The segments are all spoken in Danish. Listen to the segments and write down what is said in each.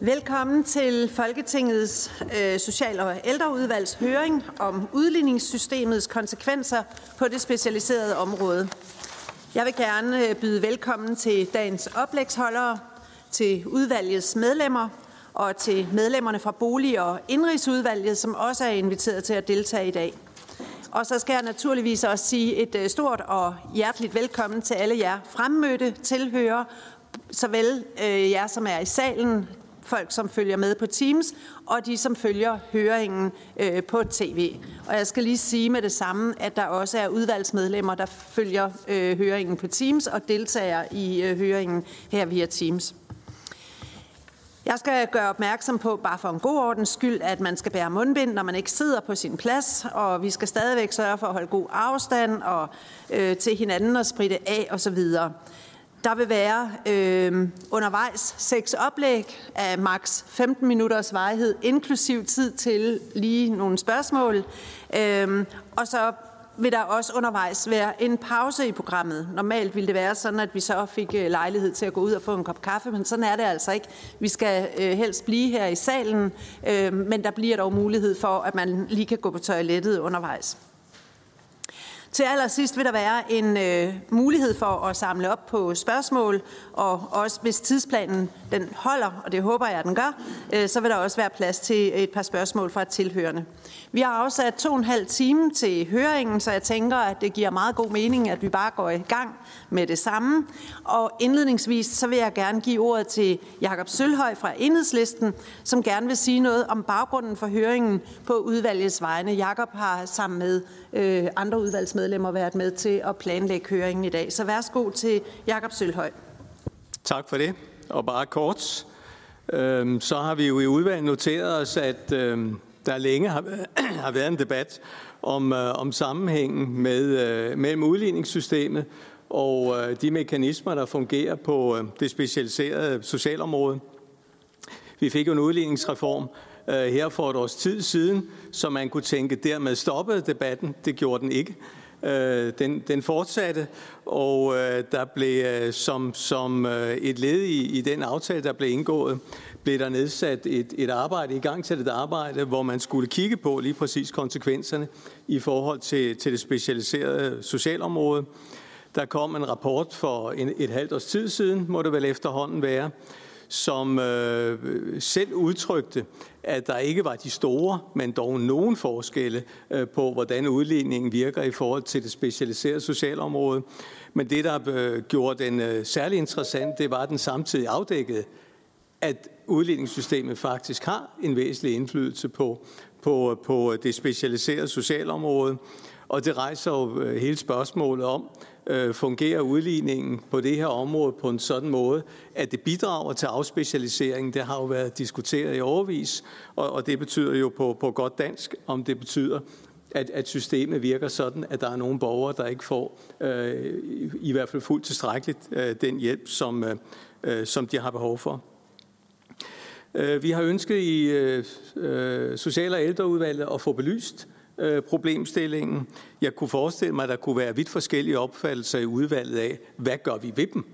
Velkommen til Folketingets øh, Social- og Ældreudvalgs høring om udligningssystemets konsekvenser på det specialiserede område. Jeg vil gerne øh, byde velkommen til dagens oplægsholdere, til udvalgets medlemmer og til medlemmerne fra Bolig- og Indrigsudvalget, som også er inviteret til at deltage i dag. Og så skal jeg naturligvis også sige et øh, stort og hjerteligt velkommen til alle jer fremmødte tilhører, såvel øh, jer, som er i salen, folk, som følger med på Teams, og de, som følger høringen øh, på tv. Og jeg skal lige sige med det samme, at der også er udvalgsmedlemmer, der følger øh, høringen på Teams og deltager i øh, høringen her via Teams. Jeg skal gøre opmærksom på, bare for en god ordens skyld, at man skal bære mundbind, når man ikke sidder på sin plads, og vi skal stadigvæk sørge for at holde god afstand og øh, til hinanden og spritte af osv. Der vil være øh, undervejs seks oplæg af maks 15 minutters varighed, inklusiv tid til lige nogle spørgsmål. Øh, og så vil der også undervejs være en pause i programmet. Normalt ville det være sådan, at vi så fik øh, lejlighed til at gå ud og få en kop kaffe, men sådan er det altså ikke. Vi skal øh, helst blive her i salen, øh, men der bliver dog mulighed for, at man lige kan gå på toilettet undervejs. Til allersidst vil der være en øh, mulighed for at samle op på spørgsmål, og også hvis tidsplanen den holder, og det håber jeg, at den gør, øh, så vil der også være plads til et par spørgsmål fra tilhørende. Vi har afsat to og en halv time til høringen, så jeg tænker, at det giver meget god mening, at vi bare går i gang med det samme. Og indledningsvis så vil jeg gerne give ordet til Jakob Sølhøj fra Enhedslisten, som gerne vil sige noget om baggrunden for høringen på udvalgets vegne. Jakob har sammen med øh, andre udvalgsmedlemmer været med til at planlægge høringen i dag. Så værsgo til Jakob Sølhøj. Tak for det. Og bare kort, øh, så har vi jo i udvalget noteret os, at øh, der længe har, har været en debat om, øh, om sammenhængen med, øh, mellem udligningssystemet og øh, de mekanismer, der fungerer på øh, det specialiserede socialområde. Vi fik jo en udligningsreform Øh, her for et års tid siden, så man kunne tænke, dermed stoppede debatten. Det gjorde den ikke. Øh, den, den fortsatte, og øh, der blev øh, som, som øh, et led i, i den aftale, der blev indgået, blev der nedsat et, et arbejde, i gang til et arbejde, hvor man skulle kigge på lige præcis konsekvenserne i forhold til, til det specialiserede socialområde. Der kom en rapport for en, et halvt års tid siden, må det vel efterhånden være, som øh, selv udtrykte, at der ikke var de store, men dog nogen forskelle øh, på, hvordan udligningen virker i forhold til det specialiserede socialområde. Men det, der øh, gjorde den øh, særlig interessant, det var, at den samtidig afdækkede, at udligningssystemet faktisk har en væsentlig indflydelse på, på, på det specialiserede socialområde. Og det rejser jo hele spørgsmålet om, øh, fungerer udligningen på det her område på en sådan måde, at det bidrager til afspecialisering. Det har jo været diskuteret i overvis, og, og det betyder jo på, på godt dansk, om det betyder, at, at systemet virker sådan, at der er nogle borgere, der ikke får øh, i, i hvert fald fuldt tilstrækkeligt øh, den hjælp, som, øh, øh som de har behov for. Øh, vi har ønsket i øh, øh, Social- og ældreudvalget at få belyst øh, problemstillingen. Jeg kunne forestille mig, at der kunne være vidt forskellige opfattelser i udvalget af, hvad gør vi ved dem?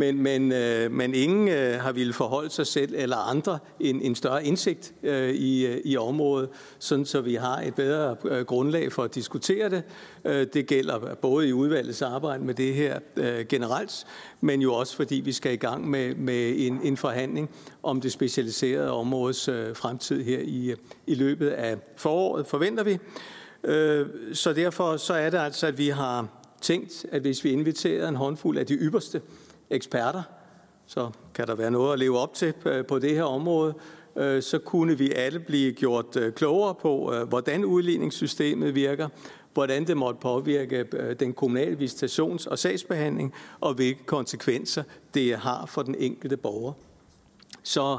Men, men, øh, men ingen øh, har ville forholde sig selv eller andre en, en større indsigt øh, i, øh, i området, sådan så vi har et bedre øh, grundlag for at diskutere det. Øh, det gælder både i udvalgets arbejde med det her øh, generelt, men jo også fordi vi skal i gang med, med en, en forhandling om det specialiserede områdes øh, fremtid her i, øh, i løbet af foråret, forventer vi. Øh, så derfor så er det altså, at vi har tænkt, at hvis vi inviterer en håndfuld af de ypperste eksperter, så kan der være noget at leve op til øh, på det her område, øh, så kunne vi alle blive gjort øh, klogere på, hvordan udligningssystemet virker, hvordan det måtte påvirke den kommunale visitations- og sagsbehandling, og hvilke konsekvenser det har for den enkelte borger. Så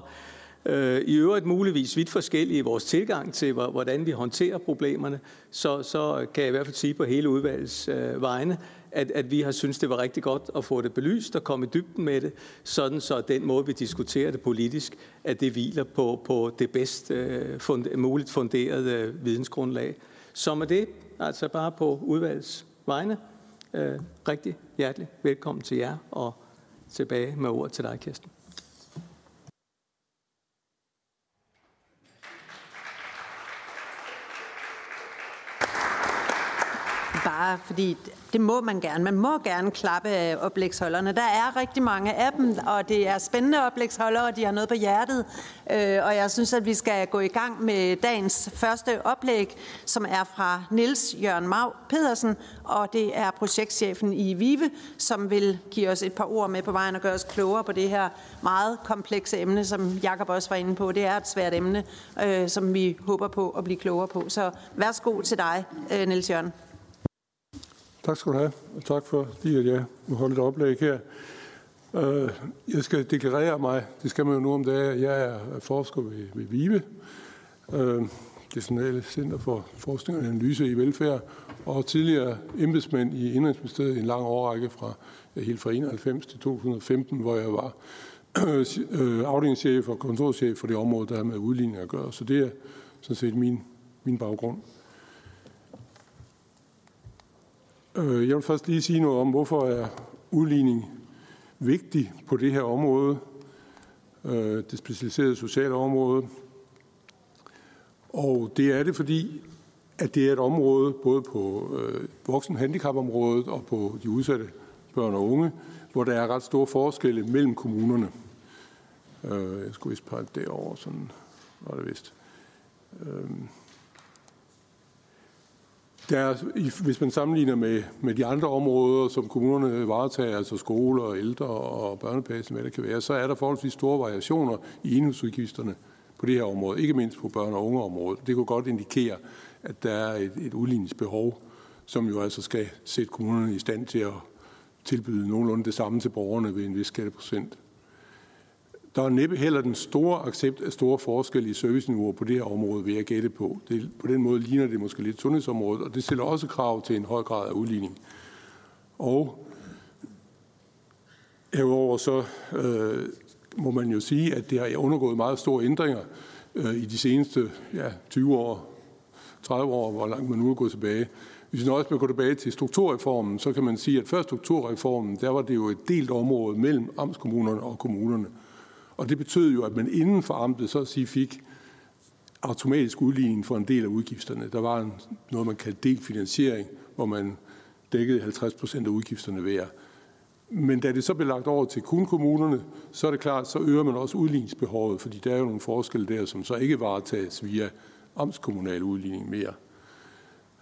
øh, i øvrigt muligvis vidt forskellige i vores tilgang til, hvordan vi håndterer problemerne, så, så kan jeg i hvert fald sige på hele udvalgets øh, vegne, at, at vi har synes det var rigtig godt at få det belyst og komme i dybden med det, sådan så den måde, vi diskuterer det politisk, at det hviler på, på det bedst øh, fund, muligt funderede øh, vidensgrundlag. Så med det, altså bare på udvalgets vegne, øh, rigtig hjertelig velkommen til jer, og tilbage med ord til dig, Kirsten. Bare, fordi det må man gerne. Man må gerne klappe af oplægsholderne. Der er rigtig mange af dem, og det er spændende oplægsholdere, og de har noget på hjertet. Øh, og jeg synes, at vi skal gå i gang med dagens første oplæg, som er fra Niels Jørgen Mau Pedersen, og det er projektchefen i VIVE, som vil give os et par ord med på vejen og gøre os klogere på det her meget komplekse emne, som Jakob også var inde på. Det er et svært emne, øh, som vi håber på at blive klogere på. Så værsgo til dig, øh, Niels Jørgen. Tak skal du have, og tak for, at jeg må holde et oplæg her. Øh, jeg skal deklarere mig, det skal man jo nu om dagen, jeg er forsker ved, ved VIVE, øh, det Nationale Center for Forskning og Analyse i Velfærd, og tidligere embedsmænd i Indrigsministeriet i en lang årrække fra helt fra 91 til 2015, hvor jeg var øh, afdelingschef og kontorchef for det område, der har med udligning at gøre. Så det er sådan set min, min baggrund. Øh, Øh, jeg vil først lige sige noget om, hvorfor er udligning vigtig på det her område, øh, det specialiserede sociale område. Og det er det, fordi at det er et område, både på øh, voksen handicapområdet og på de udsatte børn og unge, hvor der er ret store forskelle mellem kommunerne. Øh, jeg skulle vist pege derovre, sådan var det vist. Øh, der altså, hvis man sammenligner med, med de andre områder, som kommunerne varetager, altså skoler, ældre og børnepasning, hvad det kan være, så er der forholdsvis store variationer i enhedsudgifterne på det her område, ikke mindst på børn- og ungeområdet. Det kunne godt indikere, at der er et, et udligningsbehov, som jo altså skal sætte kommunerne i stand til at tilbyde nogenlunde det samme til borgerne ved en vis skatteprocent. Der er næppe heller den store accept af store forskelle i serviceniveauer på det her område, vil jeg gætte på. Det, på den måde ligner det måske lidt sundhedsområdet, og det stiller også krav til en høj grad af udligning. Og herudover så øh, må man jo sige, at det har undergået meget store ændringer øh, i de seneste ja, 20 år, 30 år, hvor langt man nu er gået tilbage. Hvis man også vil gå tilbage til strukturreformen, så kan man sige, at før strukturreformen, der var det jo et delt område mellem amtskommunerne og kommunerne. Og det betød jo, at man inden for amtet så at sige fik automatisk udligning for en del af udgifterne. Der var en, noget, man kaldte delfinansiering, hvor man dækkede 50 procent af udgifterne hver. Men da det så blev lagt over til kun kommunerne, så er det klart, så øger man også udligningsbehovet, fordi der er jo nogle forskelle der, som så ikke varetages via amtskommunal udligning mere.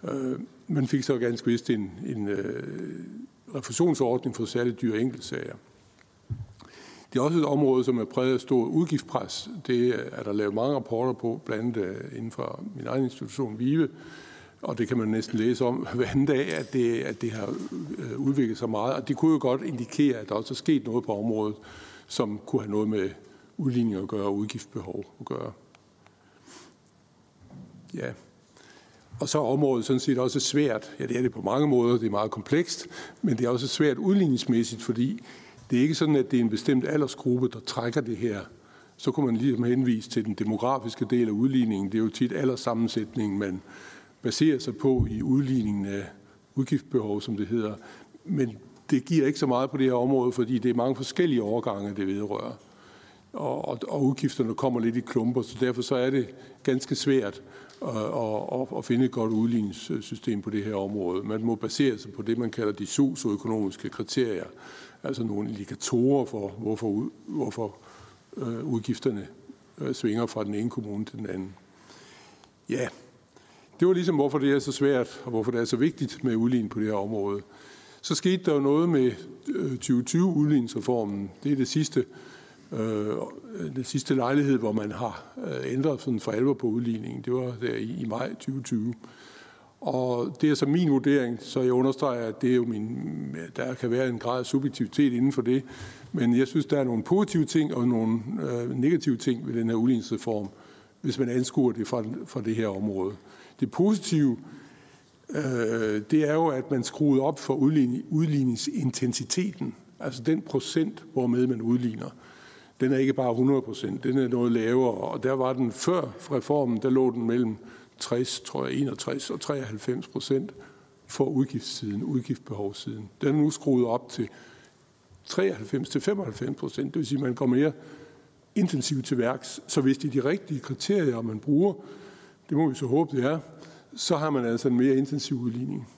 Øh, man fik så ganske vist en, en øh, refusionsordning for særligt dyre enkeltsager. Det er også et område, som er præget af stor udgiftspres. Det er der lavet mange rapporter på, blandt andet øh, inden for min egen institution, VIVE, og det kan man næsten læse om hver anden dag, at det, at det har øh, udviklet sig meget. Og det kunne jo godt indikere, at der også er sket noget på området, som kunne have noget med udligning at gøre og udgiftsbehov at gøre. Ja. Og så er området sådan set også svært. Ja, det er det på mange måder. Det er meget komplekst, men det er også svært udligningsmæssigt, fordi det er ikke sådan, at det er en bestemt aldersgruppe, der trækker det her. Så kunne man lige henvise til den demografiske del af udligningen. Det er jo tit alderssammensætningen, man baserer sig på i udligningen af udgiftsbehov, som det hedder. Men det giver ikke så meget på det her område, fordi det er mange forskellige overgange, det vedrører. Og, og, og udgifterne kommer lidt i klumper, så derfor så er det ganske svært øh, at, at, at finde et godt udligningssystem på det her område. Man må basere sig på det, man kalder de socioøkonomiske kriterier altså nogle indikatorer for, hvorfor, hvorfor øh, udgifterne øh, svinger fra den ene kommune til den anden. Ja, det var ligesom, hvorfor det er så svært, og hvorfor det er så vigtigt med udligning på det her område. Så skete der jo noget med øh, 2020-udligningsreformen. Det er det sidste, øh, den sidste lejlighed, hvor man har øh, ændret sådan for alvor på udligningen. Det var der i, i maj 2020. Og det er så min vurdering, så jeg understreger, at det er jo min, der kan være en grad af subjektivitet inden for det. Men jeg synes, der er nogle positive ting og nogle øh, negative ting ved den her udligningsreform, hvis man anskuer det fra, fra det her område. Det positive, øh, det er jo, at man skruede op for udligning, udligningsintensiteten. Altså den procent, hvormed man udligner. Den er ikke bare 100 procent, den er noget lavere. Og der var den før reformen, der lå den mellem 60, tror jeg, 61 og 93 procent for udgiftssiden, udgiftsbehovssiden. Den er nu skruet op til 93 til 95 procent. Det vil sige, at man går mere intensivt til værks. Så hvis det er de rigtige kriterier, man bruger, det må vi så håbe, det er, så har man altså en mere intensiv udligning.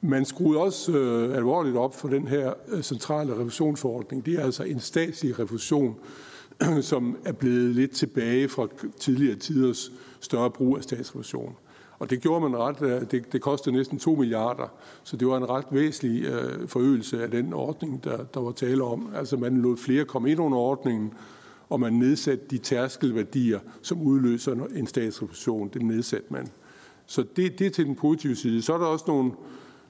Man skruede også øh, alvorligt op for den her øh, centrale refusionsforordning. Det er altså en statslig refusion, som er blevet lidt tilbage fra tidligere tiders større brug af statsrevision. Og det gjorde man ret, øh, det, det kostede næsten 2 milliarder, så det var en ret væsentlig øh, forøgelse af den ordning, der, der var tale om. Altså man lod flere komme ind under ordningen, og man nedsatte de tærskelværdier, som udløser en statsrevision. Det nedsatte man. Så det, det er til den positive side. Så er der også nogle,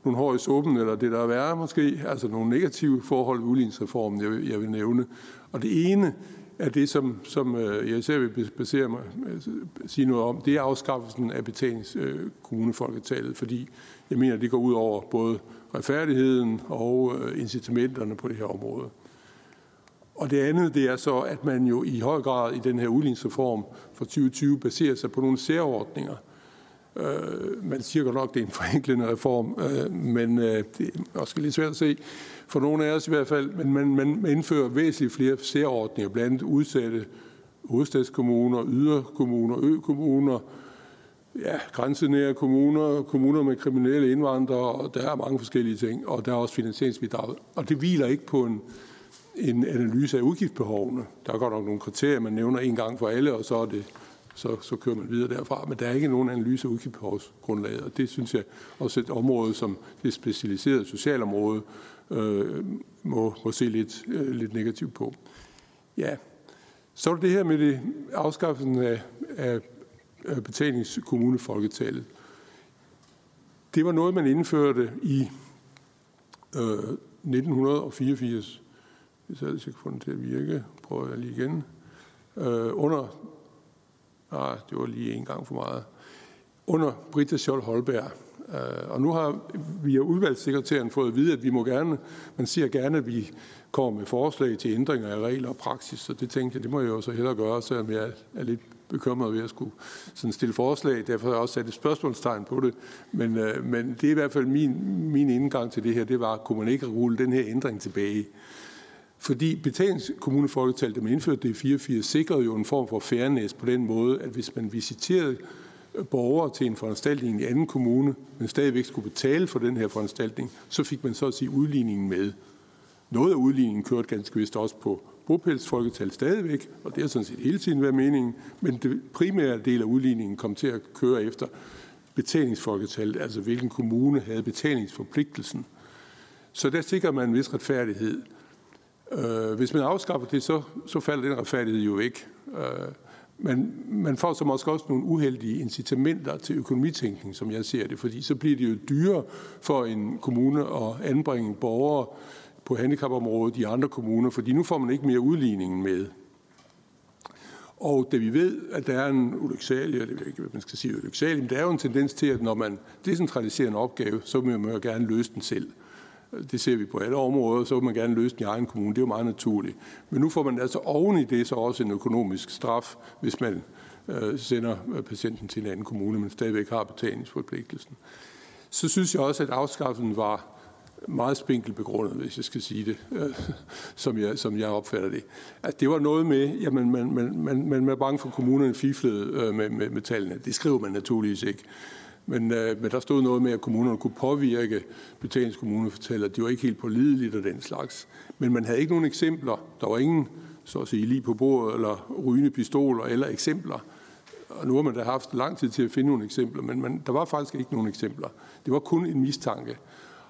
nogle hår i suppen, eller det der er værre måske, altså nogle negative forhold ved udligningsreformen, jeg, vil, jeg vil nævne. Og det ene er det, som, som øh, jeg især vil basere mig, øh, sige noget om, det er afskaffelsen af betalingskommunefolketallet, øh, fordi jeg mener, det går ud over både retfærdigheden og øh, incitamenterne på det her område. Og det andet, det er så, at man jo i høj grad i den her udligningsreform for 2020 baserer sig på nogle særordninger. Øh, man siger godt nok, det er en forenklende reform, øh, men øh, det er også lidt svært at se for nogle af os i hvert fald. Men man, man indfører væsentligt flere særordninger, blandt andet udsatte hovedstadskommuner, yderkommuner, økommuner, ja, grænsenære kommuner, kommuner med kriminelle indvandrere, og der er mange forskellige ting, og der er også finansieringsbidrag. Og det hviler ikke på en, en analyse af udgiftsbehovene. Der er godt nok nogle kriterier, man nævner en gang for alle, og så, er det, så, så kører man videre derfra. Men der er ikke nogen analyse af udgiftsbehovsgrundlaget, og det synes jeg også et område, som det specialiserede socialområde, øh, må, må se lidt, øh, lidt negativt på. Ja, så er det her med det afskaffelsen af, af, betalingskommunefolketallet. Det var noget, man indførte i øh, 1984 hvis jeg kan få den til at virke, prøver jeg lige igen. Øh, under, ah, det var lige en gang for meget, under Britta Scholl Holberg. Øh, og nu har vi af udvalgssekretæren fået at vide, at vi må gerne, man siger gerne, at vi kommer med forslag til ændringer af regler og praksis, så det tænkte jeg, det må jeg jo så hellere gøre, selvom jeg er lidt bekymret ved at skulle sådan stille forslag. Derfor har jeg også sat et spørgsmålstegn på det. Men, øh, men det er i hvert fald min, min indgang til det her, det var, kunne man ikke rulle den her ændring tilbage? Fordi betalingskommunefolketal, da man indførte det i 84, sikrede jo en form for fairness på den måde, at hvis man visiterede borgere til en foranstaltning i anden kommune, men stadigvæk skulle betale for den her foranstaltning, så fik man så at sige udligningen med. Noget af udligningen kørte ganske vist også på bopælsfolketal stadigvæk, og det har sådan set hele tiden været meningen, men det primære del af udligningen kom til at køre efter betalingsfolketal, altså hvilken kommune havde betalingsforpligtelsen. Så der sikrer man en vis retfærdighed. Øh, hvis man afskaffer det, så, så falder den retfærdighed jo ikke. Men man får så måske også nogle uheldige incitamenter til økonomitænkning, som jeg ser det, fordi så bliver det jo dyrere for en kommune at anbringe borgere på handicapområdet i andre kommuner, fordi nu får man ikke mere udligningen med. Og da vi ved, at der er en ulyksalig, jeg ved ikke, hvad man skal sige ulyksalig, men der er jo en tendens til, at når man decentraliserer en opgave, så vil man jo gerne løse den selv. Det ser vi på alle områder, så vil man gerne løse den i egen kommune. Det er jo meget naturligt. Men nu får man altså oven i det så også en økonomisk straf, hvis man øh, sender øh, patienten til en anden kommune, men stadigvæk har betalingsforpligtelsen. Så synes jeg også, at afskaffelsen var meget spinkel begrundet, hvis jeg skal sige det, øh, som, jeg, som jeg opfatter det. At det var noget med, at man, man, man, man, man er bange for kommunerne fiflede øh, med, med, med tallene. Det skriver man naturligvis ikke. Men, øh, men der stod noget med, at kommunerne kunne påvirke betalingskommunefortæller. De var ikke helt pålideligt og den slags. Men man havde ikke nogen eksempler. Der var ingen, så at sige, lige på bordet, eller rygende pistoler, eller eksempler. Og nu har man da haft lang tid til at finde nogle eksempler, men man, der var faktisk ikke nogen eksempler. Det var kun en mistanke.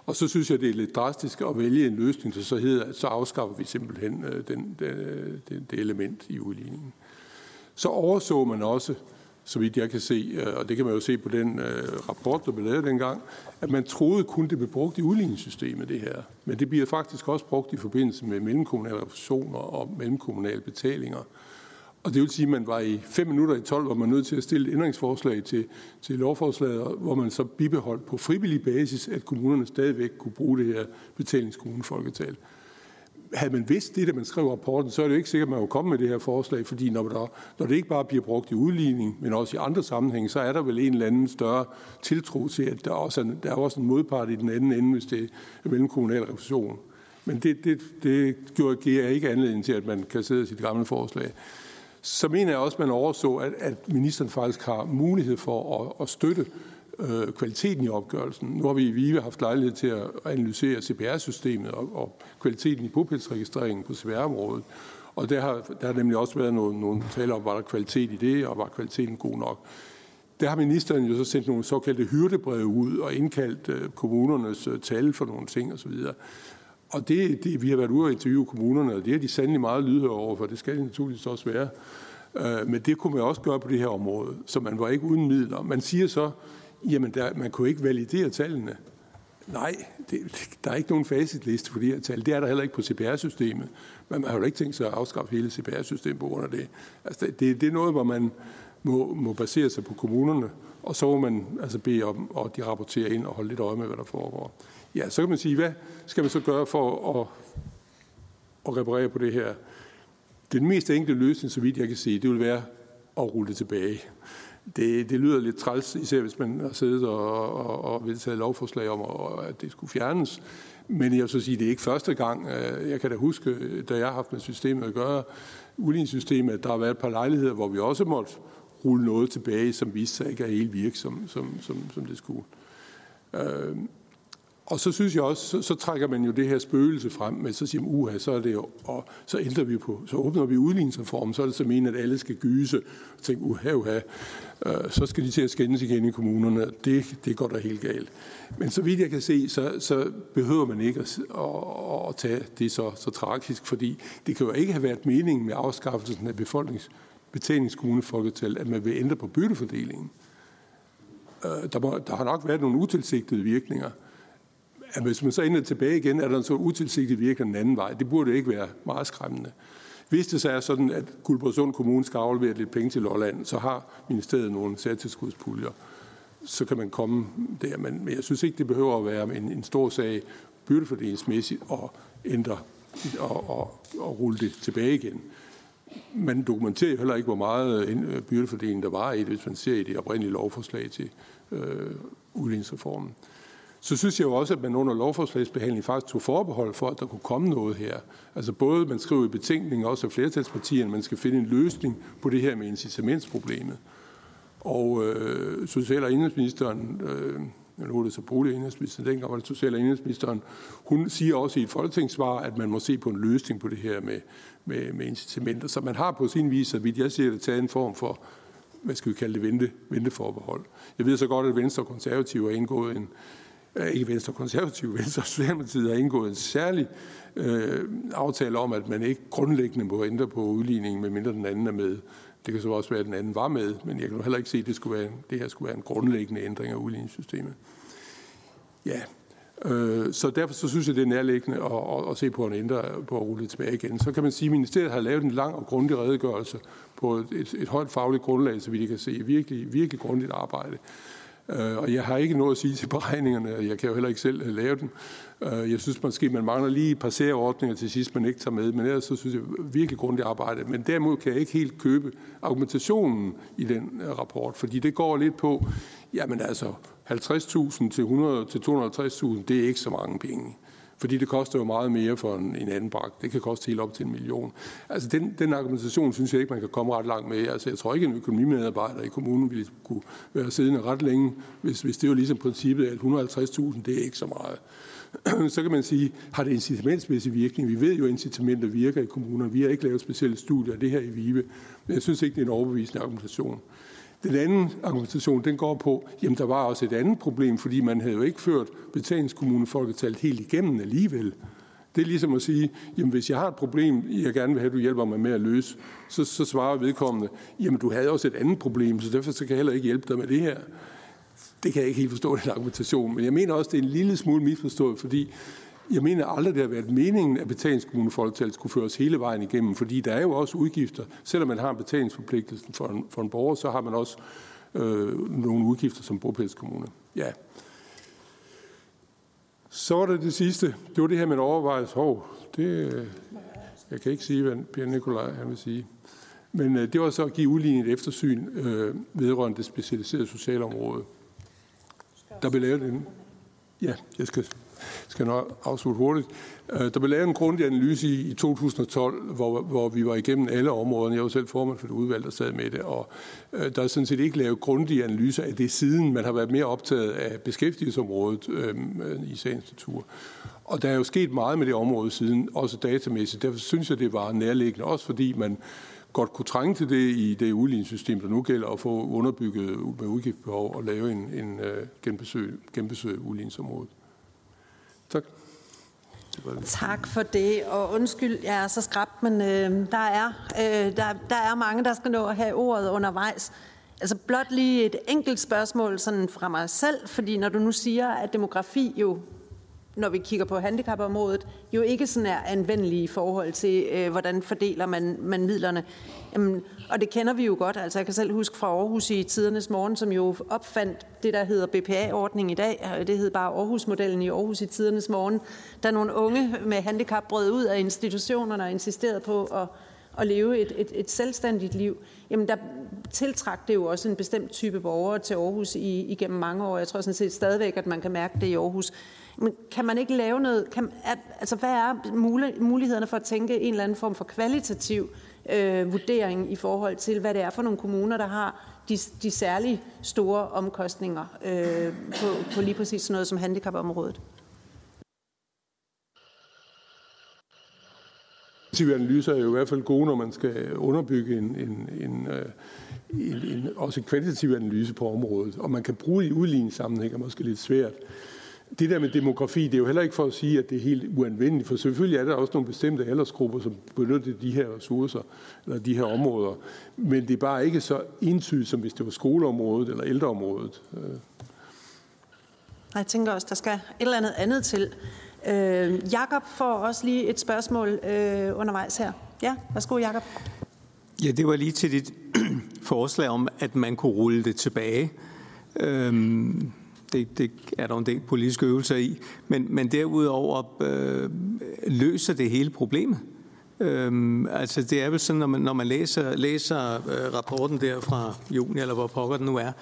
Og så synes jeg, det er lidt drastisk at vælge en løsning, der så hedder, at så afskaffer vi simpelthen øh, den, den, øh, den, det element i udligningen. Så overså man også så vidt jeg kan se, øh, og det kan man jo se på den øh, rapport, der blev lavet dengang, at man troede kun det blev brugt i udligningssystemet, det her. Men det bliver faktisk også brugt i forbindelse med mellemkommunale refusioner og mellemkommunale betalinger. Og det vil sige, at man var i 5 minutter i 12, hvor man nødt til at stille et ændringsforslag til, til lovforslaget, hvor man så bibeholdt på frivillig basis, at kommunerne stadigvæk kunne bruge det her betalingskommunefolketal havde man vidst det, da man skrev rapporten, så er det jo ikke sikkert, at man vil komme med det her forslag, fordi når, der, når det ikke bare bliver brugt i udligning, men også i andre sammenhænge, så er der vel en eller anden større tiltro til, at der også er, der er også en modpart i den anden ende, hvis det er mellemkommunal refusion. Men det, det, det giver ikke anledning til, at man kan sidde sit gamle forslag. Så mener jeg også, at man overså, at, at ministeren faktisk har mulighed for at, at støtte øh, kvaliteten i opgørelsen. Nu har vi i VIVE haft lejlighed til at analysere CPR-systemet og, og kvaliteten i bopælsregistreringen på CPR-området. Og der har, der har nemlig også været nogle, nogle taler om, var der kvalitet i det, og var kvaliteten god nok. Der har ministeren jo så sendt nogle såkaldte hyrdebreve ud og indkaldt øh, kommunernes øh, tal for nogle ting osv. Og det, det, vi har været ude og interviewe kommunerne, og det er de sandelig meget lydhøre over, for det skal de naturligvis også være. Øh, men det kunne man også gøre på det her område, så man var ikke uden midler. Man siger så, jamen der, man kunne ikke validere tallene. Nej, det, der er ikke nogen facitliste for de her tal. Det er der heller ikke på CPR-systemet. Men man har jo ikke tænkt sig at afskaffe hele CPR-systemet på grund af det. Altså, det, det er noget, hvor man må, må basere sig på kommunerne, og så må man altså bede om, at de rapporterer ind og holde lidt øje med, hvad der foregår. Ja, så kan man sige, hvad skal man så gøre for at, at reparere på det her? Den mest enkle løsning, så vidt jeg kan se, det vil være at rulle det tilbage. Det, det lyder lidt træls, især hvis man har siddet og, og, og vedtaget lovforslag om, at det skulle fjernes. Men jeg vil så sige, at det er ikke første gang. Øh, jeg kan da huske, da jeg har haft med systemet at gøre, udligningssystemet, at der har været et par lejligheder, hvor vi også måtte rulle noget tilbage, som viste sig ikke er helt virksom, som, som, som det skulle. Øh, og så synes jeg også, så, så trækker man jo det her spøgelse frem, men så siger man, uha, så er det jo, og så ændrer vi på, så åbner vi udligningsreformen, så er det så meningen, at alle skal gyse, og tænke, uha, uha, øh, så skal de til at skændes igen i kommunerne, det, det går da helt galt. Men så vidt jeg kan se, så, så behøver man ikke at, at, at tage det så, så tragisk, fordi det kan jo ikke have været meningen med afskaffelsen af befolkningsbetalingskommunefolketal, at man vil ændre på byttefordelingen. Øh, der, må, der har nok været nogle utilsigtede virkninger, at hvis man så ender tilbage igen, er der en så utilsigtet virkning den anden vej. Det burde ikke være meget skræmmende. Hvis det så er sådan, at Guldborgsund Kommune skal aflevere lidt penge til Lolland, så har ministeriet nogle særtilskudspuljer. Så kan man komme der. Men jeg synes ikke, det behøver at være en, en stor sag byrdefordelingsmæssigt og ændre og, og, og rulle det tilbage igen. Man dokumenterer heller ikke, hvor meget øh, byrdefordeling der var i det, hvis man ser i det oprindelige lovforslag til øh, udligningsreformen så synes jeg jo også, at man under lovforslagsbehandlingen faktisk tog forbehold for, at der kunne komme noget her. Altså både, man skriver i betænkningen, også af flertalspartierne, at man skal finde en løsning på det her med incitamentsproblemet. Og øh, social- og indrigsministeren, øh, nu er det så bolig- og indrigsministeren, dengang var det social- og indrigsministeren, hun siger også i et folketingssvar, at man må se på en løsning på det her med, med, med incitamenter. Så man har på sin vis, så vidt jeg ser det, taget en form for, hvad skal vi kalde det, vente, venteforbehold. Jeg ved så godt, at Venstre og Konservative har indgået en, Øh, ikke Venstre Konservative, Venstre og Socialdemokratiet har indgået en særlig øh, aftale om, at man ikke grundlæggende må ændre på udligningen, medmindre den anden er med. Det kan så også være, at den anden var med, men jeg kan heller ikke se, at det, skulle være, det her skulle være en grundlæggende ændring af udligningssystemet. Ja, øh, så derfor så synes jeg, det er nærliggende at, at, at se på at ændre på at rulle tilbage igen. Så kan man sige, at ministeriet har lavet en lang og grundig redegørelse på et, et, et højt fagligt grundlag, så vi kan se virkelig, virkelig grundigt arbejde. Øh, og jeg har ikke noget at sige til beregningerne, jeg kan jo heller ikke selv øh, lave dem. Øh, jeg synes måske, man mangler lige passerordninger til sidst, man ikke tager med, men ellers så synes jeg virkelig grundigt arbejde. Men derimod kan jeg ikke helt købe argumentationen i den øh, rapport, fordi det går lidt på, jamen altså 50.000 til 100 til 250.000, det er ikke så mange penge fordi det koster jo meget mere for en, en anden bragt. Det kan koste helt op til en million. Altså den, den argumentation synes jeg ikke, man kan komme ret langt med. Altså jeg tror ikke, en økonomimedarbejder i kommunen ville kunne være siddende ret længe, hvis, hvis det var ligesom princippet, at 150.000, det er ikke så meget. så kan man sige, har det incitamentsmæssig virkning? Vi ved jo, at incitamenter virker i kommunerne. Vi har ikke lavet specielle studier af det her i VIVE, men jeg synes ikke, det er en overbevisende argumentation. Den anden argumentation, den går på, jamen der var også et andet problem, fordi man havde jo ikke ført betalingskommunefolketallet helt igennem alligevel. Det er ligesom at sige, jamen hvis jeg har et problem, jeg gerne vil have, at du hjælper mig med at løse, så, så svarer vedkommende, jamen du havde også et andet problem, så derfor så kan jeg heller ikke hjælpe dig med det her. Det kan jeg ikke helt forstå, den argumentation, men jeg mener også, det er en lille smule misforstået, fordi jeg mener aldrig, det har været meningen, at betalingskommunefolketallet skulle føres hele vejen igennem, fordi der er jo også udgifter. Selvom man har en betalingsforpligtelse for en, for en borger, så har man også øh, nogle udgifter som bopælskommune. Ja. Så var det det sidste. Det var det her med en overvejelse. Hov, det, øh, jeg kan ikke sige, hvad Per Nikolaj han vil sige. Men øh, det var så at give udlignet eftersyn øh, vedrørende det specialiserede socialområde. Der blev lavet en... Ja, jeg skal skal nok afslutte hurtigt. Øh, der blev lavet en grundig analyse i 2012, hvor, hvor vi var igennem alle områderne. Jeg var selv formand for det udvalg, der sad med det, og øh, der er sådan set ikke lavet grundige analyser af det siden. Man har været mere optaget af beskæftigelsesområdet øh, øh, i sagens natur. Og der er jo sket meget med det område siden, også datamæssigt. Derfor synes jeg, det var nærliggende, også fordi man godt kunne trænge til det i det udligningssystem, der nu gælder, at få underbygget med udgiftsbehov og lave en, en uh, genbesøg, genbesøg udligningsområdet. Tak. For det, og undskyld, jeg er så skrabt, men øh, der, er, øh, der, der er mange, der skal nå at have ordet undervejs. Altså blot lige et enkelt spørgsmål sådan fra mig selv, fordi når du nu siger, at demografi jo når vi kigger på handicapområdet, jo ikke sådan er anvendelige i forhold til, øh, hvordan fordeler man, man midlerne. Jamen, og det kender vi jo godt. Altså, jeg kan selv huske fra Aarhus i tidernes morgen, som jo opfandt det, der hedder BPA-ordning i dag. Øh, det hed bare Aarhus-modellen i Aarhus i tidernes morgen. Der er nogle unge med handicap brød ud af institutionerne og insisterede på at, at leve et, et, et selvstændigt liv. Jamen, der tiltrak det jo også en bestemt type borgere til Aarhus i, igennem mange år. Jeg tror sådan set stadigvæk, at man kan mærke det i Aarhus. Men kan man ikke lave noget, kan, altså hvad er mulighederne for at tænke en eller anden form for kvalitativ øh, vurdering i forhold til, hvad det er for nogle kommuner, der har de, de særlige store omkostninger øh, på, på lige præcis sådan noget som handicapområdet? analyser er jo i hvert fald gode, når man skal underbygge en, en, en, øh, en, en, også en kvalitativ analyse på området. Og man kan bruge det i udligningssammenhæng, er måske lidt svært det der med demografi, det er jo heller ikke for at sige, at det er helt uanvendeligt, for selvfølgelig er der også nogle bestemte aldersgrupper, som benytter de her ressourcer, eller de her områder. Men det er bare ikke så entydigt, som hvis det var skoleområdet eller ældreområdet. Jeg tænker også, der skal et eller andet andet til. Øh, Jakob får også lige et spørgsmål øh, undervejs her. Ja, værsgo Jakob. Ja, det var lige til dit forslag om, at man kunne rulle det tilbage. Øhm det, det er der en del politiske øvelser i. Men, men derudover øh, løser det hele problemet. Øhm, altså det er vel sådan, når man, når man læser, læser øh, rapporten der fra juni, eller hvor pokker den nu er,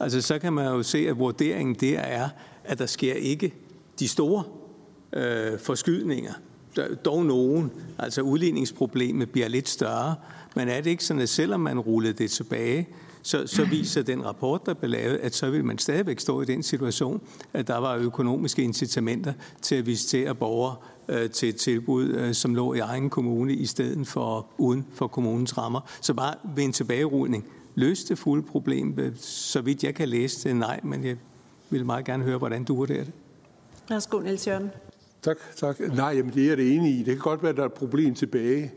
altså så kan man jo se, at vurderingen der er, at der sker ikke de store øh, forskydninger. Der dog nogen, altså udligningsproblemet bliver lidt større, men er det ikke sådan, at selvom man rullede det tilbage, så, så viser den rapport, der blev lavet, at så vil man stadigvæk stå i den situation, at der var økonomiske incitamenter til at visitere borgere øh, til et tilbud, øh, som lå i egen kommune, i stedet for uden for kommunens rammer. Så bare ved en tilbagerulning løste det fulde problem. Så vidt jeg kan læse det, nej, men jeg vil meget gerne høre, hvordan du vurderer det. Værsgo, Niels Jørgen. Tak, tak. Nej, jamen det er det enige i. Det kan godt være, at der er et problem tilbage.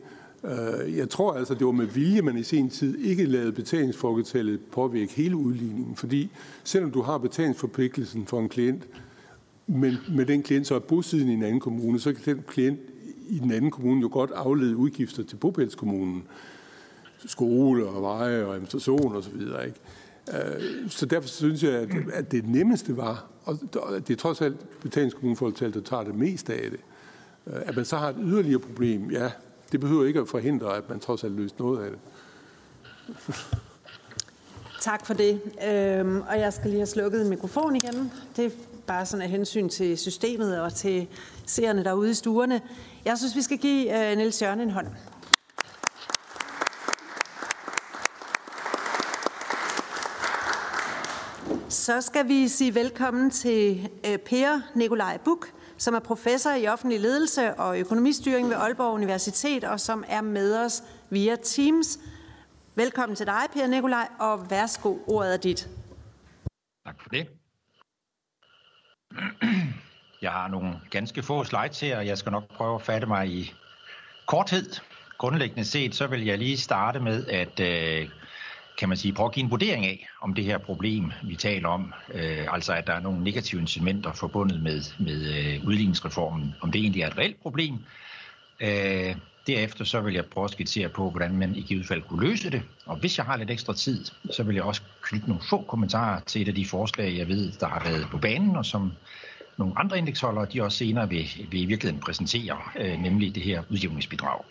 Øh, jeg tror altså, det var med vilje, man i sin tid ikke lavede betalingsforbetallet påvirke hele udligningen, fordi selvom du har betalingsforpligtelsen for en klient, men med den klient så er bosiddende i en anden kommune, så kan den klient i den anden kommune jo godt aflede udgifter til bopælskommunen. Skole og veje og administration osv. Ikke? Øh, så derfor synes jeg, at det nemmeste var, og det er trods alt betalingskommuneforholdet, der tager det mest af det, øh, at man så har et yderligere problem, ja, det behøver ikke at forhindre, at man trods alt løser noget af det. Tak for det. Øhm, og jeg skal lige have slukket mikrofon igen. Det er bare sådan af hensyn til systemet og til seerne derude i stuerne. Jeg synes, vi skal give øh, Niels Jørgen en hånd. Så skal vi sige velkommen til øh, Per Nikolaj Buk, som er professor i offentlig ledelse og økonomistyring ved Aalborg Universitet, og som er med os via Teams. Velkommen til dig, Per Nikolaj, og værsgo, ordet er dit. Tak for det. Jeg har nogle ganske få slides her, og jeg skal nok prøve at fatte mig i korthed. Grundlæggende set, så vil jeg lige starte med at øh, kan man sige, prøve at give en vurdering af, om det her problem, vi taler om, øh, altså at der er nogle negative incitamenter forbundet med, med øh, udligningsreformen, om det egentlig er et reelt problem. Øh, derefter så vil jeg prøve at skitsere på, hvordan man i givet fald kunne løse det. Og hvis jeg har lidt ekstra tid, så vil jeg også knytte nogle få kommentarer til et af de forslag, jeg ved, der har været på banen, og som nogle andre indeksholdere, de også senere vil, vil i virkeligheden præsentere, øh, nemlig det her udjævningsbidrag.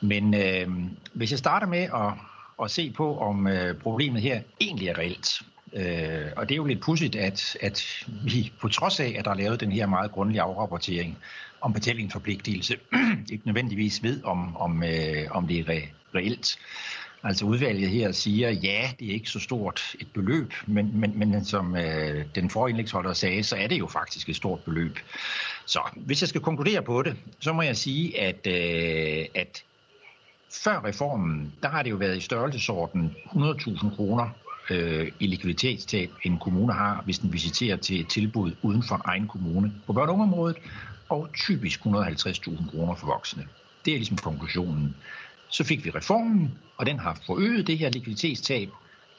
Men øh, hvis jeg starter med at at se på, om øh, problemet her egentlig er reelt, Øh, og det er jo lidt pudsigt, at, at vi på trods af, at der er lavet den her meget grundlige afrapportering om betalingsforpligtelse, ikke nødvendigvis ved, om, om, øh, om det er re- reelt. Altså udvalget her siger, ja, det er ikke så stort et beløb, men, men, men som øh, den forindlægsholder sagde, så er det jo faktisk et stort beløb. Så hvis jeg skal konkludere på det, så må jeg sige, at, øh, at før reformen, der har det jo været i størrelsesorden 100.000 kroner øh, i likviditetstab, en kommune har, hvis den visiterer til et tilbud uden for egen kommune på børn- og området, og typisk 150.000 kroner for voksne. Det er ligesom konklusionen. Så fik vi reformen, og den har forøget det her likviditetstab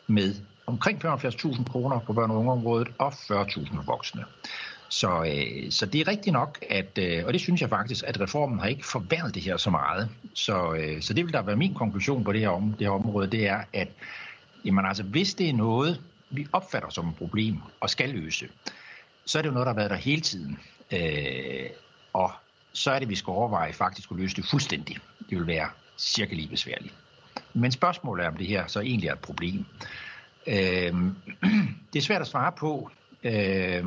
med omkring 75.000 kroner på børne- og ungeområdet og 40.000 for voksne. Så, øh, så det er rigtigt nok, at, øh, og det synes jeg faktisk, at reformen har ikke forværret det her så meget. Så, øh, så det vil da være min konklusion på det her, om, det her område, det er, at jamen altså, hvis det er noget, vi opfatter som et problem og skal løse, så er det jo noget, der har været der hele tiden. Øh, og så er det, vi skal overveje faktisk at løse det fuldstændig. Det vil være cirka lige besværligt. Men spørgsmålet er, om det her så egentlig er et problem. Øh, det er svært at svare på. Øh,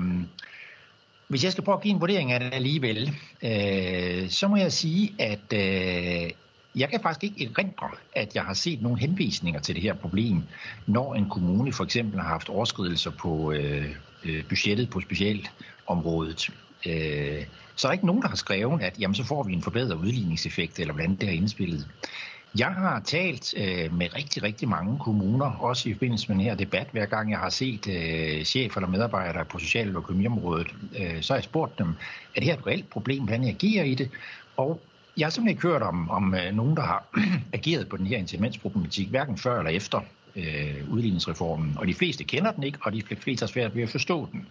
hvis jeg skal prøve at give en vurdering af det alligevel, øh, så må jeg sige, at øh, jeg kan faktisk ikke erindre, at jeg har set nogle henvisninger til det her problem, når en kommune for eksempel har haft overskridelser på øh, øh, budgettet på specialområdet. Øh, så er der ikke nogen, der har skrevet, at jamen, så får vi en forbedret udligningseffekt, eller hvordan det har indspillet. Jeg har talt øh, med rigtig, rigtig mange kommuner, også i forbindelse med den her debat, hver gang jeg har set øh, chefer eller medarbejdere på social- og økonomiområdet, øh, så har jeg spurgt dem, er det her et reelt problem, hvordan jeg agerer i det? Og jeg har simpelthen ikke hørt om, om øh, nogen, der har ageret på den her incitamentsproblematik, hverken før eller efter øh, udligningsreformen. Og de fleste kender den ikke, og de fleste har svært ved at forstå den.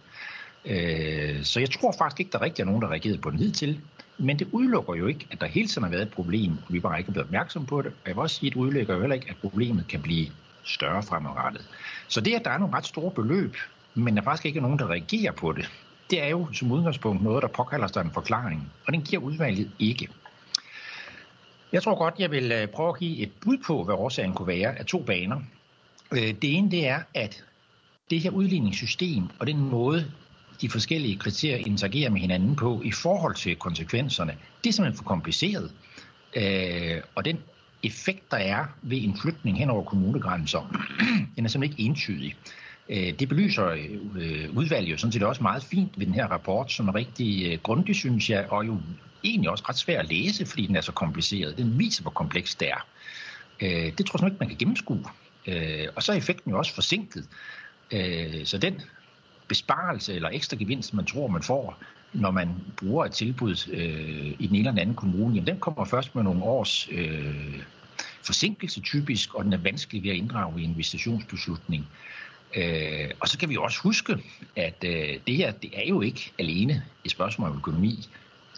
Øh, så jeg tror faktisk ikke, der rigtig er nogen, der har reageret på den hidtil. Men det udelukker jo ikke, at der hele tiden har været et problem, og vi bare ikke er blevet opmærksom på det. Og jeg vil også sige, at det udelukker jo heller ikke, at problemet kan blive større fremadrettet. Så det, at der er nogle ret store beløb, men der faktisk ikke er nogen, der reagerer på det, det er jo som udgangspunkt noget, der påkalder sig en forklaring, og den giver udvalget ikke. Jeg tror godt, jeg vil øh, prøve at give et bud på, hvad årsagen kunne være af to baner. Øh, det ene det er, at det her udligningssystem og den måde, de forskellige kriterier interagerer med hinanden på i forhold til konsekvenserne, det er simpelthen for kompliceret. Øh, og den effekt, der er ved en flytning hen over kommunegrænser, den er simpelthen ikke entydig. Øh, det belyser øh, udvalget jo sådan set også meget fint ved den her rapport, som er rigtig øh, grundig, synes jeg, og jo egentlig også ret svær at læse, fordi den er så kompliceret. Den viser, hvor komplekst det er. Øh, det tror jeg ikke, man kan gennemskue. Øh, og så er effekten jo også forsinket. Øh, så den besparelse eller ekstra gevinst, man tror, man får, når man bruger et tilbud øh, i den ene eller den anden kommune, jamen den kommer først med nogle års øh, forsinkelse typisk, og den er vanskelig ved at inddrage i en visitationsbeslutning. Øh, og så kan vi også huske, at øh, det her det er jo ikke alene et spørgsmål om økonomi.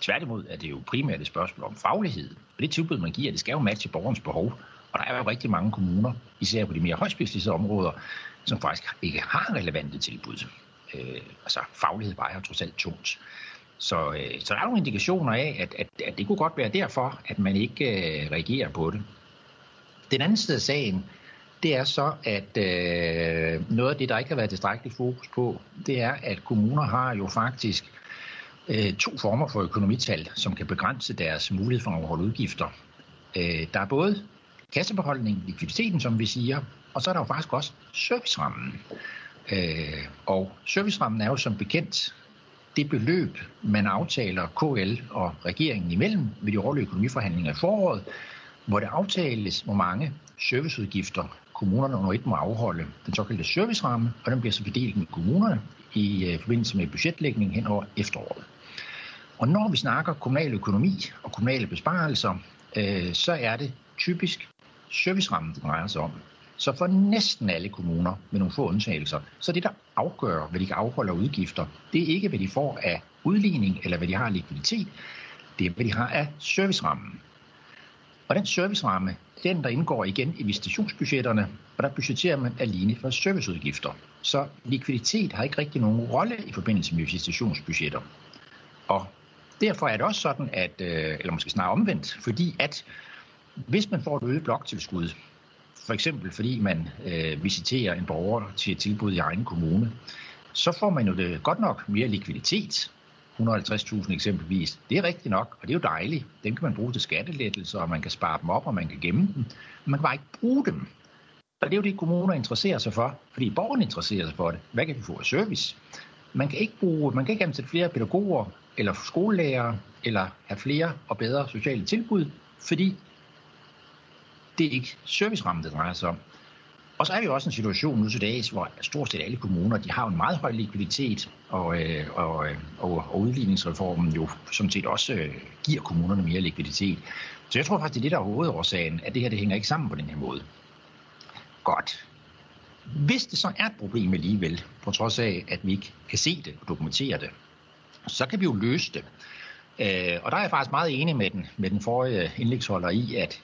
Tværtimod er det jo primært et spørgsmål om faglighed. Og det tilbud, man giver, det skal jo matche borgerens behov. Og der er jo rigtig mange kommuner, især på de mere højspecialiserede områder, som faktisk ikke har relevante tilbud. Øh, altså faglighed vejer trods alt tungt. Så, øh, så der er nogle indikationer af, at, at, at det kunne godt være derfor, at man ikke øh, reagerer på det. Den anden side af sagen, det er så, at øh, noget af det, der ikke har været tilstrækkeligt fokus på, det er, at kommuner har jo faktisk øh, to former for økonomital, som kan begrænse deres mulighed for at overholde udgifter. Øh, der er både kassebeholdning, likviditeten, som vi siger, og så er der jo faktisk også servicerammen. Øh, og servicerammen er jo som bekendt det beløb, man aftaler KL og regeringen imellem ved de årlige økonomiforhandlinger i foråret, hvor det aftales, hvor mange serviceudgifter kommunerne under et må afholde. Den såkaldte serviceramme, og den bliver så fordelt med kommunerne i øh, forbindelse med budgetlægning hen over efteråret. Og når vi snakker kommunal økonomi og kommunale besparelser, øh, så er det typisk servicerammen, det drejer sig om. Så for næsten alle kommuner, med nogle få undtagelser, så det, der afgør, hvad de kan afholde af udgifter, det er ikke, hvad de får af udligning eller hvad de har af likviditet, det er, hvad de har af servicerammen. Og den serviceramme, den der indgår igen i visitationsbudgetterne, og der budgetterer man alene for serviceudgifter. Så likviditet har ikke rigtig nogen rolle i forbindelse med visitationsbudgetter. Og derfor er det også sådan, at, øh, eller måske snarere omvendt, fordi at hvis man får et øget bloktilskud for eksempel fordi man øh, visiterer en borger til et tilbud i egen kommune, så får man jo det godt nok mere likviditet. 150.000 eksempelvis. Det er rigtigt nok, og det er jo dejligt. Dem kan man bruge til skattelettelser, og man kan spare dem op, og man kan gemme dem. Men man kan bare ikke bruge dem. Og det er jo det, kommuner interesserer sig for, fordi borgerne interesserer sig for det. Hvad kan vi få af service? Man kan ikke bruge, man kan ikke ansætte flere pædagoger, eller skolelærere, eller have flere og bedre sociale tilbud, fordi det er ikke servicerammen, det drejer sig om. Og så er vi også en situation nu til dags, hvor stort set alle kommuner, de har en meget høj likviditet, og, øh, og, øh, og, og udligningsreformen jo som set også øh, giver kommunerne mere likviditet. Så jeg tror faktisk, det er det, der er hovedårsagen, at det her det hænger ikke sammen på den her måde. Godt. Hvis det så er et problem alligevel, på trods af, at vi ikke kan se det og dokumentere det, så kan vi jo løse det. Øh, og der er jeg faktisk meget enig med den, med den forrige indlægsholder i, at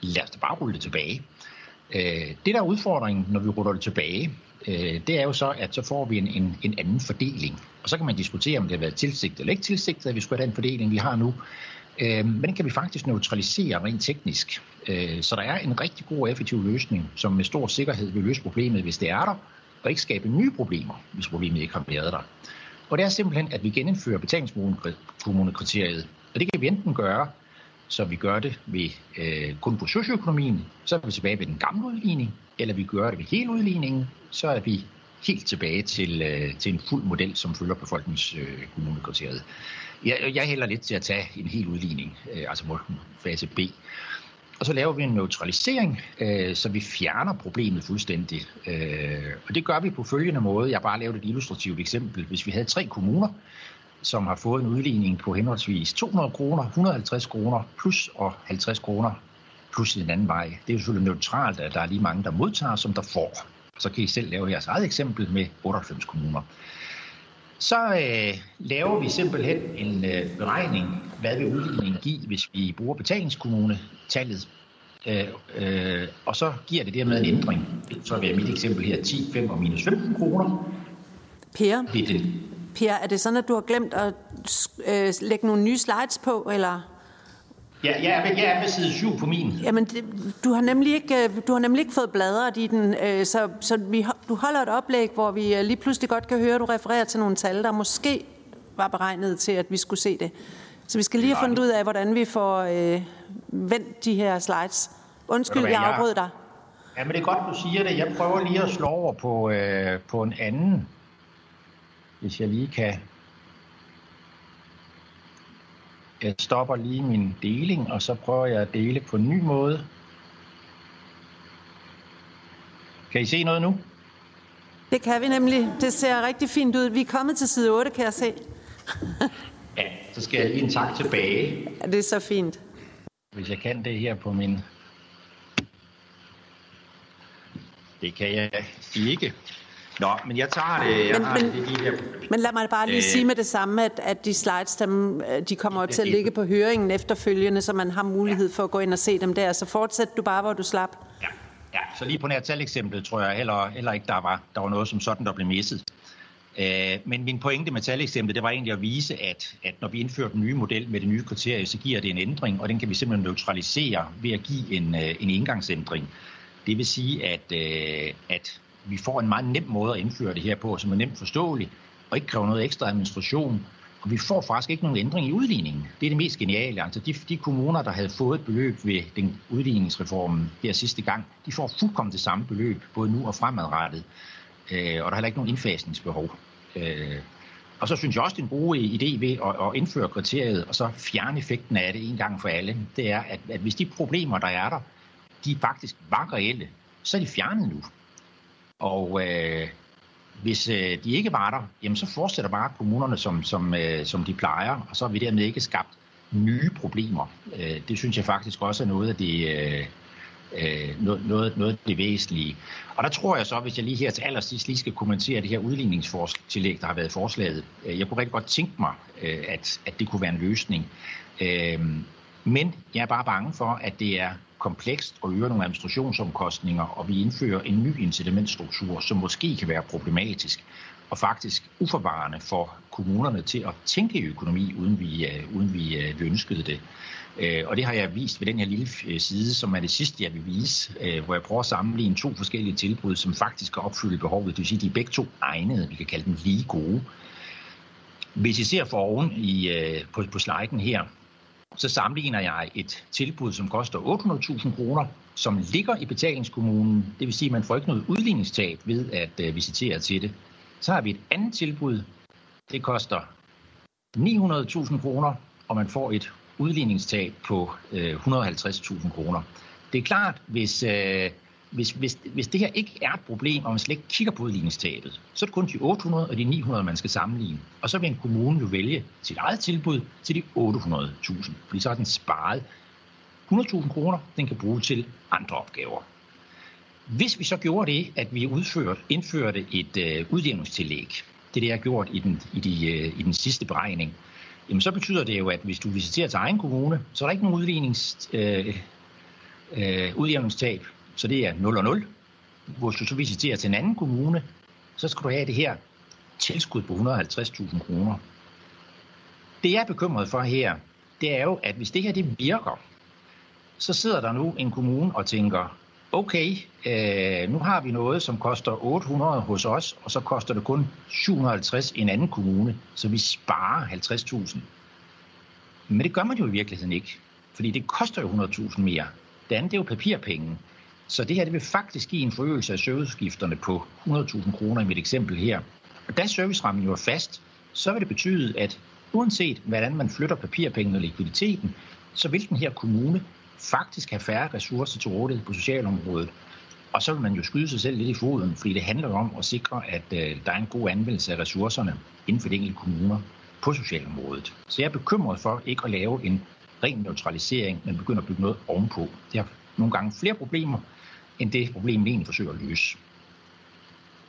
lad os da bare rulle det tilbage. Øh, det der er udfordringen, når vi ruller det tilbage, øh, det er jo så, at så får vi en, en, en anden fordeling. Og så kan man diskutere, om det har været tilsigtet eller ikke tilsigtet, at vi skulle have den fordeling, vi har nu. Øh, men den kan vi faktisk neutralisere rent teknisk. Øh, så der er en rigtig god og effektiv løsning, som med stor sikkerhed vil løse problemet, hvis det er der, og ikke skabe nye problemer, hvis problemet ikke har været der. Og det er simpelthen, at vi genindfører betalingskommunekriteriet. Og det kan vi enten gøre, så vi gør det ved, øh, kun på socioøkonomien, så er vi tilbage ved den gamle udligning, eller vi gør det ved hele udligningen, så er vi helt tilbage til, øh, til en fuld model, som følger befolkningskommunekriteriet. Øh, jeg, jeg hælder lidt til at tage en hel udligning, øh, altså fase B. Og så laver vi en neutralisering, øh, så vi fjerner problemet fuldstændig. Øh, og det gør vi på følgende måde. Jeg bare lavet et illustrativt eksempel. Hvis vi havde tre kommuner, som har fået en udligning på henholdsvis 200 kroner, 150 kroner plus og 50 kroner plus den anden vej. Det er jo selvfølgelig neutralt, at der er lige mange, der modtager, som der får. Så kan I selv lave jeres eget eksempel med 98 kommuner. Så øh, laver vi simpelthen en øh, beregning, hvad vil udligningen give, hvis vi bruger betalingskommune-tallet. Øh, øh, og så giver det dermed en ændring. Så vil mit eksempel her 10, 5 og minus 15 kroner. Per, Per, er det sådan, at du har glemt at øh, lægge nogle nye slides på, eller? Ja, jeg er, jeg er ved side 7 på min. Jamen, det, du, har nemlig ikke, øh, du har nemlig ikke fået bladret i den, øh, så, så vi, du holder et oplæg, hvor vi øh, lige pludselig godt kan høre, at du refererer til nogle tal, der måske var beregnet til, at vi skulle se det. Så vi skal lige have fundet ud af, hvordan vi får øh, vendt de her slides. Undskyld, jeg afbrød dig. Ja, men det er godt, du siger det. Jeg prøver lige at slå over på, øh, på en anden, hvis jeg lige kan Jeg stopper lige min deling, og så prøver jeg at dele på en ny måde. Kan I se noget nu? Det kan vi nemlig. Det ser rigtig fint ud. Vi er kommet til side 8, kan jeg se. ja, så skal jeg lige en tak tilbage. Ja, det er så fint. Hvis jeg kan det her på min... Det kan jeg ikke. Nå, men jeg tager det. Jeg men, har men, det lige her. men lad mig bare lige øh, sige med det samme, at, at de slides, dem, øh, de kommer til at ligge på høringen efterfølgende, så man har mulighed for at gå ind og se dem der. Så fortsæt du bare, hvor du slap. Ja, ja. så lige på nær taleksemplet tror jeg heller, heller ikke, der var, der var noget som sådan, der blev misset. Øh, men min pointe med taleksemplet, det var egentlig at vise, at, at når vi indfører den nye model med det nye kriterie, så giver det en ændring, og den kan vi simpelthen neutralisere ved at give en, en indgangsændring. Det vil sige, at, at vi får en meget nem måde at indføre det her på, som er nemt forståelig, og ikke kræver noget ekstra administration. Og vi får faktisk ikke nogen ændring i udligningen. Det er det mest geniale. Altså de, de kommuner, der havde fået et beløb ved den udligningsreformen her sidste gang, de får fuldkommen det samme beløb, både nu og fremadrettet. Øh, og der er heller ikke nogen indfasningsbehov. Øh, og så synes jeg også, det er en god idé ved at, at indføre kriteriet, og så fjerne effekten af det en gang for alle. Det er, at, at hvis de problemer, der er der, de faktisk var reelle, så er de fjernet nu. Og øh, hvis øh, de ikke var der, jamen så fortsætter bare kommunerne, som, som, øh, som de plejer, og så har vi dermed ikke skabt nye problemer. Øh, det synes jeg faktisk også er noget af det, øh, øh, noget, noget, noget af det væsentlige. Og der tror jeg så, hvis jeg lige her til allersidst lige skal kommentere det her udligningstillæg, der har været foreslaget. Øh, jeg kunne rigtig godt tænke mig, øh, at, at det kunne være en løsning. Øh, men jeg er bare bange for, at det er komplekst og øger nogle administrationsomkostninger, og vi indfører en ny incitamentstruktur, som måske kan være problematisk. og faktisk uforvarende for kommunerne til at tænke i økonomi, uden vi, uh, uden vi øh, uh, ønskede det. Uh, og det har jeg vist ved den her lille side, som er det sidste, jeg vil vise, uh, hvor jeg prøver at sammenligne to forskellige tilbud, som faktisk kan opfylde behovet. Det vil sige, at de er begge to egnede. Vi kan kalde dem lige gode. Hvis I ser for oven i, uh, på, på sliden her, så sammenligner jeg et tilbud, som koster 800.000 kroner, som ligger i betalingskommunen. Det vil sige, at man får ikke noget udligningstab ved at øh, visitere til det. Så har vi et andet tilbud. Det koster 900.000 kroner, og man får et udligningstab på øh, 150.000 kroner. Det er klart, hvis, øh, hvis, hvis, hvis det her ikke er et problem, og man slet ikke kigger på udligningstabet, så er det kun de 800 og de 900, man skal sammenligne. Og så vil en kommune jo vælge sit eget tilbud til de 800.000, fordi så har den sparet 100.000 kroner, den kan bruge til andre opgaver. Hvis vi så gjorde det, at vi udført, indførte et øh, udjævningstillæg, det er det, jeg har gjort i den, i, de, øh, i den sidste beregning, jamen så betyder det jo, at hvis du visiterer til egen kommune, så er der ikke nogen udlignings, øh, øh, udjævningstab, så det er 0 og 0. Hvis du så visiterer til en anden kommune, så skal du have det her tilskud på 150.000 kroner. Det jeg er bekymret for her, det er jo, at hvis det her det virker, så sidder der nu en kommune og tænker, okay, øh, nu har vi noget, som koster 800 hos os, og så koster det kun 750 i en anden kommune, så vi sparer 50.000. Men det gør man jo i virkeligheden ikke, fordi det koster jo 100.000 mere. Det andet det er jo papirpenge. Så det her det vil faktisk give en forøgelse af serviceudgifterne på 100.000 kroner i mit eksempel her. Og da servicerammen jo er fast, så vil det betyde, at uanset hvordan man flytter papirpengene og likviditeten, så vil den her kommune faktisk have færre ressourcer til rådighed på socialområdet. Og så vil man jo skyde sig selv lidt i foden, fordi det handler om at sikre, at øh, der er en god anvendelse af ressourcerne inden for de enkelte kommuner på socialområdet. Så jeg er bekymret for ikke at lave en ren neutralisering, men begynde at bygge noget ovenpå. Det har nogle gange flere problemer, end det problem, vi egentlig forsøger at løse.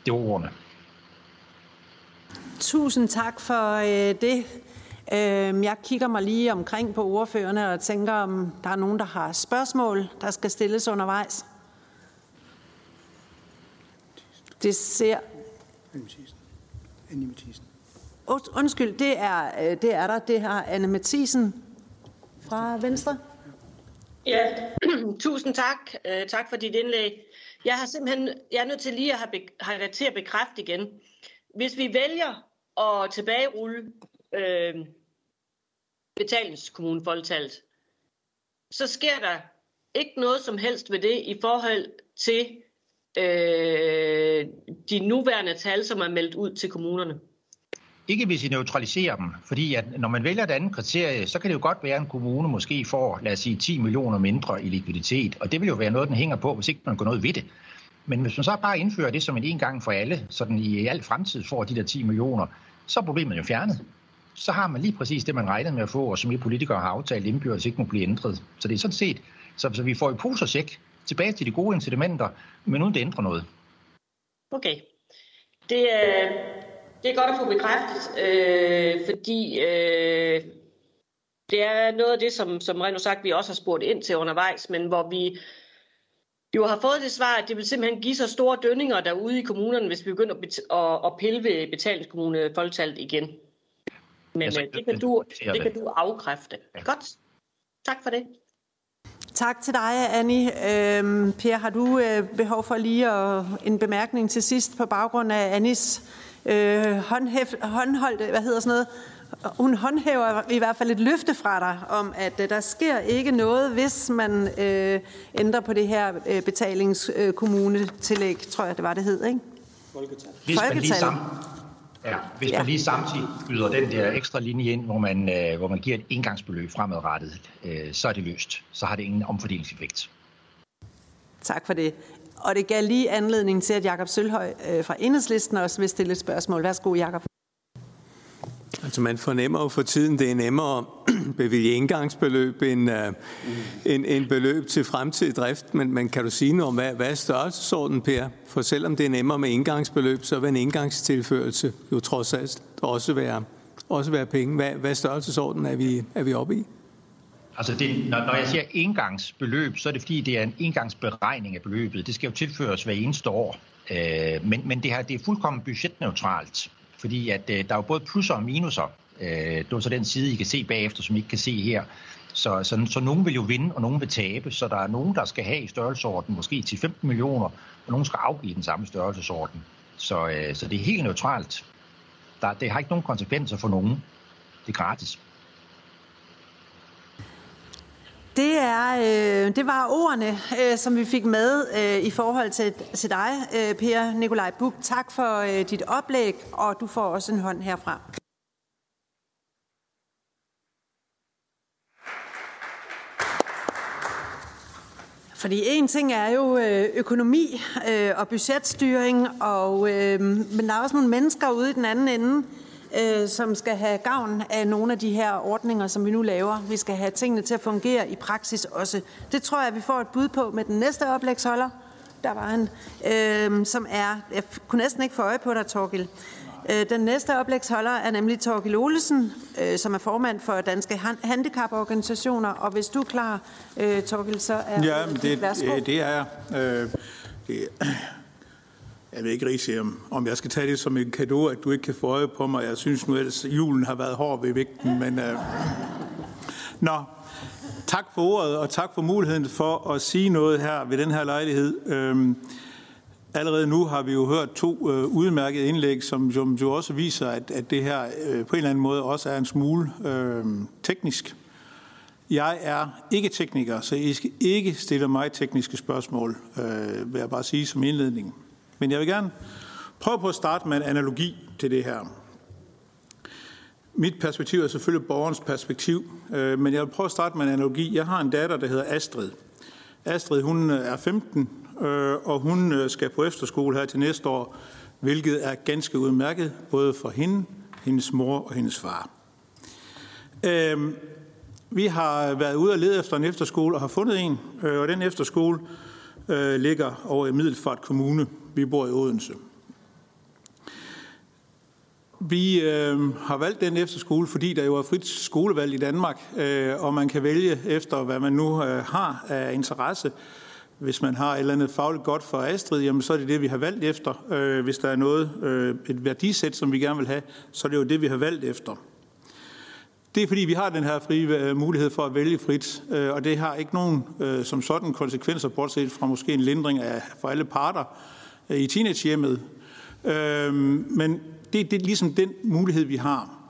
Det var ordene. Tusind tak for øh, det. Øh, jeg kigger mig lige omkring på ordførerne og tænker, om der er nogen, der har spørgsmål, der skal stilles undervejs. Det ser... Anne Mathisen. Undskyld, det er, øh, det er der. Det har Anne Mathisen fra Venstre. Ja, tusind tak. Uh, tak for dit indlæg. Jeg har simpelthen, jeg er nødt til lige at have, have til at bekræfte igen. Hvis vi vælger at tilbagerulle øh, betalingskommunefoldtallet, så sker der ikke noget som helst ved det i forhold til øh, de nuværende tal, som er meldt ud til kommunerne. Ikke hvis I neutraliserer dem, fordi at når man vælger et andet kriterie, så kan det jo godt være, at en kommune måske får, lad os sige, 10 millioner mindre i likviditet, og det vil jo være noget, den hænger på, hvis ikke man går noget ved det. Men hvis man så bare indfører det som en en gang for alle, så den i al fremtid får de der 10 millioner, så er problemet jo fjernet. Så har man lige præcis det, man regnede med at få, og som vi politikere har aftalt indbyrdes ikke må blive ændret. Så det er sådan set, så, så vi får i pose og sæk tilbage til de gode incitamenter, men uden det ændrer noget. Okay. Det er, det er godt at få bekræftet, øh, fordi øh, det er noget af det, som, som rent sagt, vi også har spurgt ind til undervejs, men hvor vi jo har fået det svar, at det vil simpelthen give så store dønninger derude i kommunerne, hvis vi begynder at, at, at pille ved betalingskommune folketallet igen. Men altså, det, kan du, det kan du afkræfte. Ja. Godt. Tak for det. Tak til dig, Annie. Øhm, per, har du øh, behov for lige at, en bemærkning til sidst på baggrund af Annis øh, håndhæf, håndholdte, hvad hedder sådan noget, hun håndhæver i hvert fald et løfte fra dig om, at øh, der sker ikke noget, hvis man øh, ændrer på det her øh, betalingskommunetillæg, tror jeg, det var, det hed, ikke? Folketal. Hvis man lige, sammen, ja, hvis ja. man lige samtidig yder den der ekstra linje ind, hvor man, øh, hvor man giver et indgangsbeløb fremadrettet, øh, så er det løst. Så har det ingen omfordelingseffekt. Tak for det. Og det gav lige anledning til, at Jakob Sølhøj øh, fra Enhedslisten også vil stille et spørgsmål. Værsgo, Jakob. Altså man fornemmer jo for tiden, det er nemmere at bevilge indgangsbeløb end, uh, end, end beløb til fremtidig drift. Men, men kan du sige noget om, hvad, hvad er størrelsesorden, Per? For selvom det er nemmere med indgangsbeløb, så vil en indgangstilførelse jo trods alt også være, også være penge. Hvad, hvad størrelsesorden er vi, er vi oppe i? Altså, det, når, når jeg siger engangsbeløb, så er det fordi, det er en engangsberegning af beløbet. Det skal jo tilføres hver eneste år. Øh, men men det, her, det er fuldkommen budgetneutralt, fordi at, øh, der er jo både plusser og minuser. Øh, det er så den side, I kan se bagefter, som I ikke kan se her. Så, så, så nogen vil jo vinde, og nogen vil tabe. Så der er nogen, der skal have i størrelsesorden måske til 15 millioner, og nogen skal afgive den samme størrelsesorden. Så, øh, så det er helt neutralt. Der, det har ikke nogen konsekvenser for nogen. Det er gratis. Det, er, øh, det var ordene, øh, som vi fik med øh, i forhold til, til dig, øh, Per Nikolaj Buk. Tak for øh, dit oplæg, og du får også en hånd herfra. Fordi en ting er jo øh, økonomi øh, og budgetstyring, og, øh, men der er også nogle mennesker ude i den anden ende, øh, som skal have gavn af nogle af de her ordninger, som vi nu laver. Vi skal have tingene til at fungere i praksis også. Det tror jeg, vi får et bud på med den næste oplægsholder. Der var han, øh, som er, jeg kunne næsten ikke få øje på dig, Torgild. Øh, den næste oplægsholder er nemlig Torgild Olesen, øh, som er formand for Danske Handicaporganisationer. Og hvis du er klar, øh, Torgild, så er ja, det, værsgo. det er jeg. Det, jeg ved ikke rigtig, om, om jeg skal tage det som en gave, at du ikke kan få øje på mig. Jeg synes nu ellers, at julen har været hård ved vægten. Men, øh... Nå, tak for ordet, og tak for muligheden for at sige noget her ved den her lejlighed. Øhm, allerede nu har vi jo hørt to øh, udmærkede indlæg, som, som jo også viser, at, at det her øh, på en eller anden måde også er en smule øh, teknisk. Jeg er ikke tekniker, så I skal ikke stille mig tekniske spørgsmål, øh, vil jeg bare sige som indledning. Men jeg vil gerne prøve på at starte med en analogi til det her. Mit perspektiv er selvfølgelig borgerens perspektiv, øh, men jeg vil prøve at starte med en analogi. Jeg har en datter, der hedder Astrid. Astrid, hun øh, er 15, øh, og hun øh, skal på efterskole her til næste år, hvilket er ganske udmærket, både for hende, hendes mor og hendes far. Øhm, vi har været ude og lede efter en efterskole og har fundet en, øh, og den efterskole ligger over i Middelfart Kommune. Vi bor i Odense. Vi øh, har valgt den efterskole, fordi der jo er frit skolevalg i Danmark, øh, og man kan vælge efter, hvad man nu øh, har af interesse. Hvis man har et eller andet fagligt godt for Astrid, jamen, så er det det, vi har valgt efter. Øh, hvis der er noget, øh, et værdisæt, som vi gerne vil have, så er det jo det, vi har valgt efter. Det er fordi, vi har den her frie øh, mulighed for at vælge frit, øh, og det har ikke nogen øh, som sådan konsekvenser, bortset fra måske en lindring af, for alle parter i teenagehjemmet. Øh, men det, det er ligesom den mulighed, vi har.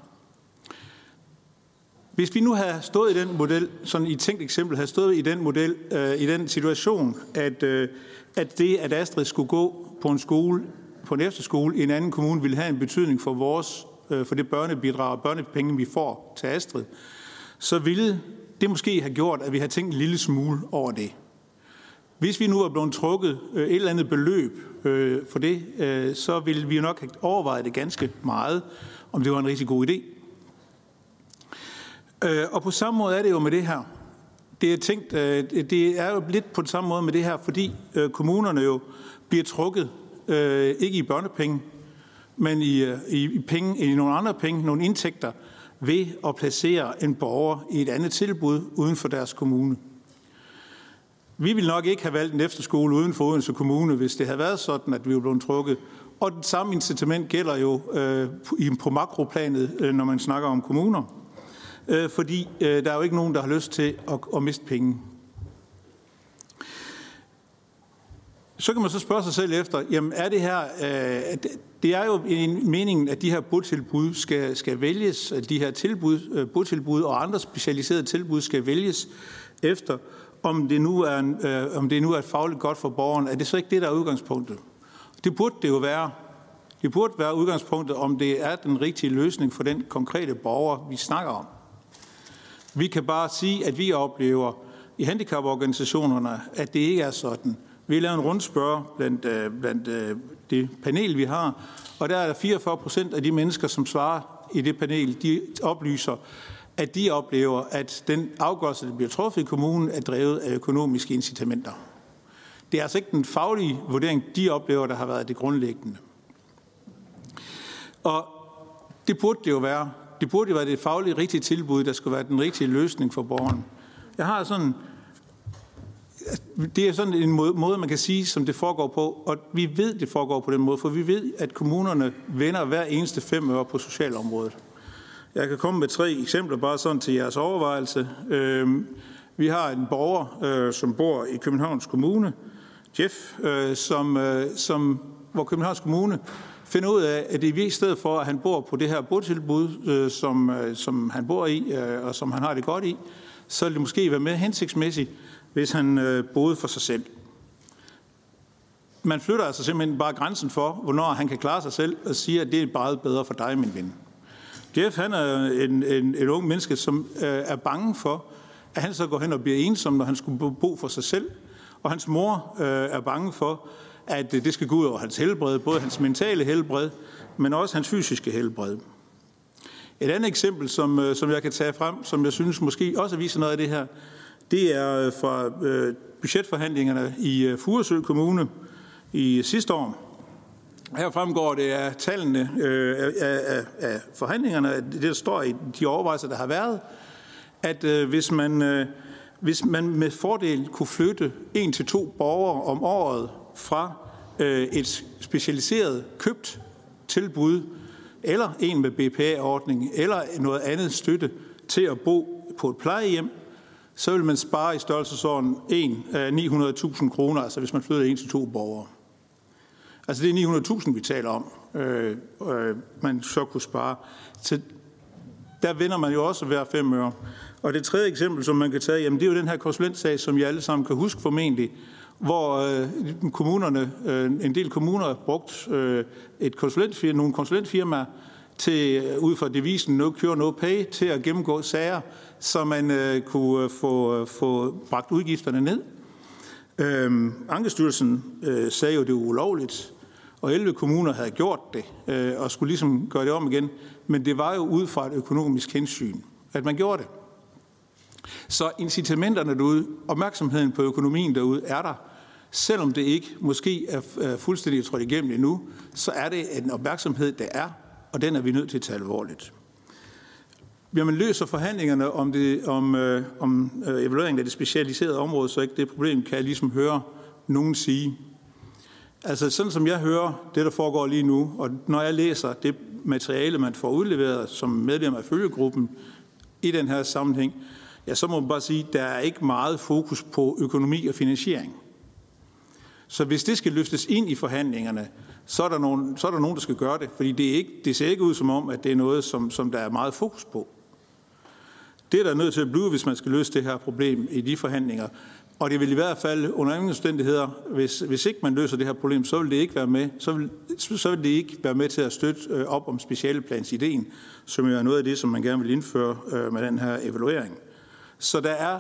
Hvis vi nu havde stået i den model, sådan i et tænkt eksempel, havde stået i den model, øh, i den situation, at, øh, at det, at Astrid skulle gå på en skole, på en efterskole i en anden kommune, ville have en betydning for vores, øh, for det børnebidrag og børnepenge, vi får til Astrid, så ville det måske have gjort, at vi havde tænkt en lille smule over det. Hvis vi nu var blevet trukket øh, et eller andet beløb øh, for det, øh, så vil vi jo nok have overvejet det ganske meget, om det var en rigtig god idé. Øh, Og på samme måde er det jo med det her. Det er, tænkt, øh, det er jo lidt på den samme måde med det her, fordi øh, kommunerne jo bliver trukket, øh, ikke i børnepenge, men i, øh, i, i, penge, i nogle andre penge, nogle indtægter, ved at placere en borger i et andet tilbud uden for deres kommune. Vi ville nok ikke have valgt en efterskole uden for Odense Kommune, hvis det havde været sådan, at vi var blevet trukket. Og det samme incitament gælder jo øh, på makroplanet, øh, når man snakker om kommuner. Øh, fordi øh, der er jo ikke nogen, der har lyst til at, at miste penge. Så kan man så spørge sig selv efter, jamen er det her, øh, det er jo en meningen, at de her botilbud skal, skal vælges, at de her tilbud, øh, botilbud og andre specialiserede tilbud skal vælges efter, om det, nu er, en, øh, om det nu er fagligt godt for borgeren, er det så ikke det, der er udgangspunktet? Det burde det jo være. Det burde være udgangspunktet, om det er den rigtige løsning for den konkrete borger, vi snakker om. Vi kan bare sige, at vi oplever i handicaporganisationerne, at det ikke er sådan. Vi lavet en rundspørg blandt, øh, blandt øh, det panel, vi har, og der er der 44 procent af de mennesker, som svarer i det panel, de oplyser, at de oplever, at den afgørelse, der bliver truffet i kommunen, er drevet af økonomiske incitamenter. Det er altså ikke den faglige vurdering, de oplever, der har været det grundlæggende. Og det burde det jo være. Det burde jo være det faglige rigtige tilbud, der skulle være den rigtige løsning for borgeren. jeg har sådan, det er sådan en måde, man kan sige, som det foregår på, og vi ved, det foregår på den måde, for vi ved, at kommunerne vender hver eneste fem øre på socialområdet. Jeg kan komme med tre eksempler bare sådan til jeres overvejelse. Øhm, vi har en borger, øh, som bor i Københavns Kommune, Jeff, øh, som, øh, som, hvor Københavns Kommune finder ud af, at det er i stedet for, at han bor på det her botilbud, som, som han bor i, og som han har det godt i, så ville det måske være mere hensigtsmæssigt, hvis han boede for sig selv. Man flytter altså simpelthen bare grænsen for, hvornår han kan klare sig selv, og siger, at det er bare bedre for dig, min ven. Jeff han er en, en, en ung menneske, som øh, er bange for, at han så går hen og bliver ensom, når han skulle bo for sig selv. Og hans mor øh, er bange for, at øh, det skal gå ud over hans helbred, både hans mentale helbred, men også hans fysiske helbred. Et andet eksempel, som, øh, som jeg kan tage frem, som jeg synes måske også viser noget af det her, det er øh, fra øh, budgetforhandlingerne i øh, Furesø Kommune i sidste år. Her fremgår det af tallene øh, af, af, af forhandlingerne, det der står i de overvejelser, der har været, at øh, hvis, man, øh, hvis man med fordel kunne flytte en til to borgere om året fra øh, et specialiseret købt tilbud, eller en med BPA-ordning, eller noget andet støtte til at bo på et plejehjem, så vil man spare i størrelsesorden 900.000 kroner, altså hvis man flytter en til to borgere. Altså det er 900.000, vi taler om, øh, øh, man så kunne spare. Så der vinder man jo også hver fem øre. Og det tredje eksempel, som man kan tage, jamen det er jo den her konsulentsag, som jeg alle sammen kan huske formentlig, hvor øh, kommunerne, øh, en del kommuner har brugt øh, et konsulentfirma, nogle konsulentfirmaer til, øh, ud fra devisen no cure, no pay, til at gennemgå sager, så man øh, kunne øh, få, øh, få bragt udgifterne ned. Øhm, Ankestyrelsen øh, sagde jo, det var ulovligt, og 11 kommuner havde gjort det, øh, og skulle ligesom gøre det om igen. Men det var jo ud fra et økonomisk hensyn, at man gjorde det. Så incitamenterne derude, opmærksomheden på økonomien derude, er der. Selvom det ikke måske er fuldstændig trådt igennem endnu, så er det en opmærksomhed, der er, og den er vi nødt til at tage alvorligt. Hvis man løser forhandlingerne om, det, om, øh, om øh, evalueringen af det specialiserede område, så ikke det problem, kan jeg ligesom høre nogen sige. Altså sådan som jeg hører det, der foregår lige nu, og når jeg læser det materiale, man får udleveret som medlem af følgegruppen i den her sammenhæng, ja, så må man bare sige, at der er ikke meget fokus på økonomi og finansiering. Så hvis det skal løftes ind i forhandlingerne, så er der nogen, så er der, nogen der skal gøre det, fordi det, er ikke, det ser ikke ud som om, at det er noget, som, som der er meget fokus på. Det er der nødt til at blive, hvis man skal løse det her problem i de forhandlinger. Og det vil i hvert fald under ingen omstændigheder, hvis, hvis ikke man løser det her problem, så vil det ikke være med, så vil, så vil det ikke være med til at støtte øh, op om specialeplansideen, som jo er noget af det, som man gerne vil indføre øh, med den her evaluering. Så der er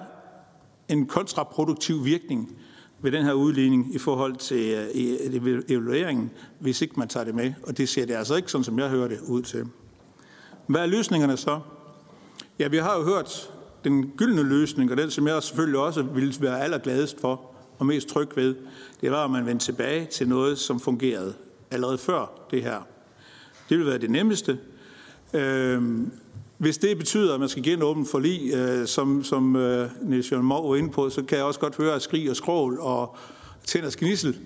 en kontraproduktiv virkning ved den her udligning i forhold til øh, evalueringen, hvis ikke man tager det med. Og det ser det altså ikke, sådan som jeg hører det, ud til. Hvad er løsningerne så? Ja, vi har jo hørt den gyldne løsning, og den, som jeg selvfølgelig også ville være allergladest for og mest tryg ved, det var, at man vendte tilbage til noget, som fungerede allerede før det her. Det ville være det nemmeste. Øhm, hvis det betyder, at man skal genåbne forlig, øh, som, som øh, Niels Jørgen Mov var inde på, så kan jeg også godt høre skrig og skrål og tænd gnissel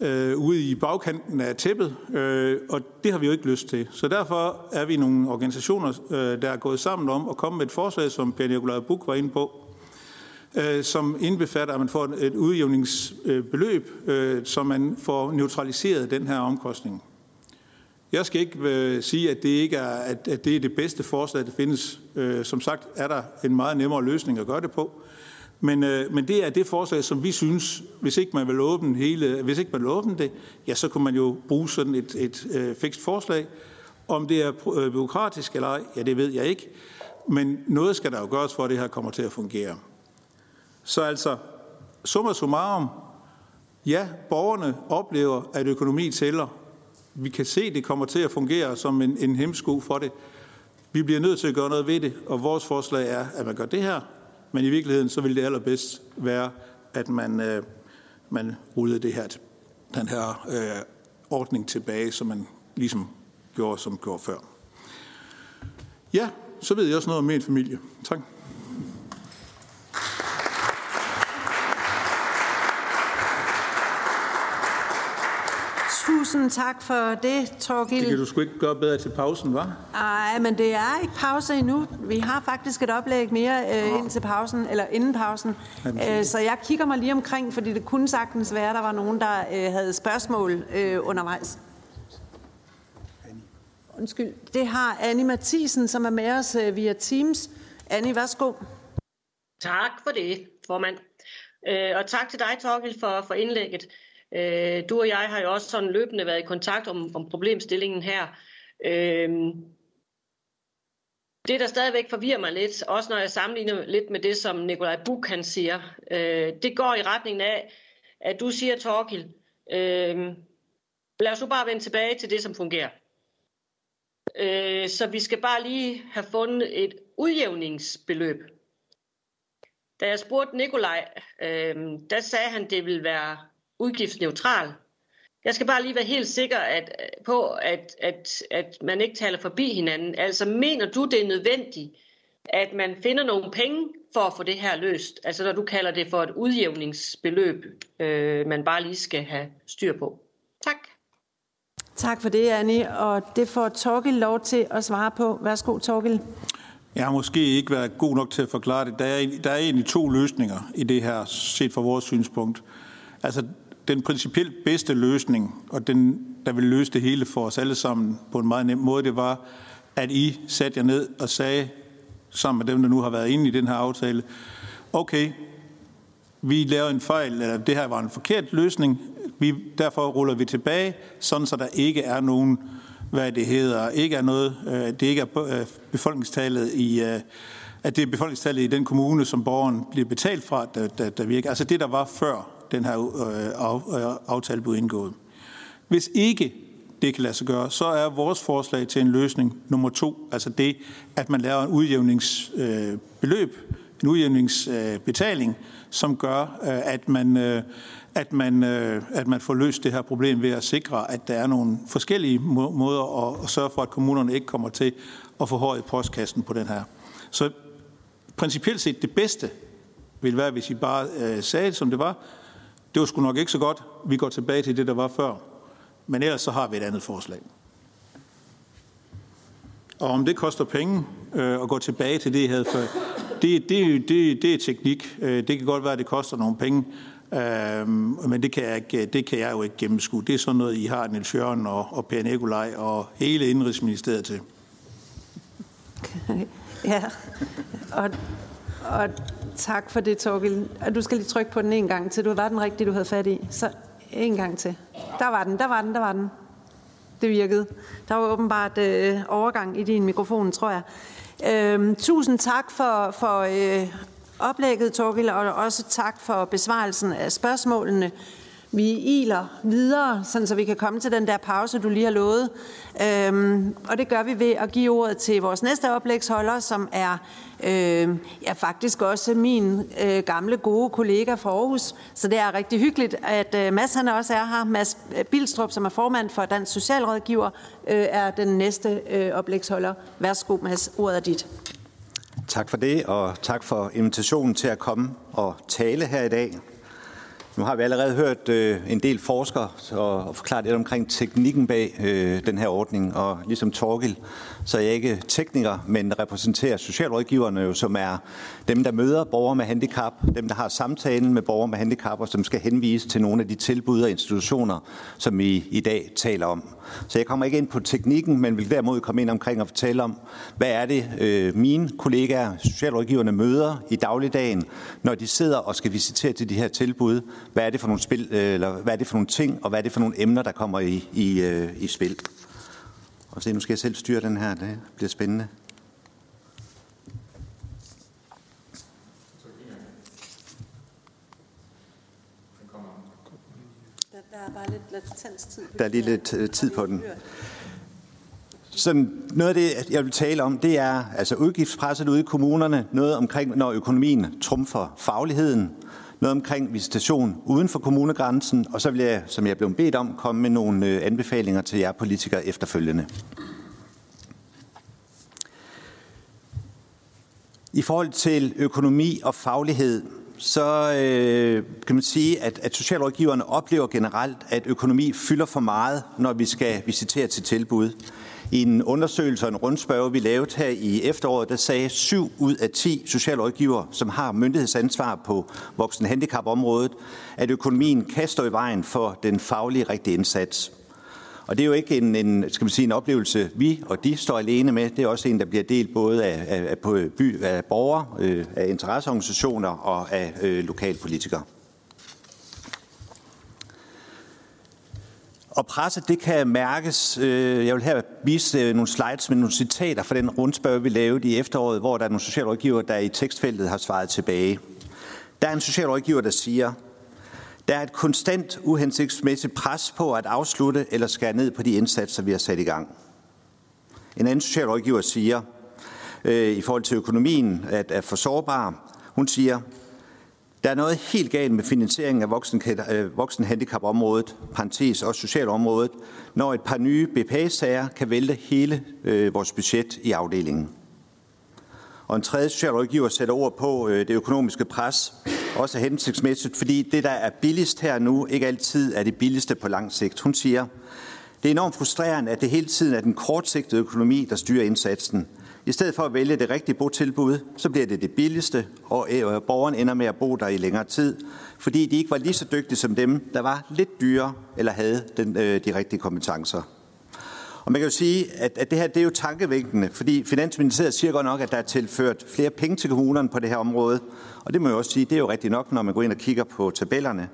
øh, ude i bagkanten af tæppet, øh, og det har vi jo ikke lyst til. Så derfor er vi nogle organisationer, øh, der er gået sammen om at komme med et forslag, som Per Nikolaj Buk var inde på, øh, som indbefatter, at man får et udjævningsbeløb, øh, så man får neutraliseret den her omkostning. Jeg skal ikke øh, sige, at det ikke er, at, at det er det bedste forslag, der findes. Øh, som sagt er der en meget nemmere løsning at gøre det på. Men, øh, men det er det forslag, som vi synes, hvis ikke man vil åbne, hele, hvis ikke man vil åbne det, ja, så kunne man jo bruge sådan et, et øh, fikst forslag. Om det er øh, byråkratisk eller ej, ja, det ved jeg ikke. Men noget skal der jo gøres for, at det her kommer til at fungere. Så altså, summa summarum, ja, borgerne oplever, at økonomi tæller. Vi kan se, at det kommer til at fungere som en, en hemsko for det. Vi bliver nødt til at gøre noget ved det, og vores forslag er, at man gør det her, men i virkeligheden så ville det allerbedst være, at man, øh, man rullede det her, den her øh, ordning tilbage, som man ligesom gjorde, som gjorde før. Ja, så ved jeg også noget om min familie. Tak. Tusind tak for det, Torgild. Det kan du sgu ikke gøre bedre til pausen, var? Nej, men det er ikke pause endnu. Vi har faktisk et oplæg mere øh, ind til pausen, eller inden pausen. Øh, så jeg kigger mig lige omkring, fordi det kunne sagtens være, at der var nogen, der øh, havde spørgsmål øh, undervejs. Undskyld. Det har Annie Mathisen, som er med os øh, via Teams. Annie, værsgo. Tak for det, formand. Øh, og tak til dig, Torgild, for, for indlægget. Øh, du og jeg har jo også sådan løbende været i kontakt om, om problemstillingen her. Øh, det, der stadigvæk forvirrer mig lidt, også når jeg sammenligner lidt med det, som Nikolaj Buk han siger, øh, det går i retningen af, at du siger, Torkil, øh, lad os nu bare vende tilbage til det, som fungerer. Øh, så vi skal bare lige have fundet et udjævningsbeløb. Da jeg spurgte Nikolaj, øh, der sagde han, det ville være udgiftsneutral. Jeg skal bare lige være helt sikker at, på, at, at, at man ikke taler forbi hinanden. Altså mener du, det er nødvendigt, at man finder nogle penge for at få det her løst? Altså når du kalder det for et udjævningsbeløb, øh, man bare lige skal have styr på. Tak. Tak for det, Annie. Og det får Torgild lov til at svare på. Værsgo, Torgild. Jeg har måske ikke været god nok til at forklare det. Der er, der er egentlig to løsninger i det her, set fra vores synspunkt. Altså, den principielt bedste løsning, og den, der vil løse det hele for os alle sammen på en meget nem måde, det var, at I satte jer ned og sagde, sammen med dem, der nu har været inde i den her aftale, okay, vi lavede en fejl, eller det her var en forkert løsning, vi, derfor ruller vi tilbage, sådan så der ikke er nogen, hvad det hedder, ikke er noget, øh, det ikke er øh, befolkningstallet i, øh, at det er befolkningstallet i den kommune, som borgeren bliver betalt fra, der, der, der virker. Altså det, der var før den her øh, øh, aftale blev indgået. Hvis ikke det kan lade sig gøre, så er vores forslag til en løsning nummer to, altså det, at man laver en udjævningsbeløb, øh, en udjævningsbetaling, øh, som gør, øh, at man, øh, at, man, øh, at man får løst det her problem ved at sikre, at der er nogle forskellige må- måder at, at sørge for, at kommunerne ikke kommer til at få i postkassen på den her. Så principielt set det bedste vil være, hvis I bare øh, sagde det, som det var, det var sgu nok ikke så godt. Vi går tilbage til det, der var før. Men ellers så har vi et andet forslag. Og om det koster penge øh, at gå tilbage til det, jeg havde før, det, det, det, det er teknik. Øh, det kan godt være, at det koster nogle penge, øh, men det kan, jeg ikke, det kan jeg jo ikke gennemskue. Det er sådan noget, I har Niels Jørgen og, og Per Nikolaj og hele Indrigsministeriet til. Okay. Ja, og, og Tak for det, Torgild. Du skal lige trykke på den en gang til. Du var den rigtige, du havde fat i. Så en gang til. Der var den, der var den, der var den. Det virkede. Der var åbenbart øh, overgang i din mikrofon, tror jeg. Øh, tusind tak for, for øh, oplægget, Torgild, og også tak for besvarelsen af spørgsmålene vi iler videre, sådan så vi kan komme til den der pause, du lige har lovet. Øhm, og det gør vi ved at give ordet til vores næste oplægsholder, som er øh, ja, faktisk også min øh, gamle gode kollega fra Aarhus. Så det er rigtig hyggeligt, at øh, Mads han også er her. Mads øh, Bilstrup, som er formand for Dansk Socialrådgiver, øh, er den næste øh, oplægsholder. Værsgo, Mads. Ordet er dit. Tak for det, og tak for invitationen til at komme og tale her i dag. Nu har vi allerede hørt øh, en del forskere og, og forklare lidt omkring teknikken bag øh, den her ordning, og ligesom Torgil, så jeg er ikke tekniker, men repræsenterer socialrådgiverne, jo, som er dem, der møder borgere med handicap, dem, der har samtalen med borgere med handicap, og som skal henvise til nogle af de tilbud og institutioner, som vi i dag taler om. Så jeg kommer ikke ind på teknikken, men vil derimod komme ind omkring og fortælle om, hvad er det, øh, mine kollegaer, socialrådgiverne, møder i dagligdagen, når de sidder og skal visitere til de her tilbud. Hvad er det for nogle, spil, øh, eller hvad er det for nogle ting, og hvad er det for nogle emner, der kommer i, i, øh, i spil. Og se, nu skal jeg selv styre den her, det bliver spændende. Der er lige lidt øh, tid på den. Så noget af det, jeg vil tale om, det er altså udgiftspresset ude i kommunerne, noget omkring, når økonomien trumfer fagligheden, noget omkring visitation uden for kommunegrænsen, og så vil jeg, som jeg blev bedt om, komme med nogle øh, anbefalinger til jer politikere efterfølgende. I forhold til økonomi og faglighed, så øh, kan man sige, at, at socialrådgiverne oplever generelt, at økonomi fylder for meget, når vi skal visitere til tilbud. I en undersøgelse og en rundspørge, vi lavede her i efteråret, der sagde 7 ud af 10 socialrådgiver, som har myndighedsansvar på voksenhandicapområdet, at økonomien kan stå i vejen for den faglige rigtige indsats. Og det er jo ikke en, en, skal man sige, en oplevelse, vi og de står alene med. Det er også en, der bliver delt både af, af, af, by, af borgere, øh, af interesseorganisationer og af øh, lokalpolitikere. Og presset, det kan mærkes. Øh, jeg vil her vise øh, nogle slides med nogle citater fra den rundspørg, vi lavede i efteråret, hvor der er nogle socialrådgiver, der i tekstfeltet har svaret tilbage. Der er en socialrådgiver, der siger, der er et konstant uhensigtsmæssigt pres på at afslutte eller skære ned på de indsatser, vi har sat i gang. En anden socialrådgiver siger, øh, i forhold til økonomien, at er for sårbar, hun siger, der er noget helt galt med finansieringen af voksen, øh, voksenhandicapområdet, parentes og socialområdet, når et par nye BPA-sager kan vælte hele øh, vores budget i afdelingen. Og en tredje socialrådgiver sætter ord på øh, det økonomiske pres, også hensigtsmæssigt, fordi det, der er billigst her nu, ikke altid er det billigste på lang sigt. Hun siger, det er enormt frustrerende, at det hele tiden er den kortsigtede økonomi, der styrer indsatsen. I stedet for at vælge det rigtige botilbud, så bliver det det billigste, øh, og borgeren ender med at bo der i længere tid, fordi de ikke var lige så dygtige som dem, der var lidt dyre eller havde den, øh, de rigtige kompetencer. Og man kan jo sige, at, at det her det er jo tankevækkende, fordi Finansministeriet siger godt nok, at der er tilført flere penge til kommunerne på det her område. Og det må jeg også sige, det er jo rigtigt nok, når man går ind og kigger på tabellerne.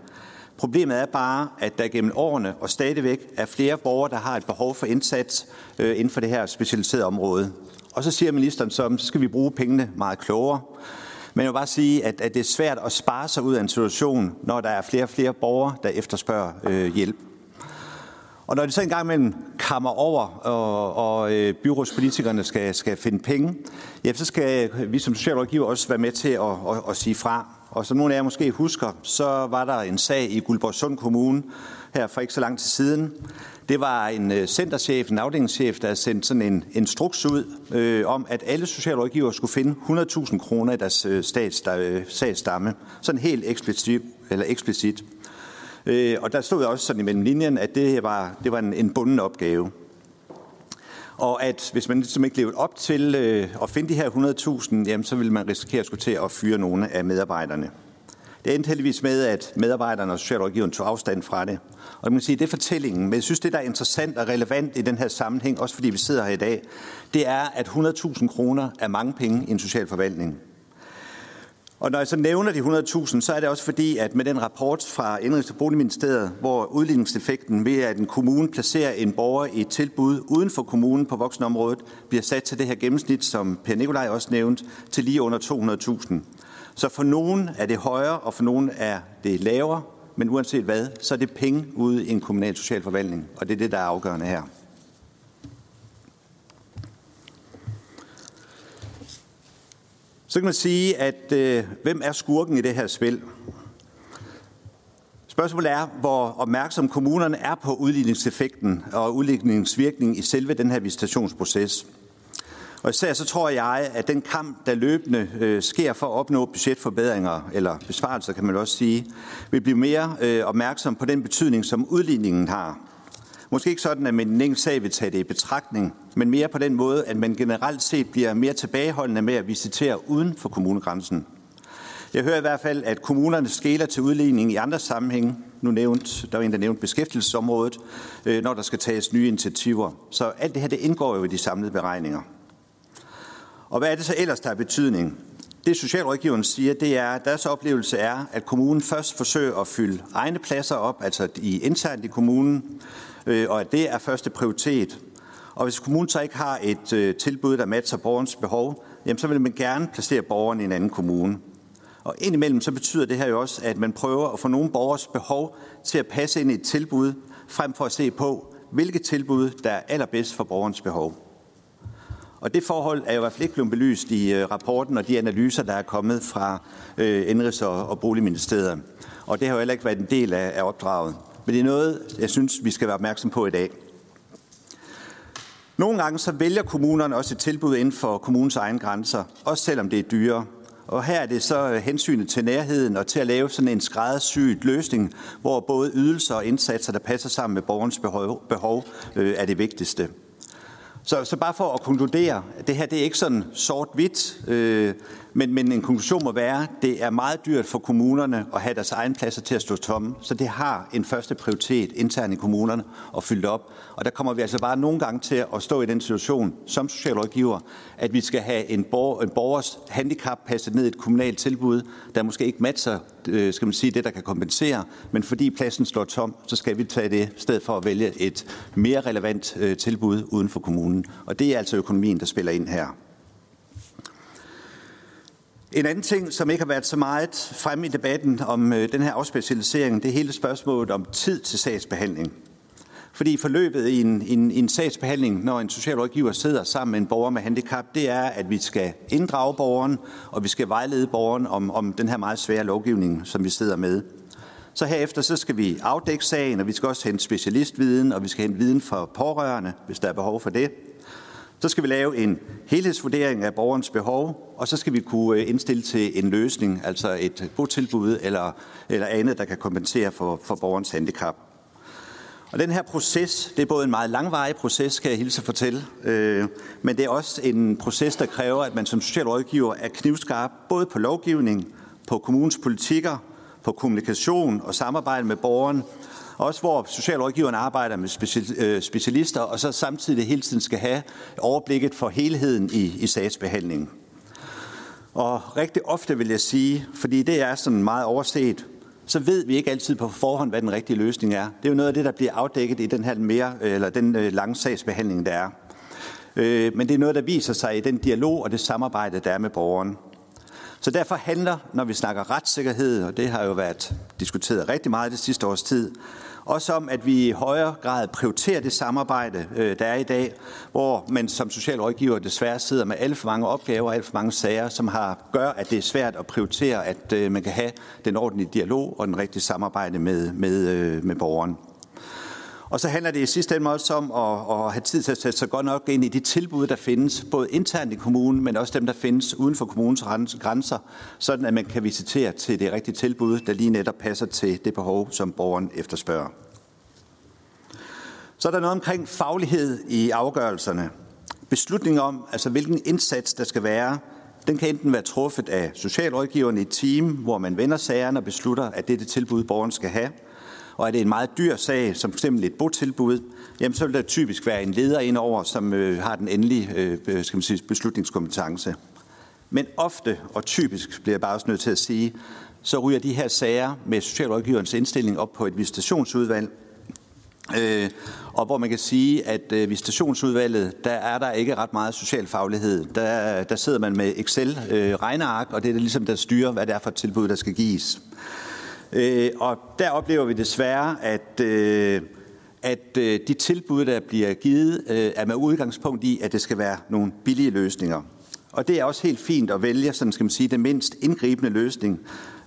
Problemet er bare, at der gennem årene og stadigvæk er flere borgere, der har et behov for indsats øh, inden for det her specialiserede område. Og så siger ministeren så, så skal vi bruge pengene meget klogere. Men jeg vil bare sige, at, at det er svært at spare sig ud af en situation, når der er flere og flere borgere, der efterspørger øh, hjælp. Og når det så engang imellem kammer over, og, og øh, byrådspolitikerne skal, skal finde penge, ja, så skal vi som socialrådgiver også være med til at, at, at sige fra. Og som nogle af jer måske husker, så var der en sag i Guldborgsund Kommune her for ikke så lang tid siden. Det var en øh, centerchef, en afdelingschef, der sendte sådan en instruks ud øh, om, at alle socialrådgivere skulle finde 100.000 kroner i deres øh, stats, øh, sagsstamme. Sådan helt eksplicit. Eller eksplicit. Øh, og der stod også sådan imellem linjen, at det var, det var en, en bunden opgave. Og at hvis man ligesom ikke levede op til øh, at finde de her 100.000, jamen, så ville man risikere at skulle til at fyre nogle af medarbejderne. Det endte heldigvis med, at medarbejderne og socialrådgiveren tog afstand fra det. Og man kan sige, det er fortællingen. Men jeg synes, det der er interessant og relevant i den her sammenhæng, også fordi vi sidder her i dag, det er, at 100.000 kroner er mange penge i en social forvaltning. Og når jeg så nævner de 100.000, så er det også fordi, at med den rapport fra Indrigs- og Boligministeriet, hvor udligningseffekten ved, at en kommune placerer en borger i et tilbud uden for kommunen på voksenområdet, bliver sat til det her gennemsnit, som Per Nikolaj også nævnte, til lige under 200.000. Så for nogen er det højere, og for nogen er det lavere, men uanset hvad, så er det penge ude i en kommunal socialforvaltning, og det er det, der er afgørende her. Så kan man sige, at øh, hvem er skurken i det her spil? Spørgsmålet er, hvor opmærksom kommunerne er på udligningseffekten og udligningsvirkningen i selve den her visitationsproces. Og især så tror jeg, at den kamp, der løbende øh, sker for at opnå budgetforbedringer, eller besparelser kan man også sige, vil blive mere øh, opmærksom på den betydning, som udligningen har. Måske ikke sådan, at man en enkelt sag vil tage det i betragtning, men mere på den måde, at man generelt set bliver mere tilbageholdende med at visitere uden for kommunegrænsen. Jeg hører i hvert fald, at kommunerne skæler til udligning i andre sammenhænge. Nu nævnt, der var en, der nævnte beskæftigelsesområdet, øh, når der skal tages nye initiativer. Så alt det her, det indgår jo i de samlede beregninger. Og hvad er det så ellers, der har betydning? Det socialrådgiveren siger, det er, at deres oplevelse er, at kommunen først forsøger at fylde egne pladser op, altså i internt i kommunen, øh, og at det er første prioritet. Og hvis kommunen så ikke har et øh, tilbud, der matcher borgerens behov, jamen så vil man gerne placere borgeren i en anden kommune. Og indimellem så betyder det her jo også, at man prøver at få nogle borgers behov til at passe ind i et tilbud, frem for at se på, hvilket tilbud, der er allerbedst for borgerens behov. Og det forhold er jo i hvert fald ikke blevet belyst i øh, rapporten og de analyser, der er kommet fra øh, Indrigs- og, og Boligministeriet. Og det har jo heller ikke været en del af, af opdraget. Men det er noget, jeg synes, vi skal være opmærksom på i dag. Nogle gange så vælger kommunerne også et tilbud inden for kommunens egen grænser, også selvom det er dyrere. Og her er det så øh, hensynet til nærheden og til at lave sådan en skræddersyet løsning, hvor både ydelser og indsatser, der passer sammen med borgernes behov, behov øh, er det vigtigste. Så, så bare for at konkludere, det her det er ikke sådan sort-hvidt, øh, men, men en konklusion må være, det er meget dyrt for kommunerne at have deres egen pladser til at stå tomme, så det har en første prioritet internt i kommunerne at fylde op. Og der kommer vi altså bare nogle gange til at stå i den situation som socialrådgiver, at vi skal have en, borger, en borgers handicap passet ned i et kommunalt tilbud, der måske ikke matcher øh, skal man sige, det, der kan kompensere, men fordi pladsen står tom, så skal vi tage det i stedet for at vælge et mere relevant øh, tilbud uden for kommunen. Og det er altså økonomien, der spiller ind her. En anden ting, som ikke har været så meget fremme i debatten om øh, den her afspecialisering, det er hele spørgsmålet om tid til sagsbehandling. Fordi forløbet i en, en, en sagsbehandling, når en socialrådgiver sidder sammen med en borger med handicap, det er, at vi skal inddrage borgeren, og vi skal vejlede borgeren om, om den her meget svære lovgivning, som vi sidder med. Så herefter så skal vi afdække sagen, og vi skal også hente specialistviden, og vi skal hente viden fra pårørende, hvis der er behov for det. Så skal vi lave en helhedsvurdering af borgerens behov, og så skal vi kunne øh, indstille til en løsning, altså et botilbud eller, eller andet, der kan kompensere for, for borgerens handicap. Og den her proces, det er både en meget langvarig proces, kan jeg hilse at fortælle, øh, men det er også en proces, der kræver, at man som socialrådgiver er knivskarp, både på lovgivning, på kommunens politikker, på kommunikation og samarbejde med borgeren, også hvor socialrådgiverne arbejder med øh, specialister, og så samtidig hele tiden skal have overblikket for helheden i, i sagsbehandlingen. Og rigtig ofte vil jeg sige, fordi det er sådan meget overset, så ved vi ikke altid på forhånd, hvad den rigtige løsning er. Det er jo noget af det, der bliver afdækket i den her mere, eller den øh, lange sagsbehandling, der er. Øh, men det er noget, der viser sig i den dialog og det samarbejde, der er med borgeren. Så derfor handler, når vi snakker retssikkerhed, og det har jo været diskuteret rigtig meget det sidste års tid, også om, at vi i højere grad prioriterer det samarbejde, øh, der er i dag, hvor man som socialrådgiver desværre sidder med alt for mange opgaver og alt for mange sager, som har, gør, at det er svært at prioritere, at øh, man kan have den ordentlige dialog og den rigtige samarbejde med, med, øh, med borgeren. Og så handler det i sidste ende også om at, at have tid til at sætte sig godt nok ind i de tilbud, der findes, både internt i kommunen, men også dem, der findes uden for kommunens grænser, sådan at man kan visitere til det rigtige tilbud, der lige netop passer til det behov, som borgeren efterspørger. Så er der noget omkring faglighed i afgørelserne. Beslutningen om, altså hvilken indsats der skal være, den kan enten være truffet af socialrådgiverne i et team, hvor man vender sagerne og beslutter, at det er det tilbud, borgeren skal have, og er det en meget dyr sag, som f.eks. et botilbud, jamen så vil der typisk være en leder indover, som øh, har den endelige øh, skal man sige, beslutningskompetence. Men ofte og typisk bliver jeg bare også nødt til at sige, så ryger de her sager med socialrådgiverens indstilling op på et visitationsudvalg, Øh, og hvor man kan sige, at øh, visitationsudvalget, der er der ikke ret meget social faglighed. Der, der sidder man med Excel-regneark, øh, og det er det ligesom, der styrer, hvad det er for et tilbud, der skal gives. Øh, og der oplever vi desværre, at, øh, at øh, de tilbud, der bliver givet, øh, er med udgangspunkt i, at det skal være nogle billige løsninger. Og det er også helt fint at vælge, sådan skal man sige, den mindst indgribende løsning,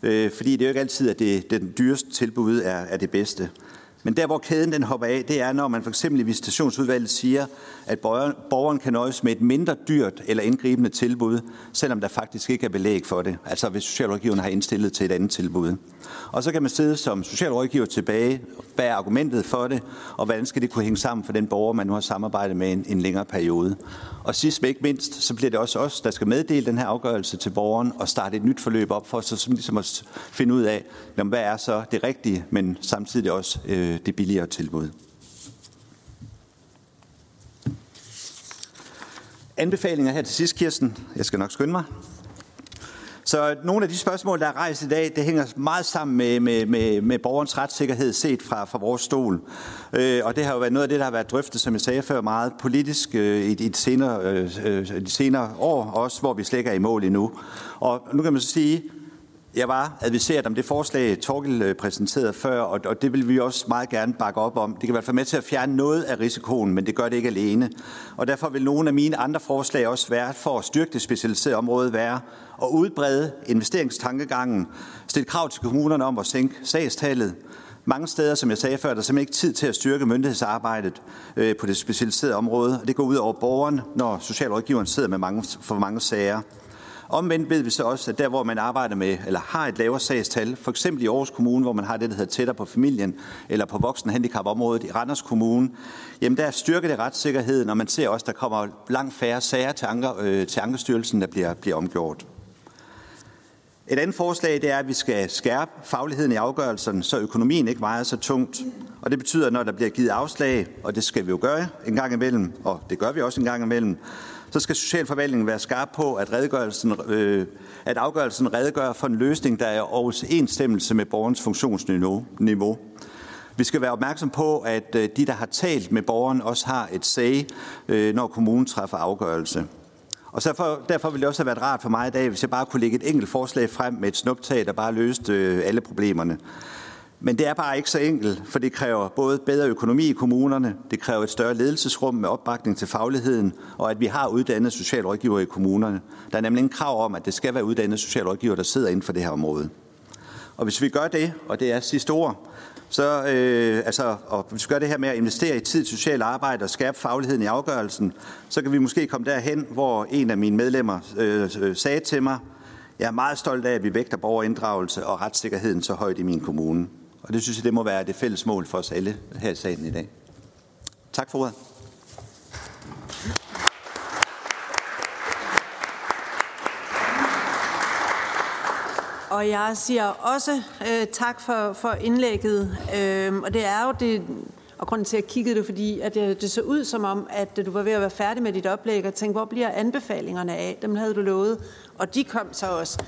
øh, fordi det er jo ikke altid, at det, den dyreste tilbud er, er det bedste. Men der, hvor kæden den hopper af, det er, når man for eksempel i visitationsudvalget siger, at borgeren kan nøjes med et mindre dyrt eller indgribende tilbud, selvom der faktisk ikke er belæg for det. Altså hvis socialrådgiveren har indstillet til et andet tilbud. Og så kan man sidde som socialrådgiver tilbage, hvad er argumentet for det, og hvordan skal det kunne hænge sammen for den borger, man nu har samarbejdet med en, en længere periode. Og sidst men ikke mindst, så bliver det også os, der skal meddele den her afgørelse til borgeren og starte et nyt forløb op for så ligesom at finde ud af, hvad er så det rigtige, men samtidig også øh, det billigere tilbud. Anbefalinger her til sidst, Kirsten. Jeg skal nok skynde mig. Så nogle af de spørgsmål, der er rejst i dag, det hænger meget sammen med, med, med, med borgerens retssikkerhed set fra, fra vores stol. Øh, og det har jo været noget af det, der har været drøftet, som jeg sagde før, meget politisk øh, i, i de, senere, øh, øh de senere år, også hvor vi slet ikke er i mål endnu. Og nu kan man så sige, jeg var adviseret om det forslag, Torgel øh, præsenterede før, og, og det vil vi også meget gerne bakke op om. Det kan i hvert fald med til at fjerne noget af risikoen, men det gør det ikke alene. Og derfor vil nogle af mine andre forslag også være, for at styrke det specialiserede område, være at udbrede investeringstankegangen, stille krav til kommunerne om at sænke sagstallet, mange steder, som jeg sagde før, er der simpelthen ikke tid til at styrke myndighedsarbejdet øh, på det specialiserede område, og det går ud over borgeren, når socialrådgiveren sidder med mange, for mange sager. Omvendt ved vi så også, at der hvor man arbejder med, eller har et lavere sagstal, for eksempel i Aarhus Kommune, hvor man har det, der hedder tættere på familien, eller på voksenhandicapområdet i Randers Kommune, jamen der styrker det retssikkerheden, og man ser også, at der kommer langt færre sager til, anker, øh, til Ankerstyrelsen, der bliver, bliver omgjort. Et andet forslag det er, at vi skal skærpe fagligheden i afgørelsen, så økonomien ikke vejer så tungt. Og det betyder, at når der bliver givet afslag, og det skal vi jo gøre en gang imellem, og det gør vi også en gang imellem, så skal Socialforvaltningen være skarp på, at, redegørelsen, øh, at afgørelsen redegør for en løsning, der er overensstemmelse med borgerens funktionsniveau. Vi skal være opmærksom på, at øh, de, der har talt med borgeren, også har et sag, øh, når kommunen træffer afgørelse. Og derfor, derfor ville det også have været rart for mig i dag, hvis jeg bare kunne lægge et enkelt forslag frem med et snuptag, der bare løste øh, alle problemerne. Men det er bare ikke så enkelt, for det kræver både bedre økonomi i kommunerne, det kræver et større ledelsesrum med opbakning til fagligheden, og at vi har uddannet socialrådgiver i kommunerne. Der er nemlig en krav om, at det skal være uddannet socialrådgiver, der sidder inden for det her område. Og hvis vi gør det, og det er sidste ord, så øh, altså, og hvis vi gør det her med at investere i tid til socialt arbejde og skærpe fagligheden i afgørelsen, så kan vi måske komme derhen, hvor en af mine medlemmer øh, øh, sagde til mig, jeg er meget stolt af, at vi vægter borgerinddragelse og retssikkerheden så højt i min kommune. Og det synes jeg, det må være det fælles mål for os alle her i salen i dag. Tak for ordet. Og jeg siger også øh, tak for, for indlægget. Øh, og det er jo det, og grunden til, at jeg kiggede det, fordi at det, det så ud som om, at du var ved at være færdig med dit oplæg, og tænkte, hvor bliver anbefalingerne af? Dem havde du lovet, og de kom så også.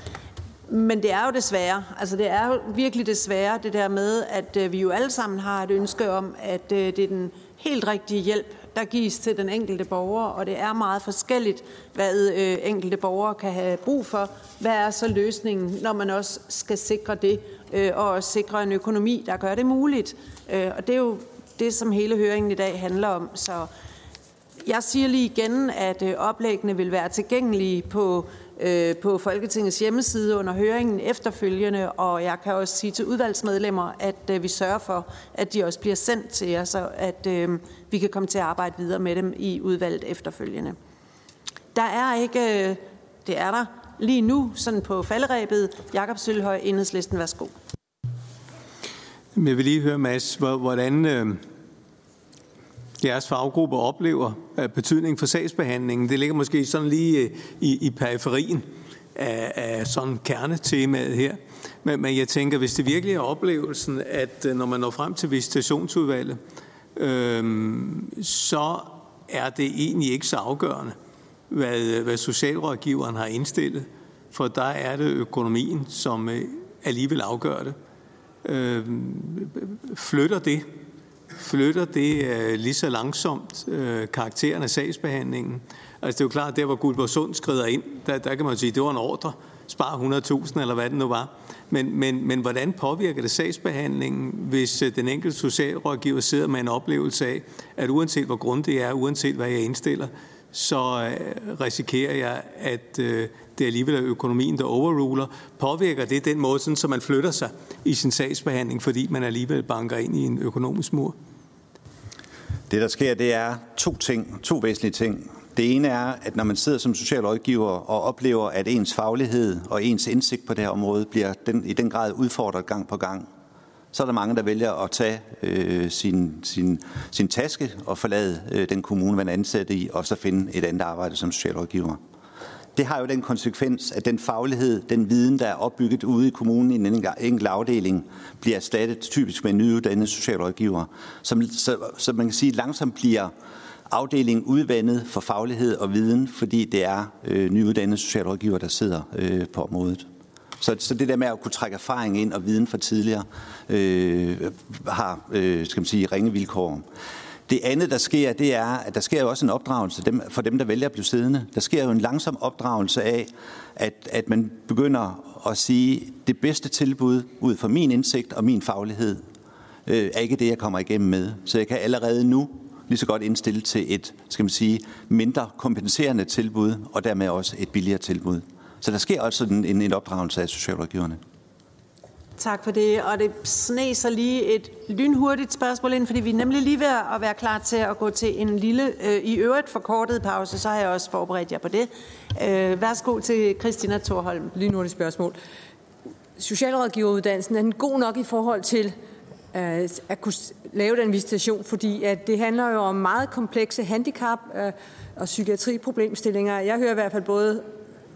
Men det er jo desværre, altså det er jo virkelig desværre det der med, at øh, vi jo alle sammen har et ønske om, at øh, det er den helt rigtige hjælp, der gives til den enkelte borger, og det er meget forskelligt, hvad øh, enkelte borgere kan have brug for. Hvad er så løsningen, når man også skal sikre det, og også sikre en økonomi, der gør det muligt? Og det er jo det, som hele høringen i dag handler om. Så jeg siger lige igen, at oplæggene vil være tilgængelige på øh, på Folketingets hjemmeside under høringen efterfølgende, og jeg kan også sige til udvalgsmedlemmer, at øh, vi sørger for, at de også bliver sendt til jer, så at øh, vi kan komme til at arbejde videre med dem i udvalget efterfølgende. Der er ikke, øh, det er der lige nu, sådan på falderæbet. Jakob Sølhøj, Enhedslisten, værsgo. Jeg vil lige høre, Mads, hvordan øh, jeres faggruppe oplever øh, betydning for sagsbehandlingen. Det ligger måske sådan lige øh, i, i periferien af, af sådan kernetemaet her. Men, men jeg tænker, hvis det virkelig er oplevelsen, at øh, når man når frem til visitationsudvalget, øhm, så er det egentlig ikke så afgørende, hvad, hvad socialrådgiveren har indstillet, for der er det økonomien, som alligevel afgør det. Øh, flytter det flytter det øh, lige så langsomt øh, karakteren af sagsbehandlingen. Altså det er jo klart, at der hvor Guldborgsund skrider ind, der, der kan man sige, at det var en ordre, spar 100.000 eller hvad det nu var. Men, men, men hvordan påvirker det sagsbehandlingen, hvis øh, den enkelte socialrådgiver sidder med en oplevelse af, at uanset hvor grund det er, uanset hvad jeg indstiller, så øh, risikerer jeg, at øh, det alligevel er økonomien, der overruler. Påvirker det den måde, sådan, så man flytter sig i sin sagsbehandling, fordi man alligevel banker ind i en økonomisk mur? Det, der sker, det er to ting, to væsentlige ting. Det ene er, at når man sidder som socialrådgiver og oplever, at ens faglighed og ens indsigt på det her område bliver den, i den grad udfordret gang på gang, så er der mange, der vælger at tage øh, sin, sin, sin taske og forlade øh, den kommune, man er ansat i, og så finde et andet arbejde som socialrådgiver. Det har jo den konsekvens, at den faglighed, den viden, der er opbygget ude i kommunen i en enkelt afdeling, bliver erstattet typisk med en nyuddannet socialrådgiver, som, så, så man kan sige langsomt bliver afdelingen udvandet for faglighed og viden, fordi det er øh, nyuddannede socialrådgiver, der sidder øh, på området. Så, så det der med at kunne trække erfaring ind og viden fra tidligere øh, har øh, skal man sige, ringe vilkår. Det andet, der sker, det er, at der sker jo også en opdragelse for dem, der vælger at blive siddende. Der sker jo en langsom opdragelse af, at, at man begynder at sige, det bedste tilbud ud fra min indsigt og min faglighed, øh, er ikke det, jeg kommer igennem med. Så jeg kan allerede nu lige så godt indstille til et, skal man sige, mindre kompenserende tilbud, og dermed også et billigere tilbud. Så der sker også en, en, en opdragelse af socialrådgiverne. Tak for det. Og det sne sig lige et lynhurtigt spørgsmål ind, fordi vi er nemlig lige ved at være klar til at gå til en lille, øh, i øvrigt forkortet pause, så har jeg også forberedt jer på det. Øh, værsgo til Christina Thorholm. Lynhurtigt spørgsmål. Socialrådgiveruddannelsen, er den god nok i forhold til øh, at kunne lave den visitation? Fordi at det handler jo om meget komplekse handicap øh, og psykiatriproblemstillinger. Jeg hører i hvert fald både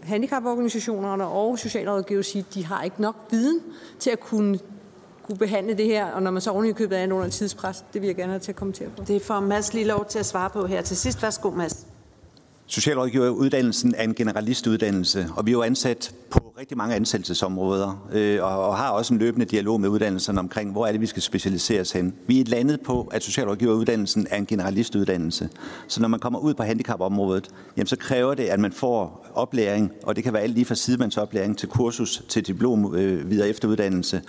handicaporganisationerne og socialrådgiver sige, at de har ikke nok viden til at kunne kunne behandle det her, og når man så oven i købet er under tidspres, det vil jeg gerne have til at kommentere på. Det får Mads lige lov til at svare på her til sidst. Værsgo, Mads. Socialrådgiveruddannelsen er en generalistuddannelse, og vi er jo ansat på rigtig mange ansættelsesområder, øh, og, og har også en løbende dialog med uddannelserne omkring, hvor er det, vi skal specialiseres hen. Vi er landet på, at socialrådgiveruddannelsen er en generalistuddannelse. Så når man kommer ud på handicapområdet, jamen, så kræver det, at man får oplæring, og det kan være alt lige fra sidemandsoplæring til kursus til diplom øh, videre efteruddannelse,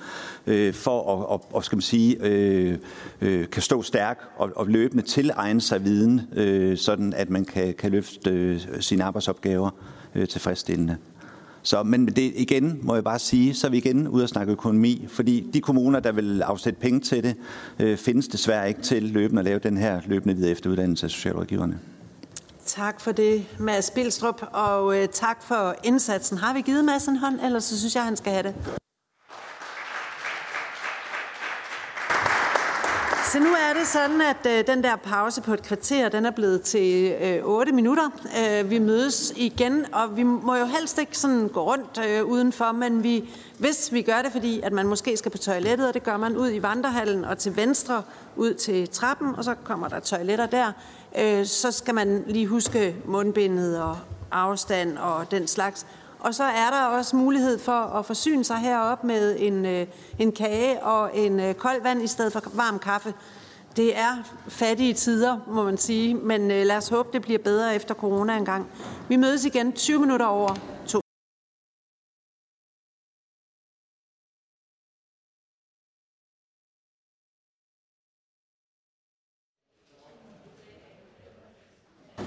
øh, for at og, og, skal man sige, øh, øh, kan stå stærk og, og løbende tilegne sig viden, øh, sådan at man kan, kan løfte øh, sine arbejdsopgaver øh, tilfredsstillende. Så, men det igen må jeg bare sige, så er vi igen ude at snakke økonomi, fordi de kommuner, der vil afsætte penge til det, øh, findes desværre ikke til løbende at lave den her løbende videre efteruddannelse af socialrådgiverne. Tak for det, Mads Bilstrup, og øh, tak for indsatsen. Har vi givet Mads en hånd, eller så synes jeg, han skal have det. Så nu er det sådan, at øh, den der pause på et kvarter, den er blevet til øh, 8 minutter. Øh, vi mødes igen, og vi må jo helst ikke sådan gå rundt øh, udenfor, men vi, hvis vi gør det, fordi at man måske skal på toilettet, og det gør man ud i vandrehallen og til venstre ud til trappen, og så kommer der toiletter der, øh, så skal man lige huske mundbindet og afstand og den slags. Og så er der også mulighed for at forsyne sig herop med en, øh, en kage og en øh, kold vand i stedet for varm kaffe. Det er fattige tider, må man sige, men øh, lad os håbe, det bliver bedre efter corona engang. Vi mødes igen 20 minutter over to.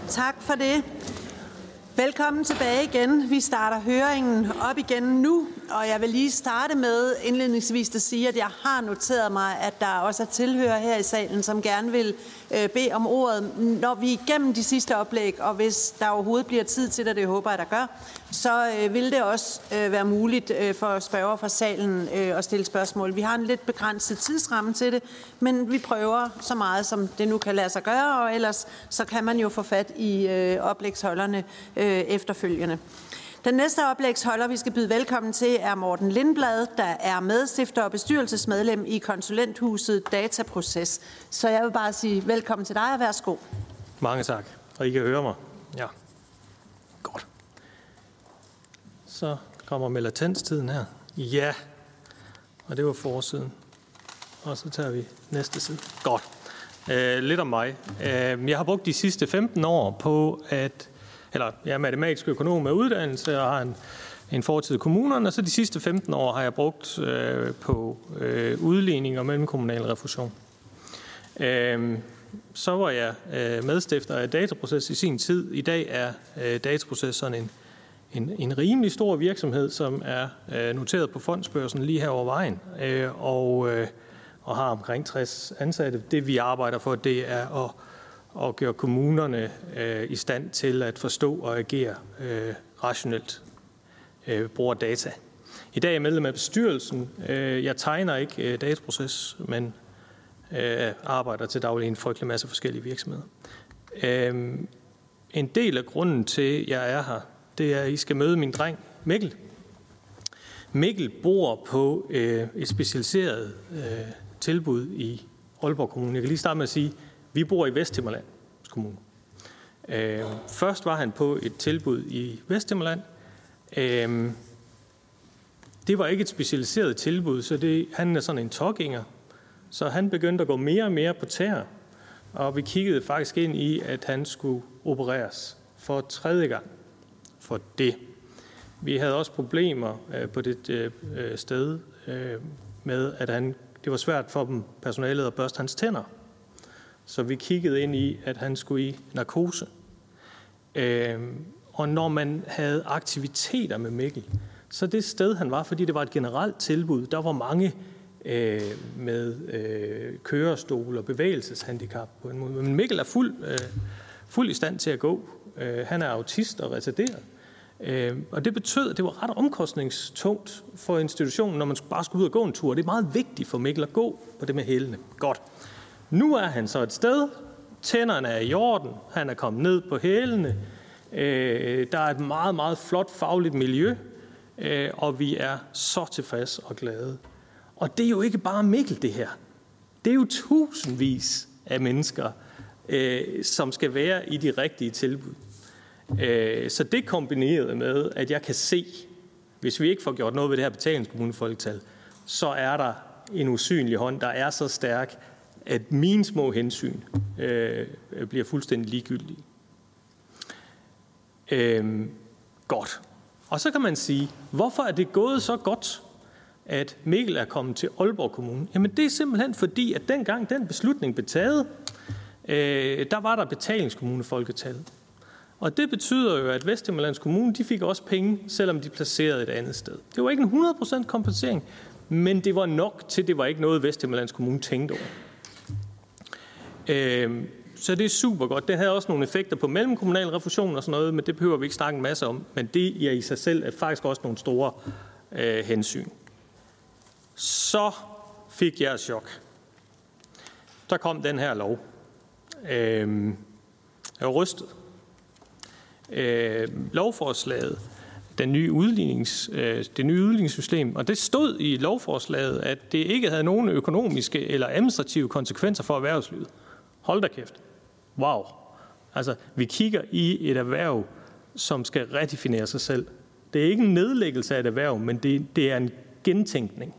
Tak for det. Velkommen tilbage igen. Vi starter høringen op igen nu, og jeg vil lige starte med indledningsvis at sige, at jeg har noteret mig, at der også er tilhører her i salen, som gerne vil øh, bede om ordet, når vi er igennem de sidste oplæg, og hvis der overhovedet bliver tid til det, det håber jeg, der gør, så øh, vil det også øh, være muligt øh, for spørger fra salen øh, at stille spørgsmål. Vi har en lidt begrænset tidsramme til det, men vi prøver så meget, som det nu kan lade sig gøre, og ellers så kan man jo få fat i øh, oplægsholderne øh, efterfølgende. Den næste oplægsholder, vi skal byde velkommen til, er Morten Lindblad, der er medstifter og bestyrelsesmedlem i konsulenthuset Dataproces. Så jeg vil bare sige velkommen til dig og værsgo. Mange tak, og I kan høre mig. Ja, godt. Så kommer melatenstiden her. Ja, og det var forsiden. Og så tager vi næste side. Godt. Uh, lidt om mig. Uh, jeg har brugt de sidste 15 år på at eller jeg er matematisk økonom med uddannelse og har en, en fortid i kommunerne, og så de sidste 15 år har jeg brugt øh, på øh, udligning og mellemkommunal refusion. Øh, så var jeg øh, medstifter af Dataproces i sin tid. I dag er øh, Dataproces sådan en, en, en rimelig stor virksomhed, som er øh, noteret på fondsbørsen lige her over vejen, øh, og, øh, og har omkring 60 ansatte. Det vi arbejder for, det er at og gøre kommunerne øh, i stand til at forstå og agere øh, rationelt øh, bruger data. I dag er jeg medlem af bestyrelsen. Øh, jeg tegner ikke øh, dataproces, men øh, arbejder til daglig i en frygtelig masse forskellige virksomheder. Øh, en del af grunden til, at jeg er her, det er, at I skal møde min dreng Mikkel. Mikkel bor på øh, et specialiseret øh, tilbud i Aalborg Kommune. Jeg kan lige starte med at sige, vi bor i Vesthimmerland Kommune. Øh, først var han på et tilbud i Vesthimmerland. Øh, det var ikke et specialiseret tilbud, så det, han er sådan en toginger. Så han begyndte at gå mere og mere på tæer. Og vi kiggede faktisk ind i, at han skulle opereres for tredje gang for det. Vi havde også problemer øh, på det øh, øh sted øh, med, at han, det var svært for dem personalet at børste hans tænder. Så vi kiggede ind i, at han skulle i narkose. Øh, og når man havde aktiviteter med Mikkel, så det sted, han var, fordi det var et generelt tilbud, der var mange øh, med øh, kørestol og bevægelseshandicap på en måde. Men Mikkel er fuld, øh, fuld i stand til at gå. Øh, han er autist og retarderet. Øh, og det betød, at det var ret omkostningstungt for institutionen, når man bare skulle ud og gå en tur. Det er meget vigtigt for Mikkel at gå på det med hælene. Godt. Nu er han så et sted. Tænderne er i orden. Han er kommet ned på hælene. Øh, der er et meget, meget flot fagligt miljø. Øh, og vi er så tilfredse og glade. Og det er jo ikke bare Mikkel, det her. Det er jo tusindvis af mennesker, øh, som skal være i de rigtige tilbud. Øh, så det kombineret med, at jeg kan se, hvis vi ikke får gjort noget ved det her betalingskommunefolketal, så er der en usynlig hånd, der er så stærk, at mine små hensyn øh, bliver fuldstændig ligegyldige. Øh, godt. Og så kan man sige, hvorfor er det gået så godt, at Mikkel er kommet til Aalborg Kommune? Jamen det er simpelthen fordi, at dengang den beslutning blev taget, øh, der var der betalingskommunefolketal. Og det betyder jo, at Vestjyllands Kommune de fik også penge, selvom de placerede et andet sted. Det var ikke en 100% kompensering, men det var nok til, det var ikke noget, Vestjyllands Kommune tænkte over. Øh, så det er super godt. Det havde også nogle effekter på mellemkommunal refusion og sådan noget, men det behøver vi ikke snakke en masse om. Men det er i sig selv er faktisk også nogle store øh, hensyn. Så fik jeg et chok. Der kom den her lov. Øh, jeg var rystet. Øh, lovforslaget, den nye udlignings, øh, det nye udligningssystem, og det stod i lovforslaget, at det ikke havde nogen økonomiske eller administrative konsekvenser for erhvervslivet. Hold da kæft. Wow. Altså, vi kigger i et erhverv, som skal redefinere sig selv. Det er ikke en nedlæggelse af et erhverv, men det, det er en gentænkning.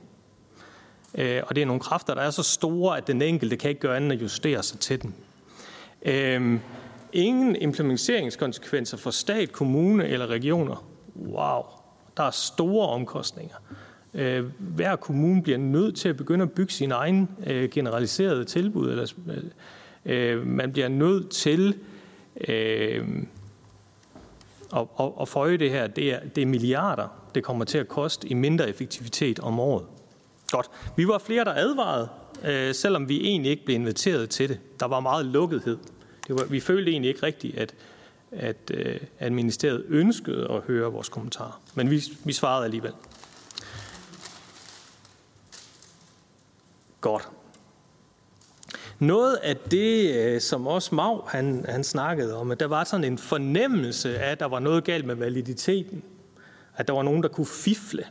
Øh, og det er nogle kræfter, der er så store, at den enkelte kan ikke gøre andet end at justere sig til den. Øh, ingen implementeringskonsekvenser for stat, kommune eller regioner. Wow, der er store omkostninger. Øh, hver kommune bliver nødt til at begynde at bygge sin egen øh, generaliserede tilbud, eller øh, Øh, man bliver nødt til øh, at, at, at føje det her. Det er, det er milliarder, det kommer til at koste i mindre effektivitet om året. Godt. Vi var flere, der advarede, øh, selvom vi egentlig ikke blev inviteret til det. Der var meget lukkethed. Det var, vi følte egentlig ikke rigtigt, at, at, øh, at ministeriet ønskede at høre vores kommentarer. Men vi, vi svarede alligevel. Godt. Noget af det, øh, som også Mag han, han snakkede om, at der var sådan en fornemmelse af, at der var noget galt med validiteten. At der var nogen, der kunne fifle.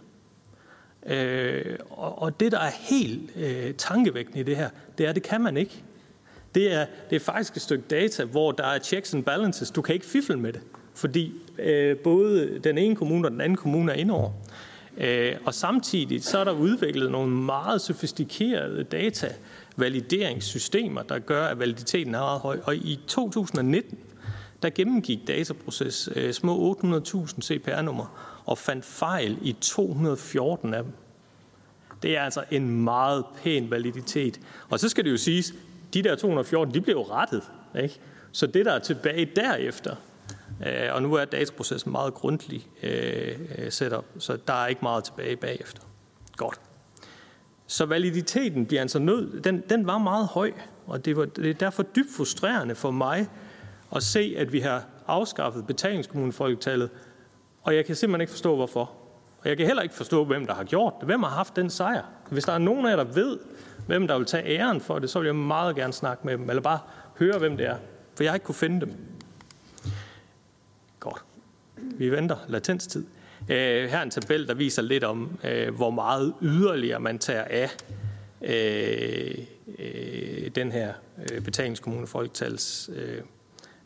Øh, og, og det, der er helt øh, tankevækkende i det her, det er, at det kan man ikke. Det er, det er faktisk et stykke data, hvor der er checks and balances. Du kan ikke fifle med det, fordi øh, både den ene kommune og den anden kommune er indover. Øh, og samtidig så er der udviklet nogle meget sofistikerede data, valideringssystemer, der gør, at validiteten er meget høj. Og i 2019, der gennemgik dataproces øh, små 800.000 CPR-numre og fandt fejl i 214 af dem. Det er altså en meget pæn validitet. Og så skal det jo siges, de der 214, de blev jo rettet. Ikke? Så det, der er tilbage derefter, øh, og nu er dataprocessen meget grundig øh, øh, setup, så der er ikke meget tilbage bagefter. Godt. Så validiteten bliver altså nød, den, den var meget høj, og det, var, det er derfor dybt frustrerende for mig at se, at vi har afskaffet betalingskommunefolketallet, og jeg kan simpelthen ikke forstå, hvorfor. Og jeg kan heller ikke forstå, hvem der har gjort det. Hvem har haft den sejr? Hvis der er nogen af jer, der ved, hvem der vil tage æren for det, så vil jeg meget gerne snakke med dem, eller bare høre, hvem det er. For jeg har ikke kunne finde dem. Godt. Vi venter latenstid. Øh, her er en tabel, der viser lidt om, øh, hvor meget yderligere man tager af øh, øh den her øh, betalingskommune øh,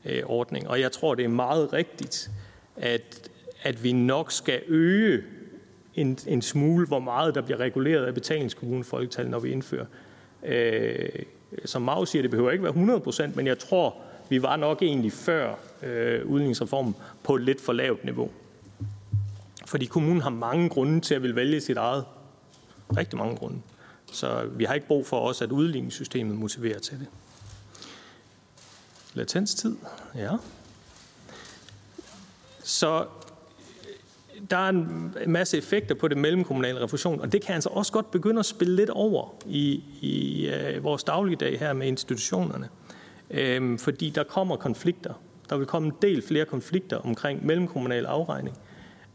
øh, ordning. Og jeg tror, det er meget rigtigt, at, at vi nok skal øge en, en smule, hvor meget der bliver reguleret af betalingskommune folketal, når vi indfører. Øh, som Mau siger, det behøver ikke være 100 procent, men jeg tror, vi var nok egentlig før øh, udligningsreformen på et lidt for lavt niveau. Fordi kommunen har mange grunde til at vil vælge sit eget. Rigtig mange grunde. Så vi har ikke brug for også, at udligningssystemet motiverer til det. Latenstid, ja. Så der er en masse effekter på det mellemkommunale refusion, og det kan altså også godt begynde at spille lidt over i, i øh, vores dagligdag her med institutionerne. Uh, fordi der kommer konflikter. Der vil komme en del flere konflikter omkring mellemkommunal afregning.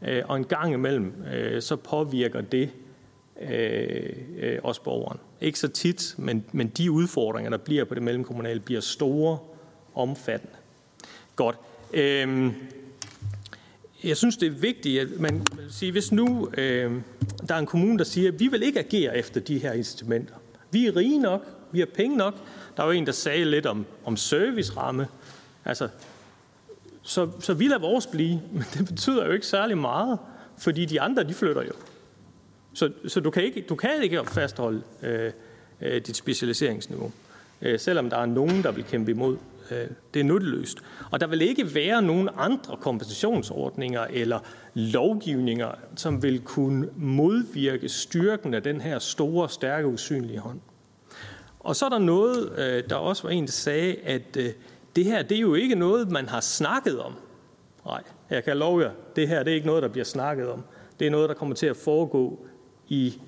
Øh, og en gang imellem, øh, så påvirker det uh, os også borgeren. Ikke så tit, men, men de udfordringer, der bliver på det mellemkommunale, bliver store, omfattende. Godt. Uh, jeg synes, det er vigtigt, at man siger, hvis nu øh, der er en kommune, der siger, at vi vil ikke agere efter de her incitamenter. Vi er rige nok, vi har penge nok. Der var en, der sagde lidt om, om serviceramme. Altså, så, så vi lader vores blive, men det betyder jo ikke særlig meget, fordi de andre, de flytter jo. Så, så du, kan ikke, du kan ikke fastholde øh, øh, dit specialiseringsniveau, øh, selvom der er nogen, der vil kæmpe imod Øh, det er nytteløst. Og der vil ikke være nogen andre kompensationsordninger eller lovgivninger, som vil kunne modvirke styrken af den her store, stærke, usynlige hånd. Og så er der noget, øh, der også var en, der sagde, at øh, det her, det er jo ikke noget, man har snakket om. Nej, jeg kan love jer, det her det er ikke noget, der bliver snakket om. Det er noget, der kommer til at foregå i,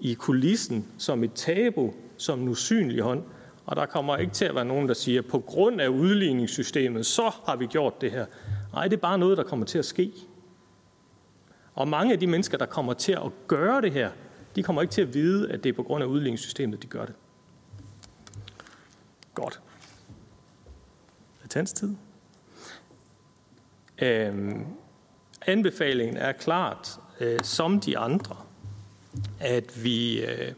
i kulissen som et tabu, som en usynlig hånd, og der kommer ikke til at være nogen, der siger, på grund af udligningssystemet, så har vi gjort det her. Nej, det er bare noget, der kommer til at ske. Og mange af de mennesker, der kommer til at gøre det her, de kommer ikke til at vide, at det er på grund af udligningssystemet, de gør det. Godt. Latens-tid. Øhm, anbefalingen er klart, øh, som de andre, at vi øh,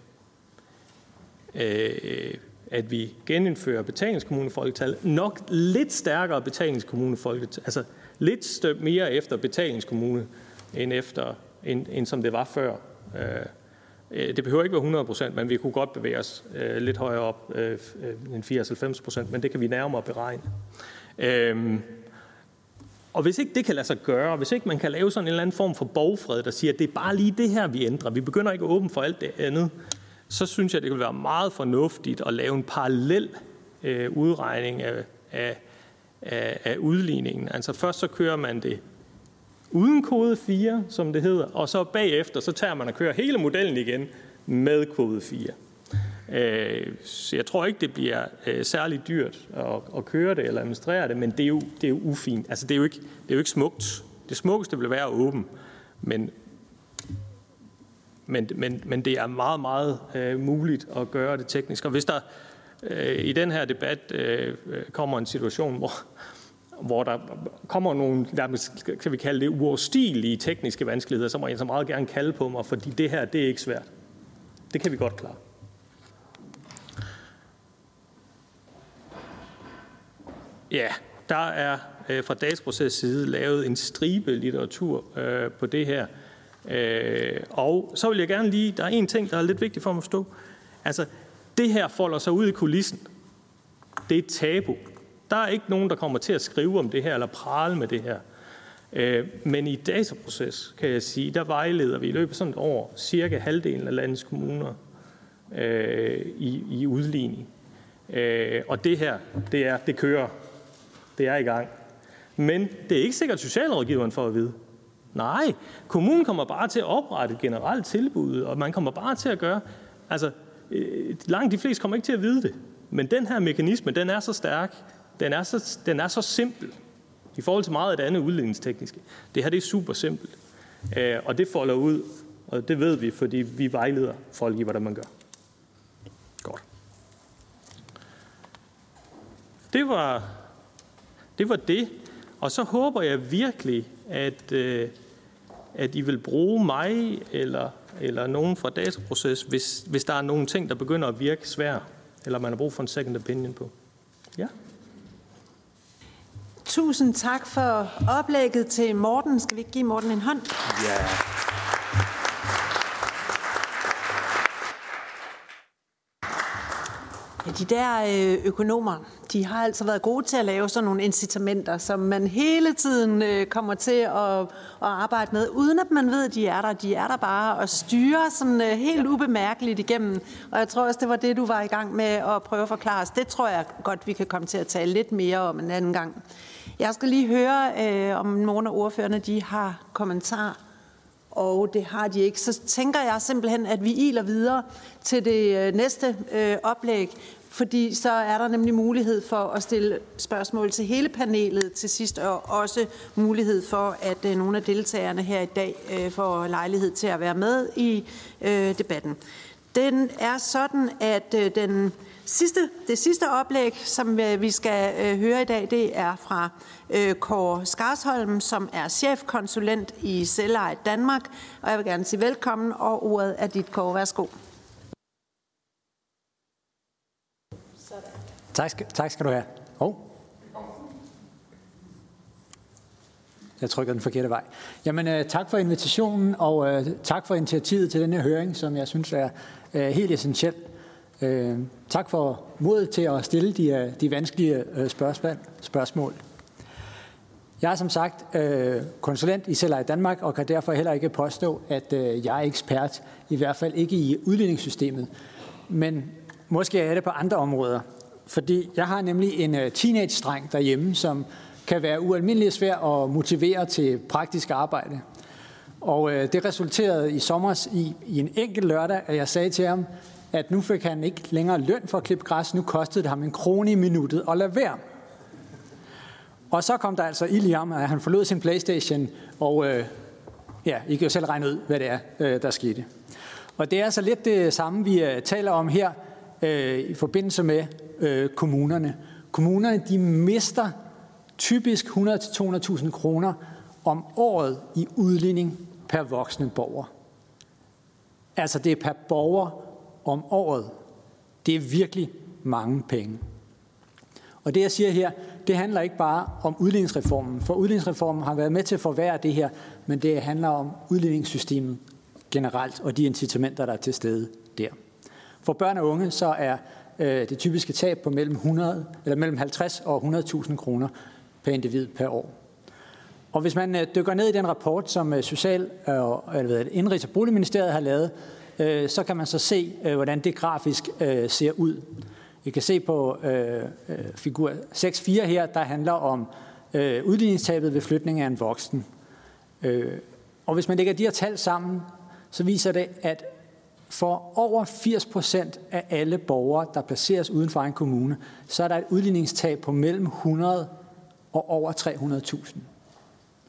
øh, at vi genindfører betalingskommunefolketal, nok lidt stærkere betalingskommunefolketal, altså lidt mere efter betalingskommune, end, efter, end, end som det var før. Øh, Øh, det behøver ikke være 100%, men vi kunne godt bevæge os øh, lidt højere op øh, øh end 94 procent, men det kan vi nærmere beregne. Øhm, og hvis ikke det kan lade sig gøre, hvis ikke man kan lave sådan en eller anden form for borgfred, der siger, at det er bare lige det her, vi ændrer, vi begynder ikke at åbne for alt det andet, så synes jeg, det vil være meget fornuftigt at lave en parallel øh, udregning af, af, af, af udligningen. Altså først så kører man det uden kode 4, som det hedder, og så bagefter så tager man og kører hele modellen igen med kode 4. Øh, så jeg tror ikke, det bliver øh, særlig dyrt at, at køre det eller administrere det, men det er jo, det er jo ufint. Altså, det er jo, ikke, det er jo ikke smukt. Det smukkeste vil være åben, men men, men, men det er meget, meget øh, muligt at gøre det teknisk. Og hvis der øh, i den her debat øh, øh kommer en situation, hvor, hvor der kommer nogle, der kan vi kalde det, uoverstigelige tekniske vanskeligheder, så må jeg så meget gerne kalde på mig, fordi det her, det er ikke svært. Det kan vi godt klare. Ja, der er øh, fra dagsproces side lavet en stribe litteratur øh, på det her. Øh, og så vil jeg gerne lige, der er en ting, der er lidt vigtig for mig at forstå. Altså, det her folder sig ud i kulissen. Det er et tabu. Der er ikke nogen, der kommer til at skrive om det her, eller prale med det her. Øh, men i dataproces, kan jeg sige, der vejleder vi i løbet af sådan et år cirka halvdelen af landets kommuner øh, i, i udligning. Øh, og det her, det er, det kører. Det er i gang. Men det er ikke sikkert, at socialrådgiveren får at vide. Nej, kommunen kommer bare til at oprette et generelt tilbud, og man kommer bare til at gøre, altså øh, langt de fleste kommer ikke til at vide det, men den her mekanisme, den er så stærk, den er så, den er så simpel i forhold til meget af det andet udledningstekniske. Det her det er super simpelt, øh, og det folder ud, og det ved vi, fordi vi vejleder folk i, hvordan man gør. Godt. Det var det. Var det. Og så håber jeg virkelig, at, øh, at I vil bruge mig eller, eller nogen fra dataproces, hvis, hvis der er nogle ting, der begynder at virke svært, eller man har brug for en second opinion på. Ja. Tusind tak for oplægget til Morten. Skal vi ikke give Morten en hånd? Ja. Ja, de der øh, økonomer, de har altså været gode til at lave sådan nogle incitamenter, som man hele tiden øh, kommer til at, at arbejde med, uden at man ved, at de er der. De er der bare og styrer sådan øh, helt ubemærkeligt igennem. Og jeg tror også, det var det, du var i gang med at prøve at forklare os. Det tror jeg godt, vi kan komme til at tale lidt mere om en anden gang. Jeg skal lige høre, øh, om nogle af ordførerne de har kommentar og det har de ikke. Så tænker jeg simpelthen, at vi iler videre til det øh, næste øh, oplæg, fordi så er der nemlig mulighed for at stille spørgsmål til hele panelet til sidst, og også mulighed for, at øh, nogle af deltagerne her i dag øh, får lejlighed til at være med i øh, debatten. Den er sådan, at øh, den sidste, det sidste oplæg, som øh, vi skal øh, høre i dag, det er fra øh, Kåre Skarsholm, som er chefkonsulent i Selleje Danmark. Og jeg vil gerne sige velkommen, og ordet er dit, Kåre. Værsgo. Tak skal, tak skal du have. Oh. Jeg trykker den forkerte vej. Jamen, øh, tak for invitationen, og øh, tak for initiativet til denne høring, som jeg synes er øh, helt essentiel. Øh, tak for modet til at stille de, øh, de vanskelige øh, spørgsmål. spørgsmål. Jeg er som sagt uh, konsulent i Selleje Danmark, og kan derfor heller ikke påstå, at jeg er ekspert, i hvert fald ikke i udligningssystemet. Men måske er det på andre områder. Fordi jeg har nemlig en uh, teenage-dreng derhjemme, som kan være ualmindeligt svær at motivere til praktisk arbejde. Og det resulterede i sommer i, i en enkelt lørdag, at jeg sagde til ham, at nu fik han ikke længere løn for at klippe græs, nu kostede det ham en krone i minuttet at lade være. Og så kom der altså ild i ham, at han forlod sin Playstation, og øh, ja, I kan jo selv regne ud, hvad det er, øh, der skete. Og det er altså lidt det samme, vi øh, taler om her øh, i forbindelse med øh, kommunerne. Kommunerne de mister typisk 100-200.000 kroner om året i udligning per voksne borger. Altså det er per borger om året. Det er virkelig mange penge. Og det jeg siger her, det handler ikke bare om udligningsreformen, for udligningsreformen har været med til at forværre det her, men det handler om udligningssystemet generelt og de incitamenter, der er til stede der. For børn og unge så er øh, det typiske tab på mellem, 100, eller mellem 50 og 100.000 kroner per individ per år. Og hvis man øh, dykker ned i den rapport, som øh, Social- og øh, Indrigs- og Boligministeriet har lavet, øh, så kan man så se, øh, hvordan det grafisk øh, ser ud. I kan se på øh, øh figur 6.4 her, der handler om øh, udligningstabet ved flytning af en voksen. Øh, og hvis man lægger de her tal sammen, så viser det, at for over 80 procent af alle borgere, der placeres uden for en kommune, så er der et udligningstab på mellem 100 og over 300.000.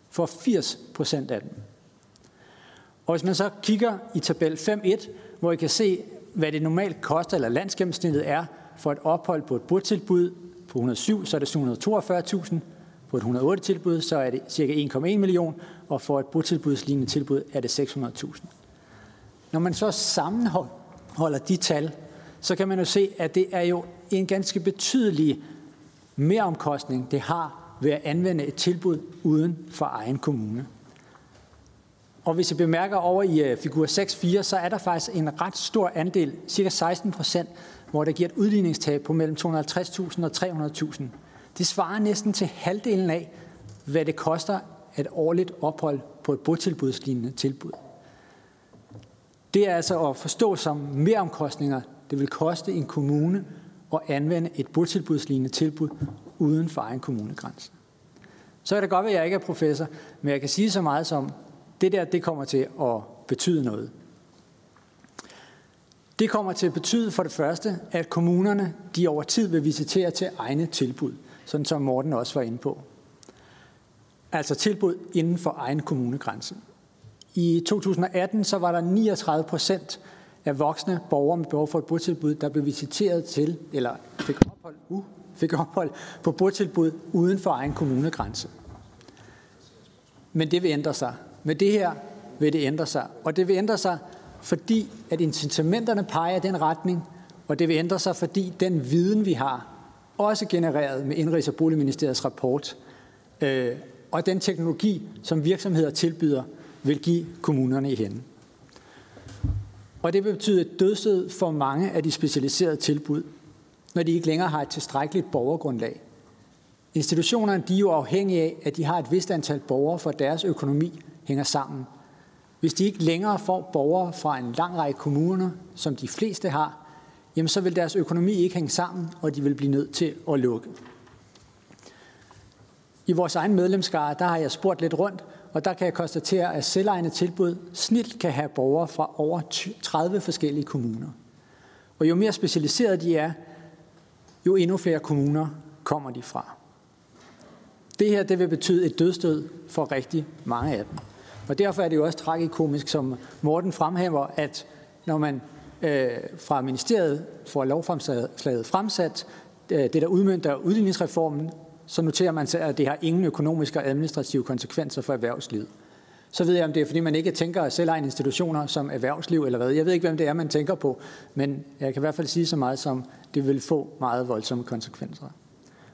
For 80 procent af dem. Og hvis man så kigger i tabel 5.1, hvor I kan se, hvad det normalt koster, eller landsgennemsnittet er, for et ophold på et botilbud på 107, så er det 742.000. På et 108-tilbud, så er det ca. 1,1 million, og for et bordtilbudslignende tilbud er det 600.000. Når man så sammenholder de tal, så kan man jo se, at det er jo en ganske betydelig meromkostning, det har ved at anvende et tilbud uden for egen kommune. Og hvis I bemærker over i øh, figur 6.4, så er der faktisk en ret stor andel, cirka 16 procent, hvor der giver et udligningstab på mellem 250.000 og 300.000. Det svarer næsten til halvdelen af, hvad det koster et årligt ophold på et botilbudslignende tilbud. Det er altså at forstå som meromkostninger, det vil koste en kommune at anvende et botilbudslignende tilbud uden for egen kommunegrænse. Så kan det godt være, at jeg ikke er professor, men jeg kan sige så meget som, det der, det kommer til at betyde noget. Det kommer til at betyde for det første, at kommunerne de over tid vil visitere til egne tilbud, sådan som Morten også var inde på. Altså tilbud inden for egen kommunegrænse. I 2018 så var der 39 procent af voksne borgere med behov for et botilbud, der blev visiteret til, eller fik ophold, uh, fik ophold på botilbud uden for egen kommunegrænse. Men det vil ændre sig. Med det her vil det ændre sig. Og det vil ændre sig, fordi at incitamenterne peger den retning, og det vil ændre sig, fordi den viden, vi har, også genereret med Indrigs- og Boligministeriets rapport, øh, og den teknologi, som virksomheder tilbyder, vil give kommunerne i hende. Og det vil betyde et dødsød for mange af de specialiserede tilbud, når de ikke længere har et tilstrækkeligt borgergrundlag. Institutionerne de er jo afhængige af, at de har et vist antal borgere, for deres økonomi hænger sammen. Hvis de ikke længere får borgere fra en lang række kommuner, som de fleste har, jamen så vil deres økonomi ikke hænge sammen, og de vil blive nødt til at lukke. I vores egen medlemskare, der har jeg spurgt lidt rundt, og der kan jeg konstatere, at selvejende tilbud snilt kan have borgere fra over 30 forskellige kommuner. Og jo mere specialiseret de er, jo endnu flere kommuner kommer de fra. Det her det vil betyde et dødstød for rigtig mange af dem. Og derfor er det jo også tragikomisk, som Morten fremhæver, at når man øh, fra ministeriet får lovforslaget fremsat, øh, det der udmyndter udligningsreformen, så noterer man sig, at det har ingen økonomiske og administrative konsekvenser for erhvervslivet. Så ved jeg, om det er, fordi man ikke tænker selvejende institutioner som erhvervsliv eller hvad. Jeg ved ikke, hvem det er, man tænker på, men jeg kan i hvert fald sige så meget som, det vil få meget voldsomme konsekvenser.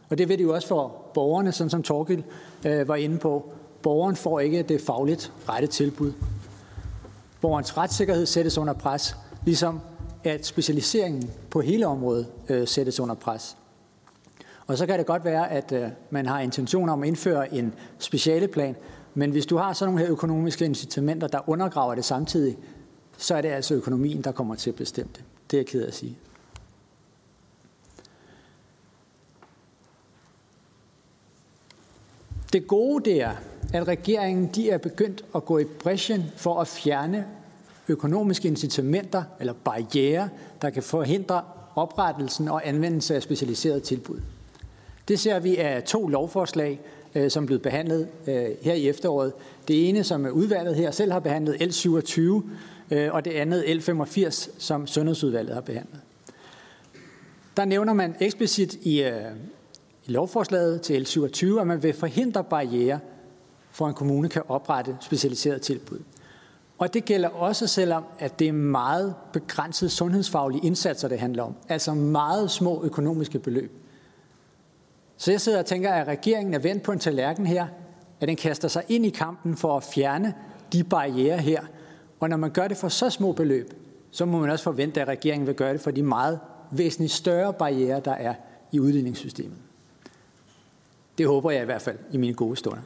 Og det vil det jo også for borgerne, sådan som Torgild øh, var inde på. Borgeren får ikke det fagligt rette tilbud. Borgerens retssikkerhed sættes under pres, ligesom at specialiseringen på hele området øh, sættes under pres. Og så kan det godt være, at øh, man har intentioner om at indføre en specialeplan, men hvis du har sådan nogle her økonomiske incitamenter, der undergraver det samtidig, så er det altså økonomien, der kommer til at bestemme det. Det er jeg ked af at sige. Det gode det er, at regeringen de er begyndt at gå i bræschen for at fjerne økonomiske incitamenter eller barriere, der kan forhindre oprettelsen og anvendelse af specialiserede tilbud. Det ser vi af to lovforslag, øh, som er blevet behandlet øh, her i efteråret. Det ene, som er udvalget her selv har behandlet, L27, øh, og det andet, L85, som Sundhedsudvalget har behandlet. Der nævner man eksplicit i, i lovforslaget til L27, at man vil forhindre barriere for en kommune kan oprette specialiseret tilbud. Og det gælder også selvom, at det er meget begrænsede sundhedsfaglige indsatser, det handler om. Altså meget små økonomiske beløb. Så jeg sidder og tænker, at regeringen er vendt på en tallerken her, at den kaster sig ind i kampen for at fjerne de barriere her. Og når man gør det for så små beløb, så må man også forvente, at regeringen vil gøre det for de meget væsentligt større barriere, der er i udligningssystemet. Det håber jeg i hvert fald i mine gode stunder.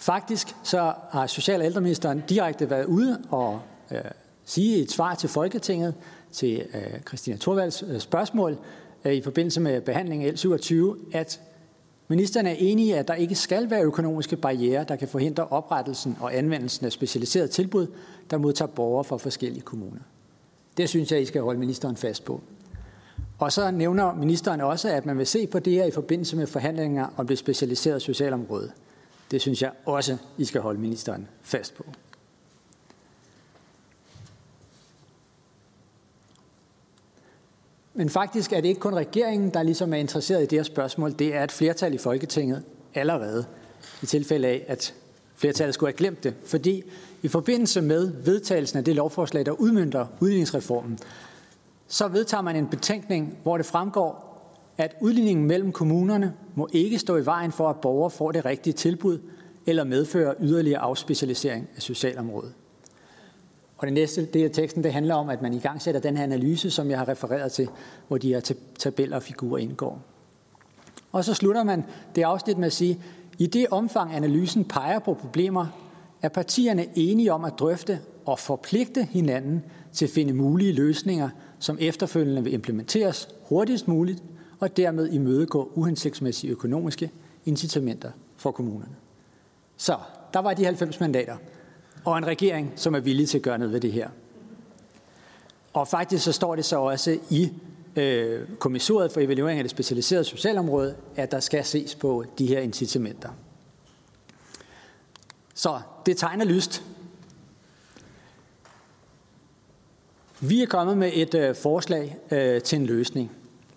Faktisk så har Social- og ældreministeren direkte været ude og øh, sige et svar til Folketinget til øh, Christina Thorvalds øh, spørgsmål øh, i forbindelse med behandlingen af L27, at ministeren er enig i, at der ikke skal være økonomiske barriere, der kan forhindre oprettelsen og anvendelsen af specialiserede tilbud, der modtager borgere fra forskellige kommuner. Det synes jeg, I skal holde ministeren fast på. Og så nævner ministeren også, at man vil se på det her i forbindelse med forhandlinger om det specialiserede socialområde. Det synes jeg også, I skal holde ministeren fast på. Men faktisk er det ikke kun regeringen, der ligesom er interesseret i det her spørgsmål. Det er et flertal i Folketinget allerede, i tilfælde af, at flertallet skulle have glemt det. Fordi i forbindelse med vedtagelsen af det lovforslag, der udmyndter udligningsreformen, så vedtager man en betænkning, hvor det fremgår, at udligningen mellem kommunerne må ikke stå i vejen for, at borgere får det rigtige tilbud eller medføre yderligere afspecialisering af socialområdet. Og det næste del af teksten, det handler om, at man i gang sætter den her analyse, som jeg har refereret til, hvor de her tabeller og figurer indgår. Og så slutter man det afsnit med at sige, i det omfang analysen peger på problemer, er partierne enige om at drøfte og forpligte hinanden til at finde mulige løsninger, som efterfølgende vil implementeres hurtigst muligt, og dermed imødegå uhensigtsmæssige økonomiske incitamenter for kommunerne. Så der var de 90 mandater og en regering, som er villig til at gøre noget ved det her. Og faktisk så står det så også i øh, kommissoriet for evaluering af det specialiserede socialområde, at der skal ses på de her incitamenter. Så det tegner lyst. Vi er kommet med et øh, forslag øh, til en løsning.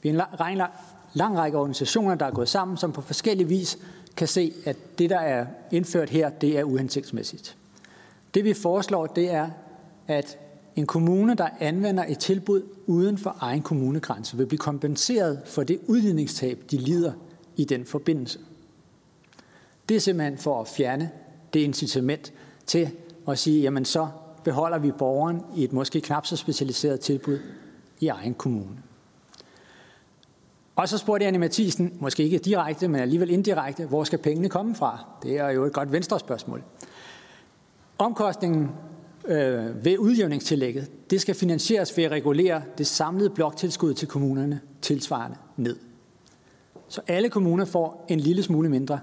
Vi er en lang, lang, lang række organisationer, der er gået sammen, som på forskellige vis kan se, at det, der er indført her, det er uhensigtsmæssigt. Det vi foreslår, det er, at en kommune, der anvender et tilbud uden for egen kommunegrænse, vil blive kompenseret for det udligningstab, de lider i den forbindelse. Det er simpelthen for at fjerne det incitament til at sige, jamen så beholder vi borgeren i et måske knap så specialiseret tilbud i egen kommune. Og så spurgte Anne Mathisen, måske ikke direkte, men alligevel indirekte, hvor skal pengene komme fra? Det er jo et godt venstrespørgsmål. Omkostningen øh, ved udjævningstillægget, det skal finansieres ved at regulere det samlede bloktilskud til kommunerne tilsvarende ned. så alle kommuner får en lille smule mindre.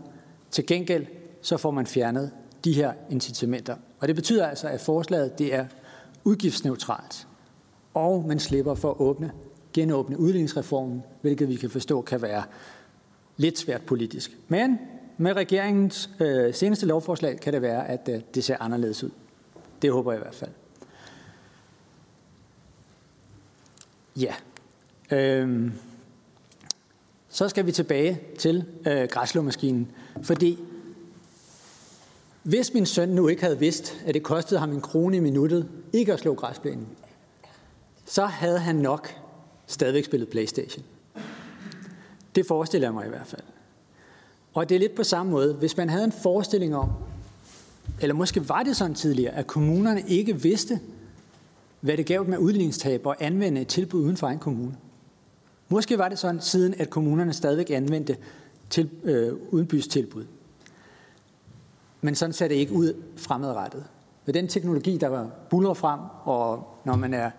Til gengæld så får man fjernet de her incitamenter. Og det betyder altså, at forslaget det er udgiftsneutralt. Og man slipper for at åbne, genåbne udligningsreformen, hvilket vi kan forstå kan være lidt svært politisk. Men med regeringens øh, seneste lovforslag kan det være, at øh, det ser anderledes ud. Det håber jeg i hvert fald. Ja. Øhm. Så skal vi tilbage til øh, græslåmaskinen, fordi hvis min søn nu ikke havde vidst, at det kostede ham en krone i minuttet ikke at slå græsplænen, så havde han nok stadigvæk spillet Playstation. Det forestiller jeg mig i hvert fald. Og det er lidt på samme måde. Hvis man havde en forestilling om, eller måske var det sådan tidligere, at kommunerne ikke vidste, hvad det gav med udligningstab og anvende et tilbud uden for egen kommune. Måske var det sådan, siden at kommunerne stadigvæk anvendte til, øh, udenbystilbud. Men sådan ser det ikke ud fremadrettet. Med den teknologi, der var buller frem, og når man er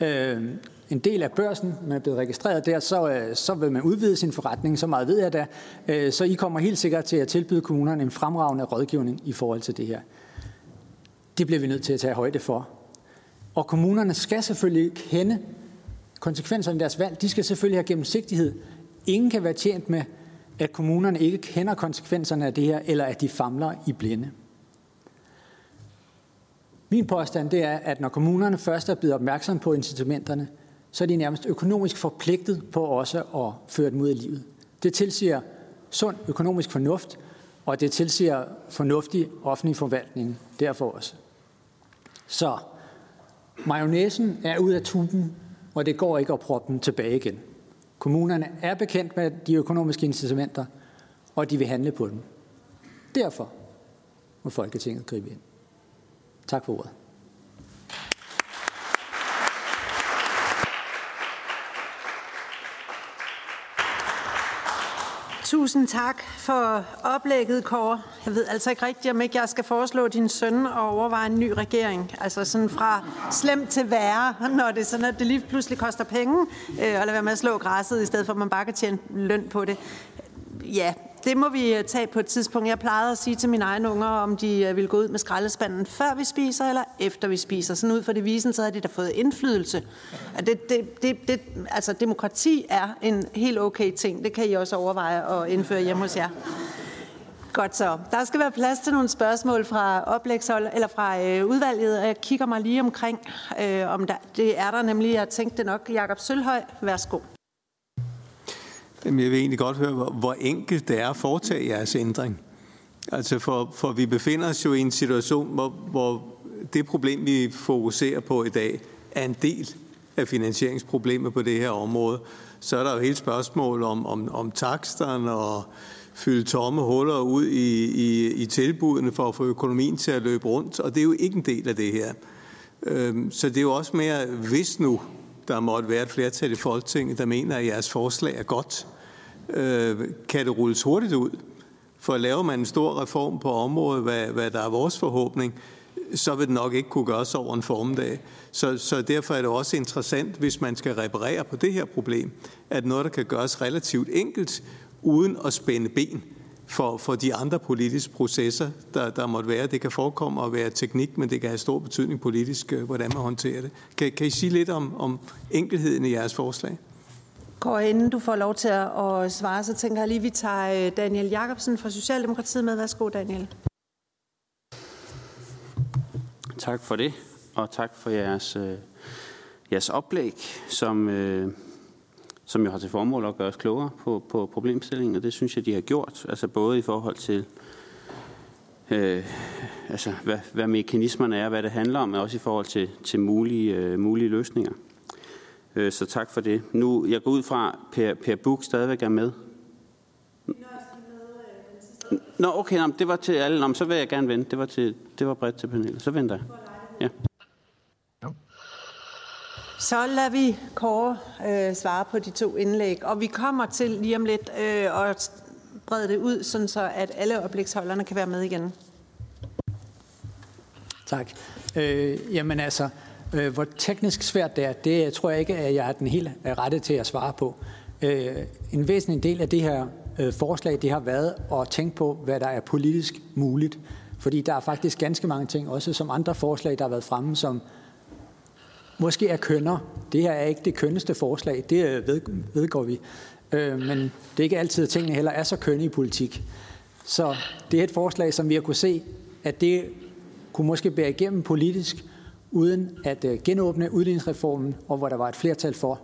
øh, en del af børsen, man er blevet registreret der, så, øh, så vil man udvide sin forretning, så meget ved jeg da. Øh, så I kommer helt sikkert til at tilbyde kommunerne en fremragende rådgivning i forhold til det her. Det bliver vi nødt til at tage højde for. Og kommunerne skal selvfølgelig kende konsekvenserne af deres valg. De skal selvfølgelig have gennemsigtighed. Ingen kan være tjent med, at kommunerne ikke kender konsekvenserne af det her, eller at de famler i blinde. Min påstand det er, at når kommunerne først er blevet opmærksom på incitamenterne, så er de nærmest økonomisk forpligtet på også at føre dem ud i livet. Det tilsiger sund økonomisk fornuft, og det tilsiger fornuftig offentlig forvaltning derfor også. Så majonæsen er ud af tuben, og det går ikke at proppe den tilbage igen. Kommunerne er bekendt med de økonomiske incitamenter, og de vil handle på dem. Derfor må Folketinget gribe ind. Tak for ordet. Tusind tak for oplægget, Kåre. Jeg ved altså ikke rigtigt, om ikke jeg skal foreslå din søn at overveje en ny regering. Altså sådan fra slem til værre, når det er sådan, at det lige pludselig koster penge, øh, og lade være med at slå græsset, i stedet for at man bare kan tjene løn på det. Ja, det må vi øh, tage på et tidspunkt. Jeg plejede at sige til mine egne unger, om de øh, ville vil gå ud med skraldespanden, før vi spiser eller efter vi spiser. Sådan ud fra det visen, så har de da fået indflydelse. Det, det, det, det, altså, demokrati er en helt okay ting. Det kan I også overveje at indføre hjemme hos jer. Godt så. Der skal være plads til nogle spørgsmål fra oplægshold, eller fra øh, udvalget, og jeg kigger mig lige omkring, øh, om der, det er der nemlig, jeg tænkte det nok. Jakob Sølhøj, værsgo. Jamen, jeg vil egentlig godt høre, hvor, hvor enkelt det er at foretage jeres ændring. Altså for, for vi befinder os jo i en situation, hvor, hvor det problem, vi fokuserer på i dag, er en del af finansieringsproblemet på det her område. Så er der jo hele spørgsmål om, om, om taksterne og fylde tomme huller ud i, i, i tilbudene for at få økonomien til at løbe rundt, og det er jo ikke en del af det her. Øhm, så det er jo også mere, hvis nu der måtte være et flertal i Folketinget, der mener, at jeres forslag er godt, øh, kan det rulles hurtigt ud. For laver man en stor reform på området, hvad, hvad der er vores forhåbning, så vil det nok ikke kunne gøres over en formdag. Så, så derfor er det også interessant, hvis man skal reparere på det her problem, at noget, der kan gøres relativt enkelt, uden at spænde ben for, for de andre politiske processer, der, der måtte være. Det kan forekomme at være teknik, men det kan have stor betydning politisk, øh, hvordan man håndterer det. Kan, kan I sige lidt om, om enkelheden i jeres forslag? Går inden du får lov til at svare, så tænker jeg lige, at vi tager øh, Daniel Jacobsen fra Socialdemokratiet med. Værsgo, Daniel. Tak for det, og tak for jeres, øh, jeres oplæg, som, øh, som jo har til formål at gøre os klogere på, på problemstillingen, og det synes jeg, de har gjort. Altså både i forhold til, øh, altså hvad, hvad mekanismerne er, hvad det handler om, men også i forhold til, til mulige, øh, mulige løsninger. Øh, så tak for det. Nu, jeg går ud fra, Per, per Buk stadigvæk er med. Nå, okay, nå, det var til alle. Nå, så vil jeg gerne vente. Det var, til, det var bredt til Pernille. Så venter jeg. Ja. Så lader vi Kåre øh, svare på de to indlæg, og vi kommer til lige om lidt øh, at brede det ud, sådan så at alle oplægsholderne kan være med igen. Tak. Øh, jamen altså, øh, hvor teknisk svært det er, det øh, tror jeg ikke, at jeg er den helt øh, rette til at svare på. øh, en væsentlig del af det her øh, forslag, det har været at tænke på, hvad der er politisk muligt. Fordi der er faktisk ganske mange ting, også som andre forslag, der har været fremme, som måske er kønner. Det her er ikke det kønneste forslag, det øh, ved, vedgår vi. Øh, men det er ikke altid, at tingene heller er så kønne i politik. Så det er et forslag, som vi har kunne se, at det kunne måske bære igennem politisk, uden at øh, genåbne udligningsreformen, og hvor der var et flertal for.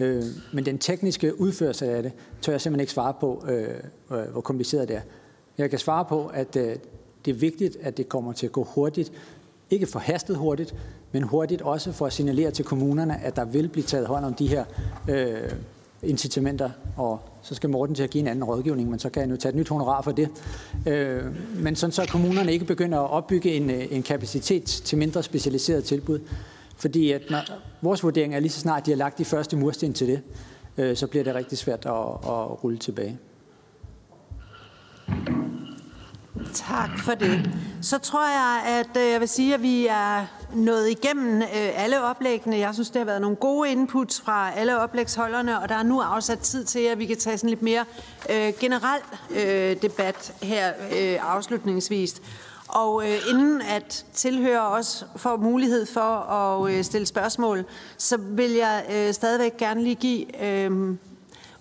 Øh, men den tekniske udførelse af det, tør jeg simpelthen ikke svare på, øh, øh hvor kompliceret det er. Jeg kan svare på, at øh, det er vigtigt, at det kommer til at gå hurtigt. Ikke forhastet hurtigt, men hurtigt også for at signalere til kommunerne, at der vil blive taget hånd om de her øh, incitamenter, og så skal Morten til at give en anden rådgivning, men så kan jeg nu tage et nyt honorar for det. Øh, men sådan så kommunerne ikke begynder at opbygge en, øh, en kapacitet til mindre specialiseret tilbud. Fordi at når, vores vurdering er lige så snart de har lagt de første mursten til det, øh, så bliver det rigtig svært at, at rulle tilbage. Tak for det. Så tror jeg, at øh, jeg vil sige, at vi er nået igennem øh, alle oplæggene. Jeg synes, det har været nogle gode inputs fra alle oplægsholderne, og der er nu afsat tid til, at vi kan tage sådan lidt mere øh, generel øh, debat her øh, afslutningsvis. Og øh, inden at tilhører også får mulighed for at øh, stille spørgsmål, så vil jeg øh, stadigvæk gerne lige give øh,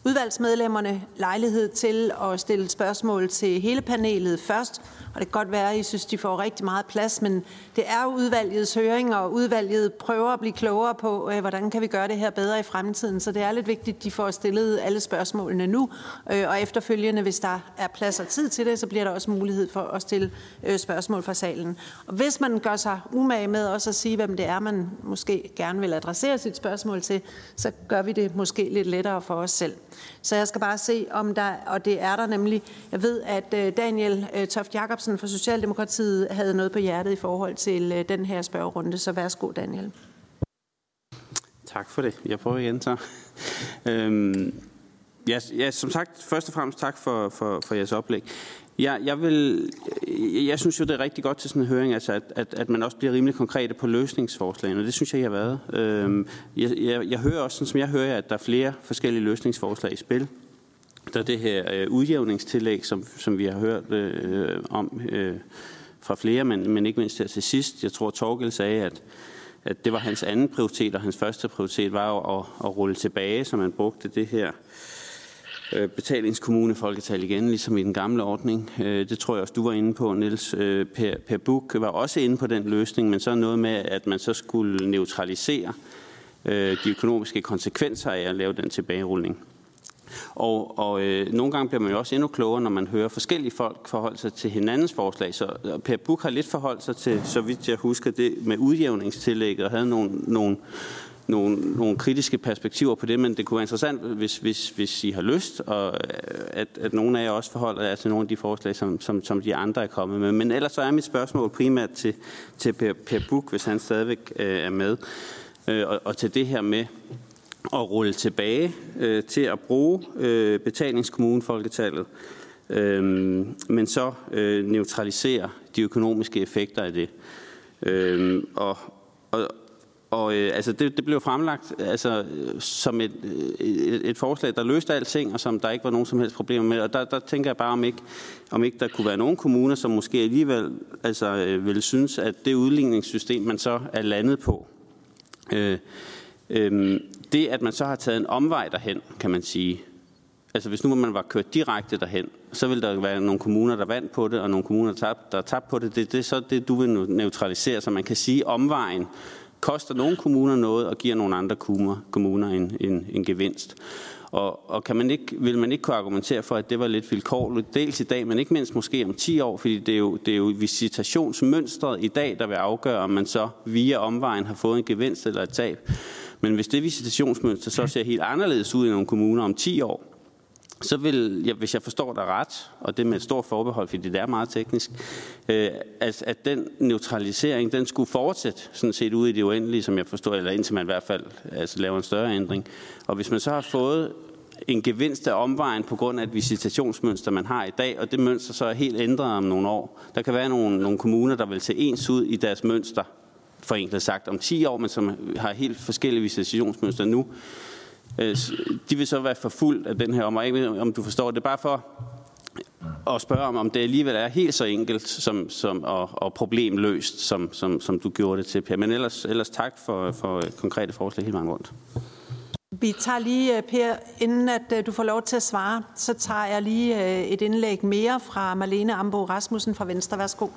udvalgsmedlemmerne lejlighed til at stille spørgsmål til hele panelet først, og det kan godt være, at I synes, de får rigtig meget plads, men det er udvalgets høring, og udvalget prøver at blive klogere på, øh, hvordan kan vi gøre det her bedre i fremtiden. Så det er lidt vigtigt, at de får stillet alle spørgsmålene nu, øh, og efterfølgende, hvis der er plads og tid til det, så bliver der også mulighed for at stille øh, spørgsmål fra salen. Og hvis man gør sig umage med også at sige, hvem det er, man måske gerne vil adressere sit spørgsmål til, så gør vi det måske lidt lettere for os selv. Så jeg skal bare se, om der, og det er der nemlig, jeg ved, at øh, Daniel øh, Toft Jacobsen fra Socialdemokratiet havde noget på hjertet i forhold til øh, den her spørgerunde. Så værsgo, Daniel. Tak for det. Jeg prøver igen så. øhm, ja, ja, som sagt, først og fremmest tak for, for, for jeres oplæg. Jeg, jeg, vil, jeg synes jo, det er rigtig godt til sådan en høring, altså at, at, at man også bliver rimelig konkrete på løsningsforslagene, og det synes jeg, I har været. Øhm, jeg, jeg, jeg hører også, sådan som jeg hører, at der er flere forskellige løsningsforslag i spil. Der er det her øh, udjævningstillæg, som, som vi har hørt øh, om øh, fra flere, men, men ikke mindst her til sidst. Jeg tror, Torgel sagde, at, at det var hans anden prioritet, og hans første prioritet var jo at, at rulle tilbage, så man brugte det her Øh, betalingskommune folketal igen, ligesom i den gamle ordning. Øh, det tror jeg også, du var inde på, Niels. Øh, per, per Buk var også inde på den løsning, men så noget med, at man så skulle neutralisere de økonomiske konsekvenser af at lave den tilbagerulning. Og, og øh, nogle gange bliver man jo også endnu klogere, når man hører forskellige folk forholde sig til hinandens forslag. Så Per Buk har lidt forholdt sig til, så vidt jeg husker, det med udjævningstillægget og havde nogle, nogle, nogle, nogle kritiske perspektiver på det, men det kunne være interessant, hvis, hvis, hvis I har lyst, og øh, at, at nogle af jer også forholder jer til nogle af de forslag, som, som, som de andre er kommet med. Men ellers så er mit spørgsmål primært til, til Per, per Buk, hvis han stadigvæk øh, er med, øh, og, og til det her med, at rulle tilbage øh, til at bruge øh, betalingskommunefolketallet, øh, men så øh, neutralisere de økonomiske effekter af det. Øh, og, og, og øh, altså det, det blev fremlagt altså, som et, et, et forslag, der løste alting, og som der ikke var nogen som helst problemer med. Og der, der tænker jeg bare, om ikke, om ikke der kunne være nogen kommuner, som måske alligevel altså, øh, ville synes, at det udligningssystem, man så er landet på, øh, øh, det, at man så har taget en omvej derhen, kan man sige, altså hvis nu man var kørt direkte derhen, så vil der være nogle kommuner, der vandt på det, og nogle kommuner, der tabte, der tabte på det. Det, det er så det, du vil neutralisere, så man kan sige, omvejen koster nogle kommuner noget, og giver nogle andre kommuner en, en, en gevinst. Og, og kan man ikke, vil man ikke kunne argumentere for, at det var lidt vilkårligt, dels i dag, men ikke mindst måske om 10 år, fordi det er jo, det er jo visitationsmønstret i dag, der vil afgøre, om man så via omvejen har fået en gevinst eller et tab. Men hvis det visitationsmønster så ser helt anderledes ud i nogle kommuner om 10 år, så vil, ja, hvis jeg forstår dig ret, og det med et stort forbehold, fordi det er meget teknisk, øh, at, at den neutralisering, den skulle fortsætte sådan set ud i det uendelige, som jeg forstår, eller indtil man i hvert fald altså, laver en større ændring. Og hvis man så har fået en gevinst af omvejen på grund af et visitationsmønster, man har i dag, og det mønster så er helt ændret om nogle år. Der kan være nogle, nogle kommuner, der vil se ens ud i deres mønster, forenklet sagt, om 10 år, men som har helt forskellige visitationsmønster nu. Øh, de vil så være forfulgt af den her om, om du forstår det. Bare for at spørge om, om det alligevel er helt så enkelt som, som, og, og problemløst, som, som, som du gjorde det til, Per. Men ellers, ellers tak for, for konkrete forslag hele vejen rundt. Vi tager lige, øh, Per, inden at øh, du får lov til at svare, så tager jeg lige øh, et indlæg mere fra Marlene Ambo Rasmussen fra Venstre. Værsgo.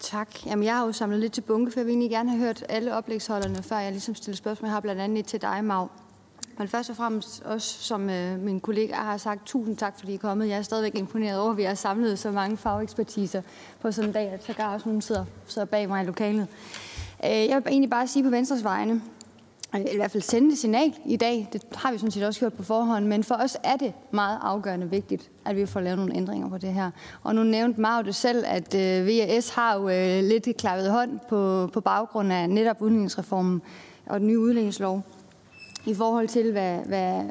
Tak. Jamen, jeg har jo samlet lidt til bunke, for jeg vil egentlig gerne have hørt alle oplægsholderne, før jeg ligesom stiller spørgsmål. Jeg har blandt andet et til dig, Mav. Men først og fremmest også, som øh, min kollega har sagt, tusind tak, fordi I er kommet. Jeg er stadigvæk imponeret over, at vi har samlet så mange fagekspertiser på sådan en dag, at så også nogen sidder, sidder bag mig i lokalet. Øh, jeg vil egentlig bare sige på Venstres vegne, i hvert fald sende et signal i dag. Det har vi sådan set også gjort på forhånd, men for os er det meget afgørende vigtigt, at vi får lavet nogle ændringer på det her. Og nu nævnte Mau det selv, at øh, VAS har jo øh, lidt klappet hånd på, på baggrund af netop udligningsreformen og den nye udligningslov i forhold til, hvad, hvad,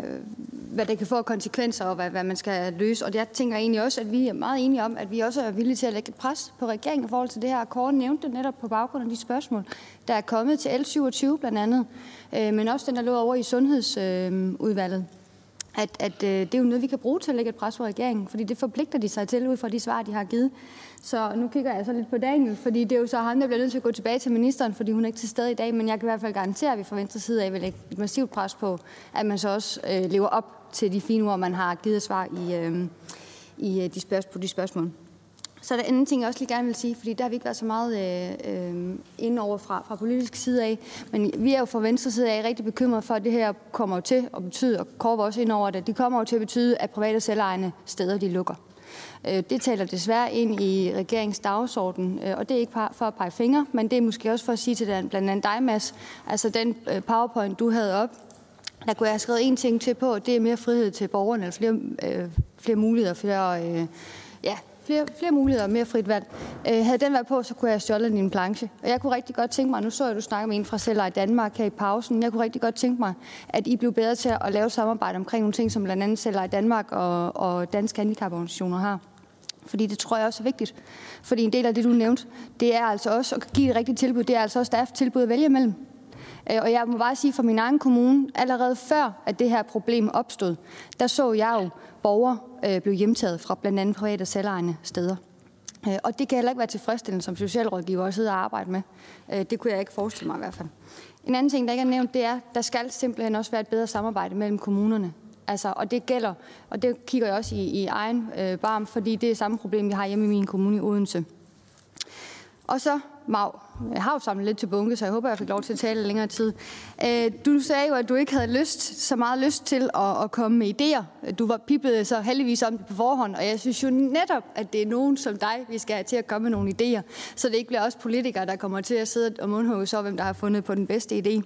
hvad det kan få konsekvenser, og hvad, hvad man skal løse. Og jeg tænker egentlig også, at vi er meget enige om, at vi også er villige til at lægge pres på regeringen i forhold til det her. Kåre nævnte det netop på baggrund af de spørgsmål, der er kommet til L27 blandt andet, øh, men også den, der lå over i Sundhedsudvalget. Øh, at, at øh, det er jo noget, vi kan bruge til at lægge et pres på regeringen, fordi det forpligter de sig til ud fra de svar, de har givet. Så nu kigger jeg så lidt på Daniel, fordi det er jo så ham, der bliver nødt til at gå tilbage til ministeren, fordi hun er ikke til stede i dag, men jeg kan i hvert fald garantere, at vi fra venstre side af vil lægge et massivt pres på, at man så også øh, lever op til de fine ord, man har givet svar i, øh, i øh, de spørgsmål, på de spørgsmål. Så er der anden ting, jeg også lige gerne vil sige, fordi der har vi ikke været så meget øh, øh, inde over fra, fra politisk side af. Men vi er jo fra venstre side af rigtig bekymrede for, at det her kommer til at betyde, og Korv også ind over det, det kommer jo til at betyde, at private selvejende steder de lukker. Øh, det taler desværre ind i regeringens dagsorden, øh, og det er ikke for at pege fingre, men det er måske også for at sige til den, blandt andet dig, Mads, altså den øh, powerpoint, du havde op, der kunne jeg have skrevet en ting til på, det er mere frihed til borgerne, eller flere, øh, flere muligheder, flere, øh, ja, flere, flere muligheder og mere frit valg. Øh, havde den været på, så kunne jeg have stjålet din planche. Og jeg kunne rigtig godt tænke mig, nu så jeg, at du snakker med en fra Celler i Danmark her i pausen, jeg kunne rigtig godt tænke mig, at I blev bedre til at lave samarbejde omkring nogle ting, som blandt andet Celler i Danmark og, og Danske Handicaporganisationer har. Fordi det tror jeg også er vigtigt. Fordi en del af det, du nævnte, det er altså også at give et rigtigt tilbud. Det er altså også, der er tilbud at vælge imellem. Øh, og jeg må bare sige for min egen kommune, allerede før at det her problem opstod, der så jeg jo borgere øh, blive hjemtaget fra blandt andet private og selvejende steder. Øh, og det kan heller ikke være tilfredsstillende som socialrådgiver at sidde og arbejde med. Øh, det kunne jeg ikke forestille mig i hvert fald. En anden ting, der ikke er nævnt, det er, der skal simpelthen også være et bedre samarbejde mellem kommunerne. Altså, og det gælder, og det kigger jeg også i, i egen øh, barm, fordi det er samme problem, vi har hjemme i min kommune i Odense. Og så, Mav, jeg har jo samlet lidt til bunke, så jeg håber, jeg fik lov til at tale længere tid. Øh, du sagde jo, at du ikke havde lyst, så meget lyst til at, at komme med idéer. Du var pippet så heldigvis om det på forhånd, og jeg synes jo netop, at det er nogen som dig, vi skal have til at komme med nogle idéer, så det ikke bliver os politikere, der kommer til at sidde og mundhugge så, hvem der har fundet på den bedste idé.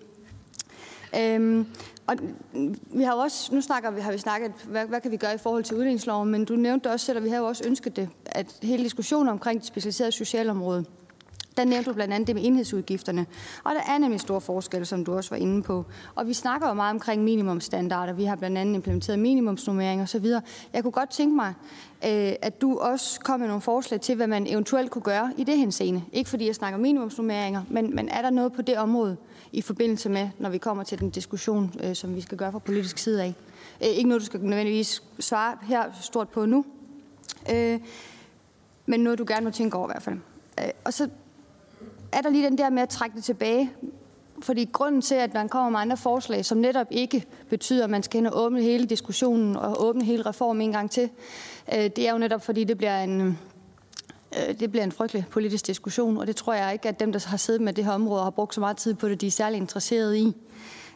Øhm, og vi har også, nu snakker vi, har vi snakket, hvad, hvad kan vi gøre i forhold til udlændingsloven, men du nævnte også selv, at vi har jo også ønsket det, at hele diskussionen omkring det specialiserede socialområde, der nævnte du blandt andet det med enhedsudgifterne. Og der er nemlig stor forskel, som du også var inde på. Og vi snakker jo meget omkring minimumstandarder. Vi har blandt andet implementeret minimumsnummering osv. Jeg kunne godt tænke mig, øh, at du også kom med nogle forslag til, hvad man eventuelt kunne gøre i det henseende. Ikke fordi jeg snakker minimumsnummeringer, men, men er der noget på det område i forbindelse med, når vi kommer til den diskussion, øh, som vi skal gøre fra politisk side af? Øh, ikke noget, du skal nødvendigvis svare her stort på nu, øh, men noget, du gerne må tænke over i hvert fald. Øh, og så er der lige den der med at trække det tilbage. Fordi grunden til, at man kommer med andre forslag, som netop ikke betyder, at man skal ind og åbne hele diskussionen og åbne hele reformen en gang til, øh, det er jo netop, fordi det bliver en, Øh, det bliver en frygtelig politisk diskussion, og det tror jeg ikke, at dem, der har siddet med det her område og har brugt så meget tid på det, de er særlig interesserede i.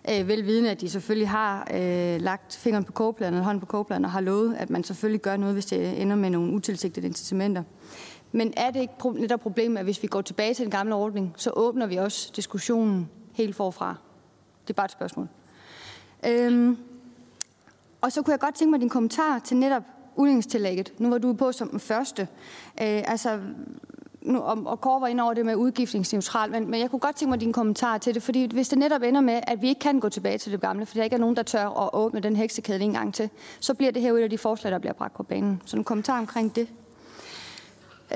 Øh, velvidende, at de selvfølgelig har øh, lagt fingeren på kogepladen eller hånden på kogepladen og har lovet, at man selvfølgelig gør noget, hvis det ender med nogle utilsigtede incitamenter. Men er det ikke netop problemet, at hvis vi går tilbage til den gamle ordning, så åbner vi også diskussionen helt forfra? Det er bare et spørgsmål. Øhm, og så kunne jeg godt tænke mig din kommentar til netop udligningstillægget. Nu var du på som den første. Øh, altså, nu, og, og Kåre var ind over det med udgiftningsneutral, men, men jeg kunne godt tænke mig din kommentar til det, fordi hvis det netop ender med, at vi ikke kan gå tilbage til det gamle, fordi der ikke er nogen, der tør at åbne den heksekæde en gang til, så bliver det her et af de forslag, der bliver bragt på banen. Så en kommentar omkring det.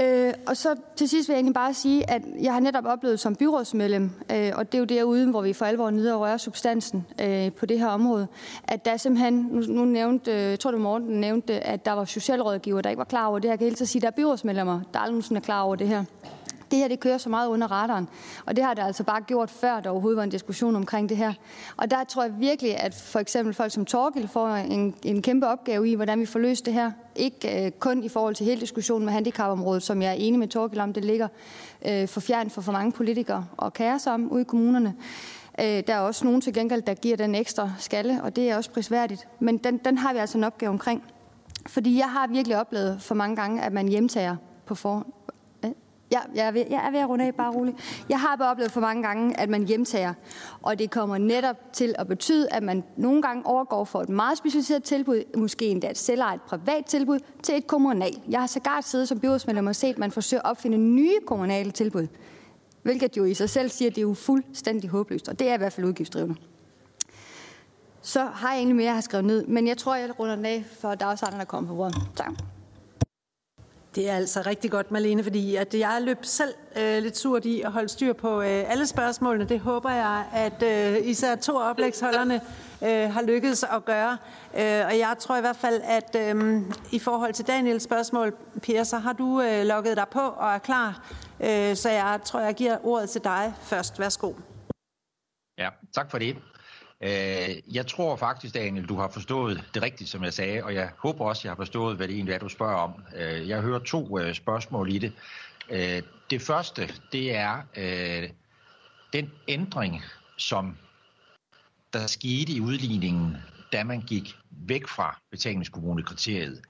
Øh, og så til sidst vil jeg egentlig bare sige, at jeg har netop oplevet som byrådsmedlem, øh, og det er jo derude, hvor vi for alvor nede og rører substansen øh, på det her område, at der simpelthen, nu, nu nævnte, øh, jeg tror du Morten nævnte, at der var socialrådgiver, der ikke var klar over det her. Jeg kan helt sige, at der er byrådsmedlemmer, der aldrig er klar over det her. Det her det kører så meget under radaren, og det har det altså bare gjort før, der overhovedet var en diskussion omkring det her. Og der tror jeg virkelig, at for eksempel folk som Torgild får en, en kæmpe opgave i, hvordan vi får løst det her. Ikke øh, kun i forhold til hele diskussionen med handicapområdet, som jeg er enig med Torgild om, det ligger øh, for fjern for for mange politikere og kære sig om ude i kommunerne. Øh, der er også nogen til gengæld, der giver den ekstra skalle, og det er også prisværdigt. Men den, den har vi altså en opgave omkring. Fordi jeg har virkelig oplevet for mange gange, at man hjemtager på forhånd. Ja, jeg er, ved, jeg er ved at runde af, bare roligt. Jeg har bare oplevet for mange gange, at man hjemtager, og det kommer netop til at betyde, at man nogle gange overgår for et meget specialiseret tilbud, måske endda et selvejet privat tilbud, til et kommunalt. Jeg har sågar siddet som byrådsmedlem og set, at man forsøger at opfinde nye kommunale tilbud, hvilket jo i sig selv siger, at det er jo fuldstændig håbløst, og det er i hvert fald udgiftsdrivende. Så har jeg egentlig mere, jeg har skrevet ned, men jeg tror, jeg runder den af, for der er også andre, der kommer på bordet. Tak. Det er altså rigtig godt, Malene, fordi at jeg løb selv øh, lidt surt i at holde styr på øh, alle spørgsmålene. Det håber jeg, at øh, især to oplægsholderne øh, har lykkedes at gøre. Øh, og jeg tror i hvert fald, at øh, i forhold til Daniels spørgsmål, Per, så har du øh, logget dig på og er klar. Øh, så jeg tror, jeg giver ordet til dig først. Værsgo. Ja, tak for det. Øh, jeg tror faktisk, Daniel, du har forstået det rigtigt, som jeg sagde, og jeg håber også, jeg har forstået, hvad det egentlig er, du spørger om. Øh, jeg hører to øh, spørgsmål i det. Øh, det første, det er øh, den ændring, som der skete i udligningen, da man gik væk fra betalingskommunekriteriet.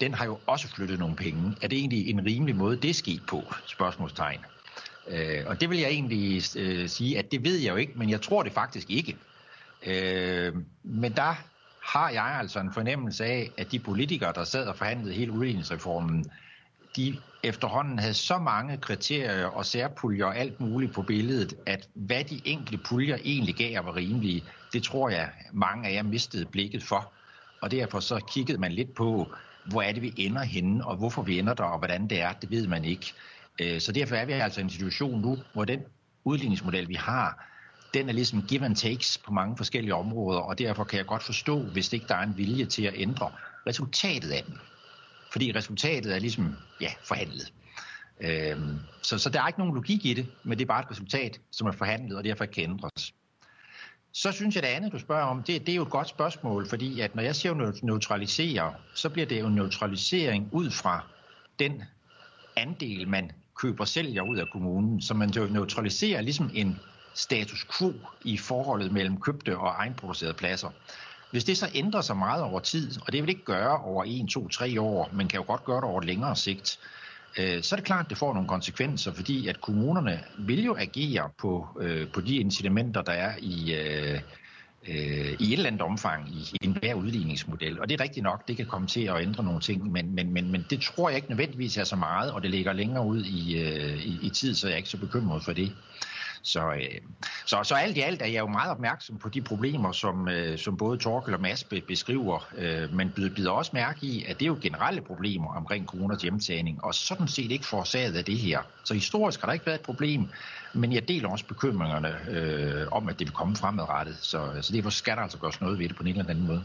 Den har jo også flyttet nogle penge. Er det egentlig en rimelig måde, det er sket på? Spørgsmålstegn. Øh, og det vil jeg egentlig sige, at det ved jeg jo ikke, men jeg tror det faktisk ikke. Øh, men der har jeg altså en fornemmelse af, at de politikere, der sad og forhandlede hele udligningsreformen, de efterhånden havde så mange kriterier og særpuljer og alt muligt på billedet, at hvad de enkelte puljer egentlig gav var rimelige, det tror jeg, mange af jer mistede blikket for. Og derfor så kiggede man lidt på, hvor er det, vi ender henne, og hvorfor vi ender der, og hvordan det er, det ved man ikke. Øh, så derfor er vi altså i en situation nu, hvor den udligningsmodel, vi har, den er ligesom give and takes på mange forskellige områder, og derfor kan jeg godt forstå, hvis ikke der er en vilje til at ændre resultatet af den. Fordi resultatet er ligesom, ja, forhandlet. Øhm, så, så der er ikke nogen logik i det, men det er bare et resultat, som er forhandlet, og derfor kan ændres. Så synes jeg, det andet, du spørger om, det, det er jo et godt spørgsmål, fordi at når jeg siger neutralisere, så bliver det jo en neutralisering ud fra den andel, man køber sælger ud af kommunen, så man neutraliserer ligesom en status quo i forholdet mellem købte og egenproducerede pladser. Hvis det så ændrer sig meget over tid, og det vil ikke gøre over 1, 2, 3 år, men kan jo godt gøre det over et længere sigt, øh, så er det klart, at det får nogle konsekvenser, fordi at kommunerne vil jo agere på, øh, på de incitamenter, der er i, øh, øh, i et eller andet omfang i, i enhver udligningsmodel. Og det er rigtigt nok, det kan komme til at ændre nogle ting, men, men, men, men det tror jeg ikke nødvendigvis er så meget, og det ligger længere ud i, øh, i, i tid, så jeg er ikke så bekymret for det. Så, øh, så, så alt i alt er jeg jo meget opmærksom på de problemer, som, øh, som både Torkel og Mads beskriver, øh, men bider også mærke i, at det er jo generelle problemer omkring coroners hjemtagning, og sådan set ikke forårsaget af det her. Så historisk har der ikke været et problem, men jeg deler også bekymringerne øh, om, at det vil komme fremadrettet. Så, så derfor skal der altså gøres noget ved det på en eller anden måde.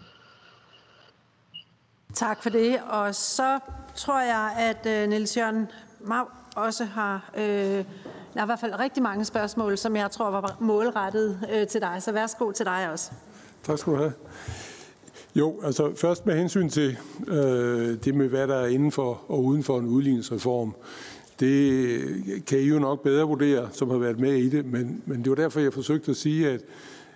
Tak for det. Og så tror jeg, at øh, Niels Jørgen Mau også har øh, der er i hvert fald rigtig mange spørgsmål, som jeg tror var målrettet øh, til dig. Så værsgo til dig også. Tak skal du have. Jo, altså først med hensyn til øh, det med, hvad der er inden for og uden for en udligningsreform. Det kan I jo nok bedre vurdere, som har været med i det, men, men det var derfor, jeg forsøgte at sige, at,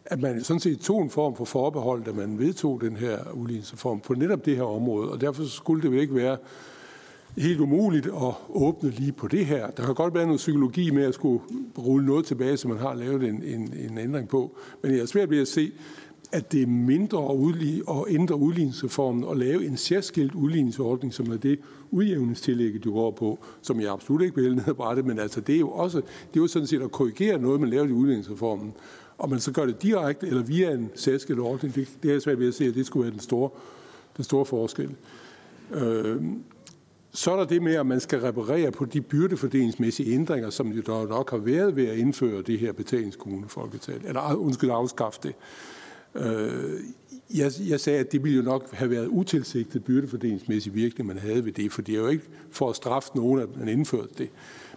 at man sådan set tog en form for forbehold, da man vedtog den her udligningsreform på netop det her område, og derfor skulle det jo ikke være helt umuligt at åbne lige på det her. Der kan godt være noget psykologi med at skulle rulle noget tilbage, som man har lavet en, en, en ændring på. Men jeg er svært ved at se, at det er mindre at, udlige, at ændre udligningsreformen og lave en særskilt udligningsordning, som er det udjævningstillægget, du går på, som jeg absolut ikke vil hælde ned og det, men altså det er jo også, det er jo sådan set at korrigere noget, man laver i udligningsreformen. Og man så gør det direkte eller via en særskilt ordning, det, det er svært ved at se, at det skulle være den store, den store forskel. Øh, så er der det med, at man skal reparere på de byrdefordelingsmæssige ændringer, som jo der nok har været ved at indføre det her betalingskommunefolketal, eller ah, undskyld, afskaffe det. Øh, jeg, jeg sagde, at det ville jo nok have været utilsigtet byrdefordelingsmæssig virkning, man havde ved det, for det er jo ikke for at straffe nogen, at man indførte det.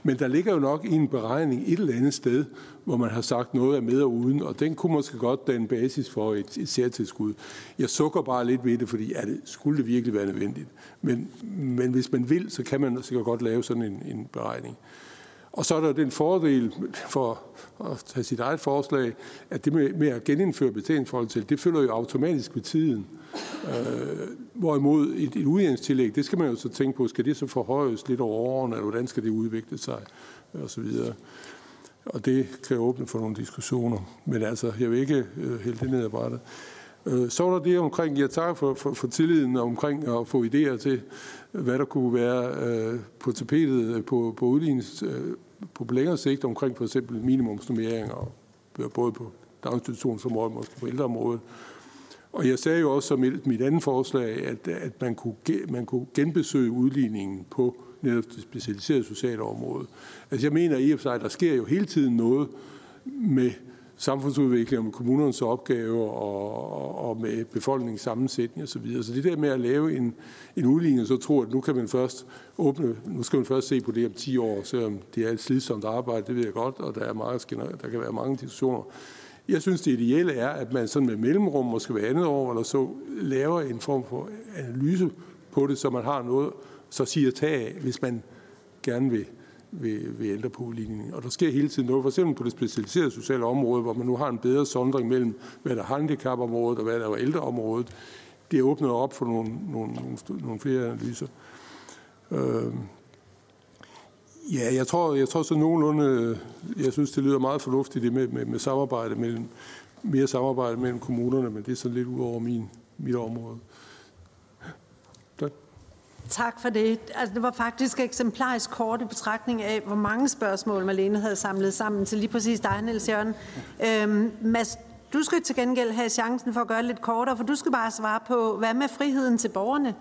Men der ligger jo nok en beregning et eller andet sted, hvor man har sagt noget af med og uden, og den kunne måske godt danne basis for et, et særtilskud. Jeg sukker bare lidt ved det, fordi er det, skulle det virkelig være nødvendigt. Men, men hvis man vil, så kan man sikkert godt lave sådan en, en beregning. Og så er der den fordel for at tage sit eget forslag, at det med, med at genindføre betalingsforhold det følger jo automatisk med tiden. Øh, hvorimod et, et udjævningstillæg, det skal man jo så tænke på, skal det så forhøjes lidt over årene, eller hvordan skal det udvikle sig, og så videre. Og det kan åbne for nogle diskussioner. Men altså, jeg vil ikke øh, hælde det ned af brættet. Øh, så var der det omkring, jeg tak for, for, for tilliden omkring at få idéer til, hvad der kunne være øh, på tapetet øh, på, på udlignings, øh, på længere sigt omkring for eksempel minimumsnummeringer, både på daginstitutionsområdet, måske på ældreområdet. Og jeg sagde jo også som mit, mit andet forslag, at, at man, kunne, man kunne genbesøge udligningen på netop det specialiserede sociale område. Altså jeg mener i og for sig, at der sker jo hele tiden noget med samfundsudvikling og kommunernes opgaver og, og med befolkningens sammensætning osv. Så, videre. så det der med at lave en, en udligning, så tror jeg, at nu kan man først åbne, nu skal man først se på det om 10 år, selvom det er et slidsomt arbejde, det ved jeg godt, og der, er meget, der kan være mange diskussioner. Jeg synes, det ideelle er, at man sådan med mellemrum, måske hver andet år eller så, laver en form for analyse på det, så man har noget, så siger tag af, hvis man gerne vil ved, ved ældrepolitikken. Og der sker hele tiden noget, for eksempel på det specialiserede sociale område, hvor man nu har en bedre sondring mellem, hvad der er handicapområdet og hvad der er ældreområdet. Det åbner op for nogle, nogle, nogle, nogle flere analyser. Øh, ja, jeg tror, jeg tror så nogenlunde, jeg synes, det lyder meget fornuftigt det med, med, med samarbejde mellem, mere samarbejde mellem kommunerne, men det er sådan lidt ud over min, mit område. Tak for det. Altså, det var faktisk eksemplarisk korte betragtning af, hvor mange spørgsmål Malene havde samlet sammen til lige præcis dig, Niels Jørgen. Øhm, Mads, du skal til gengæld have chancen for at gøre det lidt kortere, for du skal bare svare på, hvad med friheden til borgerne?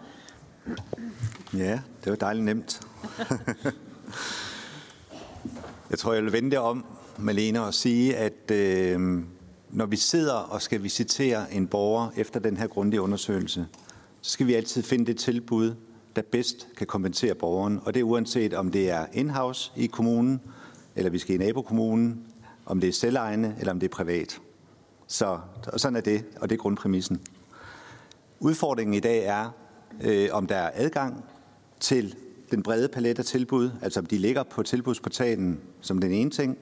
Ja, det var dejligt nemt. jeg tror, jeg vil vende det om, Malene, og sige, at øh, når vi sidder og skal visitere en borger efter den her grundige undersøgelse, så skal vi altid finde det tilbud, der bedst kan kompensere borgeren. Og det er uanset om det er in-house i kommunen, eller vi skal i nabokommunen, om det er selvejende, eller om det er privat. Så og sådan er det, og det er grundpræmissen. Udfordringen i dag er, øh, om der er adgang til den brede palet af tilbud, altså om de ligger på tilbudsportalen som den ene ting.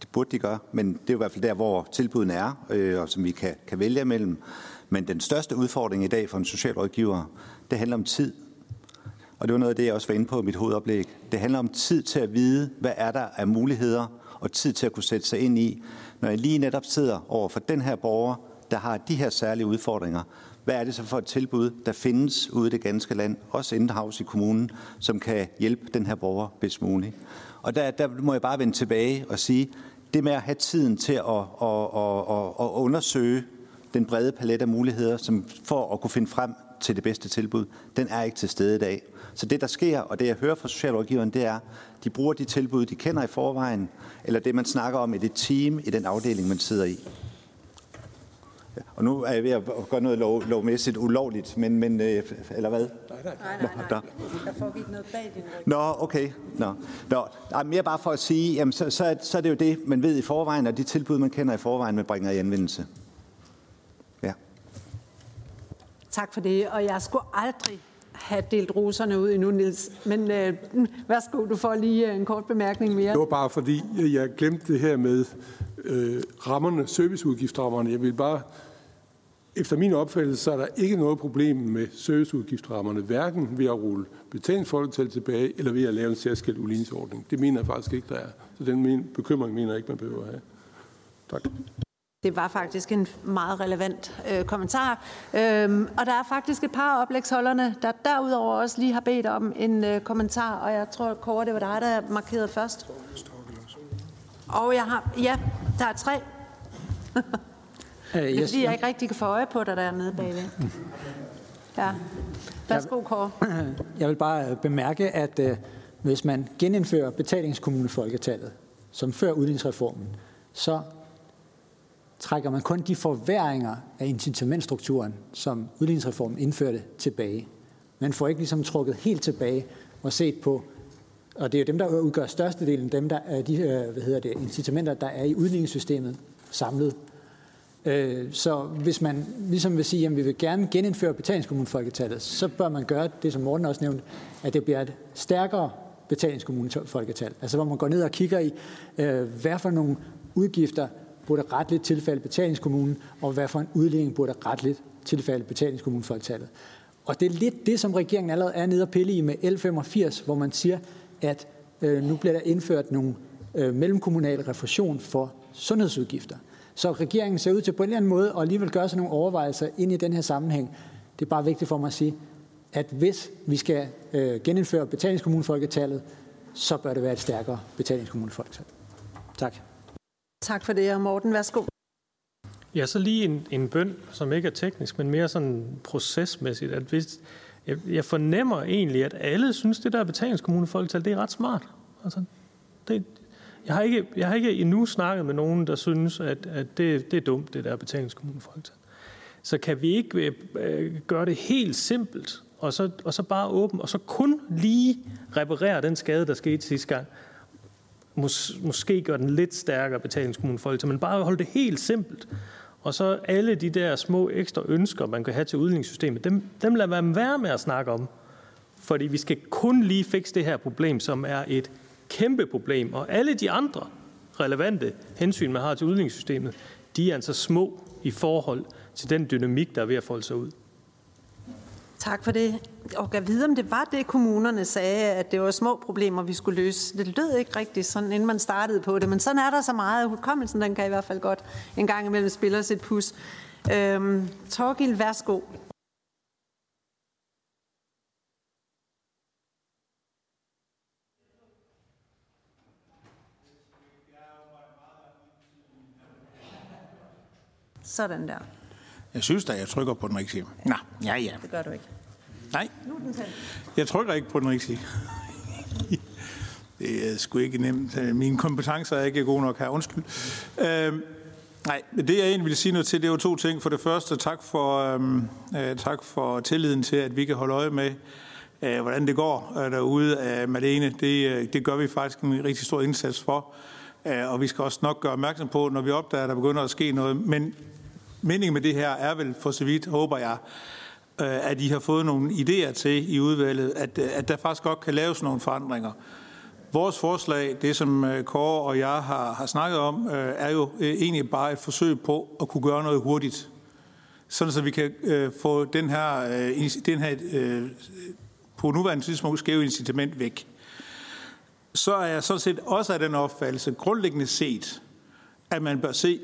Det burde de gøre, men det er i hvert fald der, hvor tilbuddene er, øh, og som vi kan, kan vælge imellem. Men den største udfordring i dag for en socialrådgiver, det handler om tid. Og det var noget af det, jeg også var inde på i mit hovedoplæg. Det handler om tid til at vide, hvad er der af muligheder, og tid til at kunne sætte sig ind i. Når jeg lige netop sidder over for den her borger, der har de her særlige udfordringer, hvad er det så for et tilbud, der findes ude i det ganske land, også indenhavs i kommunen, som kan hjælpe den her borger bedst muligt. Og der, der må jeg bare vende tilbage og sige, det med at have tiden til at, at, at, at, at undersøge den brede palet af muligheder, som for at kunne finde frem til det bedste tilbud, den er ikke til stede i dag. Så det, der sker, og det jeg hører fra socialrådgiveren, det er, de bruger de tilbud, de kender i forvejen, eller det, man snakker om i det team, i den afdeling, man sidder i. Ja, og nu er jeg ved at gøre noget lov, lovmæssigt ulovligt, men, men øh, eller hvad? Nej, nej, nej. nej, nej. Der foregik noget bag din ryg. Nå, okay. Nå. Nå. Nej, mere bare for at sige, jamen, så, så, så er det jo det, man ved i forvejen, og de tilbud, man kender i forvejen, man bringer i anvendelse. Ja. Tak for det, og jeg skulle aldrig have delt roserne ud endnu, Nils. Men øh, mm, værsgo, du får lige øh, en kort bemærkning mere. Det var bare fordi, øh, jeg glemte det her med øh, rammerne, serviceudgiftsrammerne. Jeg vil bare, efter min opfattelse, så er der ikke noget problem med serviceudgiftsrammerne, hverken ved at rulle betalingsfolketal tilbage, eller ved at lave en særskilt uligningsordning. Det mener jeg faktisk ikke, der er. Så den bekymring mener jeg ikke, man behøver at have. Tak. Det var faktisk en meget relevant øh, kommentar. Øhm, og der er faktisk et par oplægsholderne, der derudover også lige har bedt om en øh, kommentar, og jeg tror, Kåre, det var dig, der markerede først. Og jeg har, ja, der er tre. det er fordi, jeg ikke rigtig kan få øje på dig dernede bagved. Ja. Værsgo, Kåre. Jeg vil bare bemærke, at øh, hvis man genindfører betalingskommunefolketallet, som før udligningsreformen, så trækker man kun de forværinger af incitamentstrukturen, som udligningsreformen indførte, tilbage. Man får ikke ligesom trukket helt tilbage og set på, og det er jo dem, der udgør størstedelen, dem der er de øh, hvad hedder det, incitamenter, der er i udligningssystemet samlet. Øh, så hvis man ligesom vil sige, at vi vil gerne genindføre betalingskommunefolketallet, så bør man gøre det, som Morten også nævnte, at det bliver et stærkere betalingskommunefolketal. Altså hvor man går ned og kigger i, øh, hvad for nogle udgifter burde retligt tilfælde betalingskommunen, og hvad for en udligning burde retligt tilfælde tallet. Og det er lidt det, som regeringen allerede er nede og pille i med L85, hvor man siger, at øh, nu bliver der indført nogle øh, mellemkommunale refusion for sundhedsudgifter. Så regeringen ser ud til på en eller anden måde at alligevel gøre sig nogle overvejelser ind i den her sammenhæng. Det er bare vigtigt for mig at sige, at hvis vi skal øh, genindføre betalingskommunefolketallet, så bør det være et stærkere betalingskommunefolketal. Tak. Tak for det, og Morten, værsgo. Ja, så lige en, en bøn, som ikke er teknisk, men mere sådan procesmæssigt. At hvis, jeg, jeg fornemmer egentlig, at alle synes, det der betalingskommunefolketal, det er ret smart. Altså, det, jeg, har ikke, jeg har ikke endnu snakket med nogen, der synes, at, at det, det er dumt, det der betalingskommunefolketal. Så kan vi ikke øh, gøre det helt simpelt, og så, og så bare åbent, og så kun lige reparere den skade, der skete sidste gang. Mås, måske gøre den lidt stærkere betalingskommunefolketal, men bare holde det helt simpelt. Og så alle de der små ekstra ønsker, man kan have til udligningssystemet, dem, dem lader man være med at snakke om. Fordi vi skal kun lige fikse det her problem, som er et kæmpe problem. Og alle de andre relevante hensyn, man har til udligningssystemet, de er altså små i forhold til den dynamik, der er ved at folde sig ud. Tak for det. Og jeg vide, om det var det, kommunerne sagde, at det var små problemer, vi skulle løse. Det lød ikke rigtigt, sådan, inden man startede på det. Men sådan er der så meget. Hukommelsen den kan i hvert fald godt en gang imellem spille os et pus. Øhm, Torgild, værsgo. Sådan der. Jeg synes da, jeg trykker på den rigtige. Nå, ja, ja. Det gør du ikke. Nej, Nu den tændt. jeg trykker ikke på den rigtige. Det er sgu ikke nemt. Mine kompetencer er ikke gode nok her. Undskyld. Øhm, nej, det jeg egentlig ville sige noget til, det er jo to ting. For det første, tak for, øhm, øh, tak for tilliden til, at vi kan holde øje med, øh, hvordan det går øh, derude af Malene. Det, øh, det gør vi faktisk en rigtig stor indsats for. Øh, og vi skal også nok gøre opmærksom på, når vi opdager, at der begynder at ske noget. Men meningen med det her er vel for så vidt, håber jeg, øh, at I har fået nogle idéer til i udvalget, at, øh, at der faktisk godt kan laves nogle forandringer. Vores forslag, det som øh, Kåre og jeg har, har snakket om, er jo egentlig bare et forsøg på at kunne gøre noget hurtigt. Sådan så vi kan øh, få den her, øh, den her øh, på nuværende tidspunkt skæve incitament væk. Så er jeg sådan set også af den opfattelse, grundlæggende set, at man bør se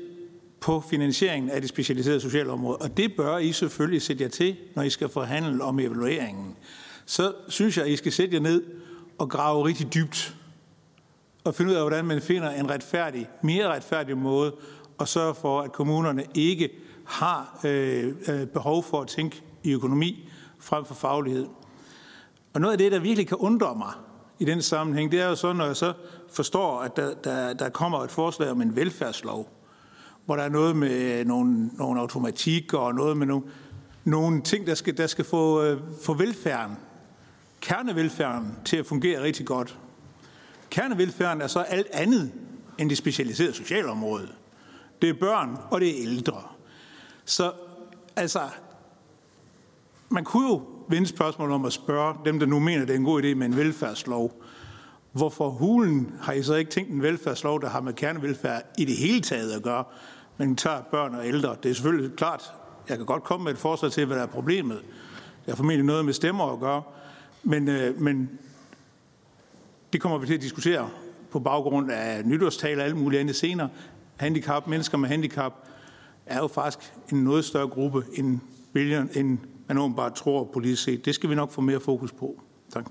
på finansieringen af det specialiserede socialområde. Og det bør I selvfølgelig sætte jer til, når I skal forhandle om evalueringen. Så synes jeg, at I skal sætte jer ned og grave rigtig dybt og finde ud af, hvordan man finder en retfærdig, mere retfærdig måde at sørge for, at kommunerne ikke har øh, øh, behov for at tænke i økonomi frem for faglighed. Og noget af det, der virkelig kan undre mig i den sammenhæng, det er jo så, når jeg så forstår, at der, der, der kommer et forslag om en velfærdslov, hvor der er noget med nogle, nogle automatik og noget med nogle, nogle ting, der skal, der skal få, øh, få velfærden, kernevelfærden til at fungere rigtig godt. Kernevelfærden er så alt andet end det specialiserede socialområde. Det er børn, og det er ældre. Så altså, man kunne jo vende spørgsmålet om at spørge dem, der nu mener, det er en god idé med en velfærdslov. Hvorfor hulen har I så ikke tænkt en velfærdslov, der har med kernevelfærd i det hele taget at gøre, men tager børn og ældre? Det er selvfølgelig klart, jeg kan godt komme med et forslag til, hvad der er problemet. Det har formentlig noget med stemmer at gøre, men, øh, men det kommer vi til at diskutere på baggrund af nytårstaler og alt muligt andet senere. Handicap, mennesker med handicap, er jo faktisk en noget større gruppe, end, vælgerne, end man åbenbart tror politisk set. Det skal vi nok få mere fokus på. Tak.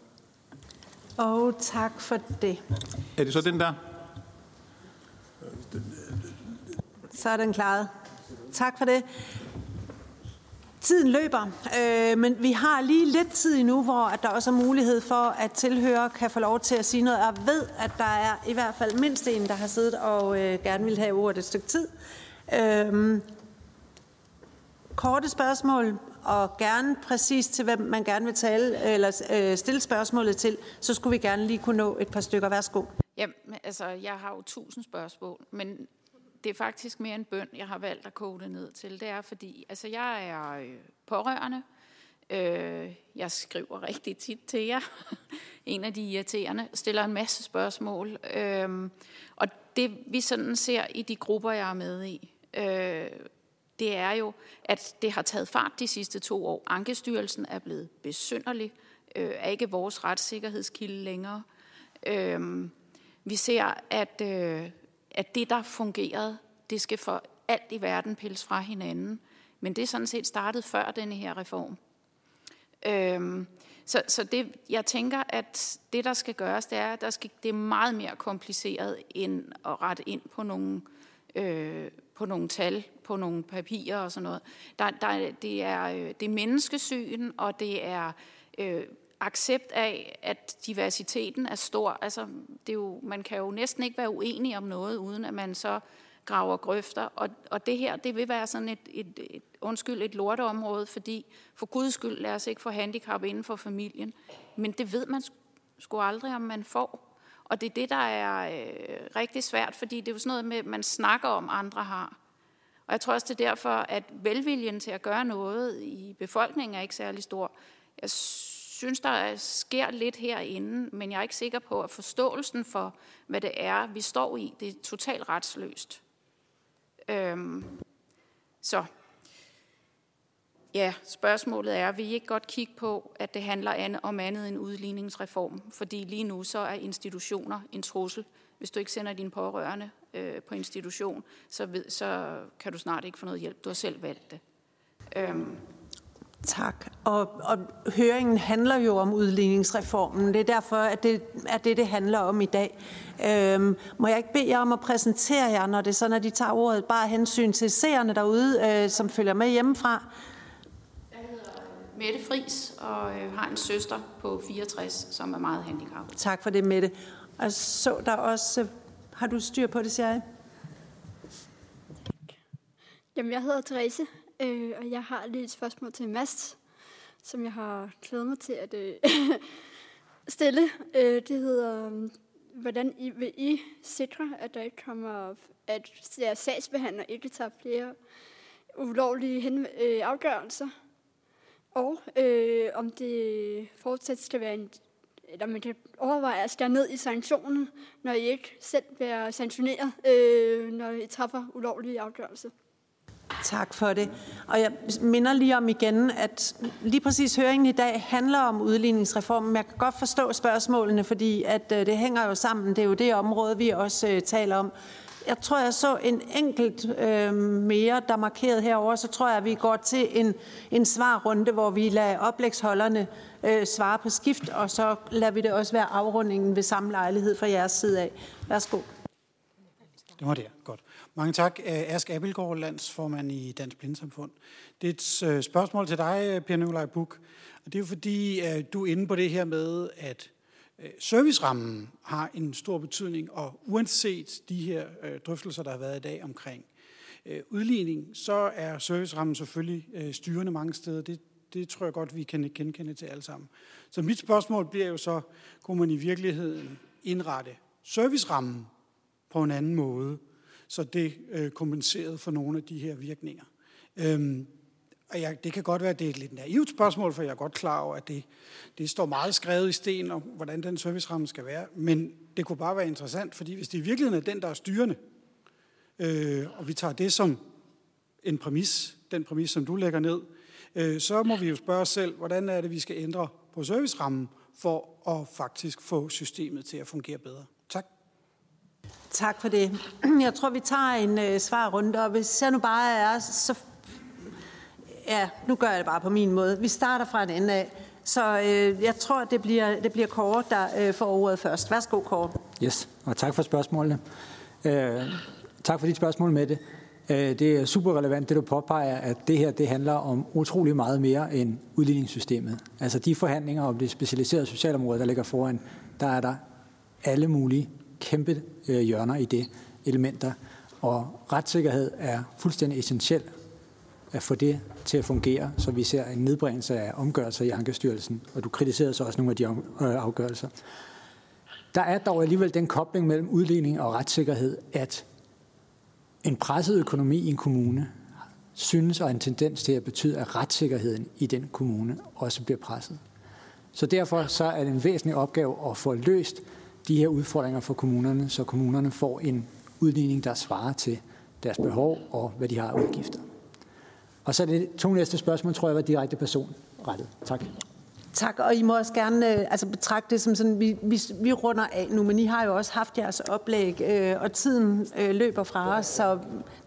Og tak for det. Er det så den der? Så er den klaret. Tak for det. Tiden løber, øh, men vi har lige lidt tid endnu, hvor at der også er mulighed for, at tilhører kan få lov til at sige noget. Jeg ved, at der er i hvert fald mindst en, der har siddet og øh, gerne vil have ordet et stykke tid. Øh, korte spørgsmål, og gerne præcis til, hvem man gerne vil tale eller øh, stille spørgsmålet til, så skulle vi gerne lige kunne nå et par stykker. Værsgo. Jamen, altså, jeg har jo tusind spørgsmål, men det er faktisk mere en bøn, jeg har valgt at kode det ned til. Det er fordi, altså jeg er øh, pårørende. Øh, jeg skriver rigtig tit til jer. en af de irriterende stiller en masse spørgsmål. Øh, og det vi sådan ser i de grupper, jeg er med i, øh, det er jo, at det har taget fart de sidste to år. Ankestyrelsen er blevet besynderlig, øh, er ikke vores retssikkerhedskilde længere. Øh, vi ser, at, øh, at det, der fungerede, det skal for alt i verden pilles fra hinanden. Men det er sådan set startet før denne her reform. Øhm, så så det, jeg tænker, at det, der skal gøres, det er, at der skal, det er meget mere kompliceret end at rette ind på nogle, øh, på nogle tal, på nogle papirer og sådan noget. Der, der, det, er, øh, det er menneskesyn, og det er øh, accept af, at diversiteten er stor. Altså, det er jo, man kan jo næsten ikke være uenig om noget, uden at man så graver grøfter. Og, og det her, det vil være sådan et, et, et, undskyld, et lorteområde, fordi for guds skyld, lad os ikke få handicap inden for familien. Men det ved man sgu aldrig, om man får. Og det er det, der er øh, rigtig svært, fordi det er jo sådan noget med, man snakker om, andre har. Og jeg tror også, det er derfor, at velviljen til at gøre noget i befolkningen er ikke særlig stor. Jeg synes, der sker lidt herinde, men jeg er ikke sikker på, at forståelsen for, hvad det er, vi står i, det er totalt retsløst. Øhm, så ja, spørgsmålet er, vil I ikke godt kigge på, at det handler om andet end udligningsreform? Fordi lige nu så er institutioner en trussel. Hvis du ikke sender dine pårørende øh, på institution, så, ved, så kan du snart ikke få noget hjælp. Du har selv valgt det. Øhm, Tak. Og, og høringen handler jo om udligningsreformen. Det er derfor, at det er det, det handler om i dag. Øhm, må jeg ikke bede jer om at præsentere jer, når det er sådan, at de tager ordet, bare hensyn til seerne derude, øh, som følger med hjemmefra? Jeg hedder Mette Fris og øh, har en søster på 64, som er meget handicappet. Tak for det, Mette. Og så der også... Har du styr på det, siger jeg? Jamen, jeg hedder Therese, øh, og jeg har lige et spørgsmål til Mads, som jeg har glædet mig til at øh, stille. Øh, det hedder, hvordan I, vil I sikre, at der ikke kommer, at jeres sagsbehandler ikke tager flere ulovlige hen, øh, afgørelser, og øh, om det fortsat skal være en eller man kan overveje at skære ned i sanktionen, når I ikke selv bliver sanktioneret, øh, når I træffer ulovlige afgørelser. Tak for det. Og jeg minder lige om igen, at lige præcis høringen i dag handler om udligningsreformen. Jeg kan godt forstå spørgsmålene, fordi at øh, det hænger jo sammen. Det er jo det område, vi også øh, taler om. Jeg tror, jeg så en enkelt øh, mere, der markeret herover. Så tror jeg, at vi går til en, en svarrunde, hvor vi lader oplægsholderne øh, svare på skift, og så lader vi det også være afrundingen ved samme lejlighed fra jeres side af. Værsgo. Det var det, godt. Mange tak. Øh, Ask Abelgaard, landsformand i Dansk Blindsamfund. Det er et øh, spørgsmål til dig, øh, Per Nikolaj Buk. Og det er jo fordi, at du er inde på det her med, at servicerammen har en stor betydning, og uanset de her drøftelser, der har været i dag omkring udligning, så er servicerammen selvfølgelig styrende mange steder. Det, det tror jeg godt, vi kan genkende til alle sammen. Så mit spørgsmål bliver jo så, kunne man i virkeligheden indrette servicerammen på en anden måde, så det øh, kompenserede for nogle af de her virkninger. Øhm, og jeg, det kan godt være, at det er et lidt naivt spørgsmål, for jeg er godt klar over, at det, det står meget skrevet i sten om, hvordan den serviceramme skal være. Men det kunne bare være interessant, fordi hvis det i virkeligheden er den, der er styrende, øh, og vi tager det som en præmis, den præmis, som du lægger ned, øh, så må vi jo spørge os selv, hvordan er det, vi skal ændre på servicerammen for at faktisk få systemet til at fungere bedre. Tak. Tak for det. Jeg tror, vi tager en øh, svarrunde, og hvis jeg nu bare er, så... Ja, nu gør jeg det bare på min måde. Vi starter fra en ende af. Så øh, jeg tror, det bliver, det bliver Kåre, der øh, får ordet først. Værsgo, Kåre. Yes, og tak for spørgsmålene. Øh, tak for dit spørgsmål med det. Øh, det er super relevant, det du påpeger, at det her det handler om utrolig meget mere end udligningssystemet. Altså de forhandlinger om det specialiserede socialområde, der ligger foran, der er der alle mulige kæmpe øh, hjørner i det elementer. Og retssikkerhed er fuldstændig essentiel at få det til at fungere, så vi ser en nedbringelse af omgørelser i Ankestyrelsen, og du kritiserede så også nogle af de øh, afgørelser. Der er dog alligevel den kobling mellem udligning og retssikkerhed, at en presset økonomi i en kommune synes og en tendens til at betyde, at retssikkerheden i den kommune også bliver presset. Så derfor så er det en væsentlig opgave at få løst de her udfordringer for kommunerne, så kommunerne får en udligning, der svarer til deres behov og hvad de har af udgifter. Og så det to næste spørgsmål, tror jeg, var direkte personrettet. Tak. Tak, og I må også gerne øh, altså betragte det som sådan, vi, vi, vi runder af nu, men I har jo også haft jeres oplæg, øh, og tiden øh, løber fra os, så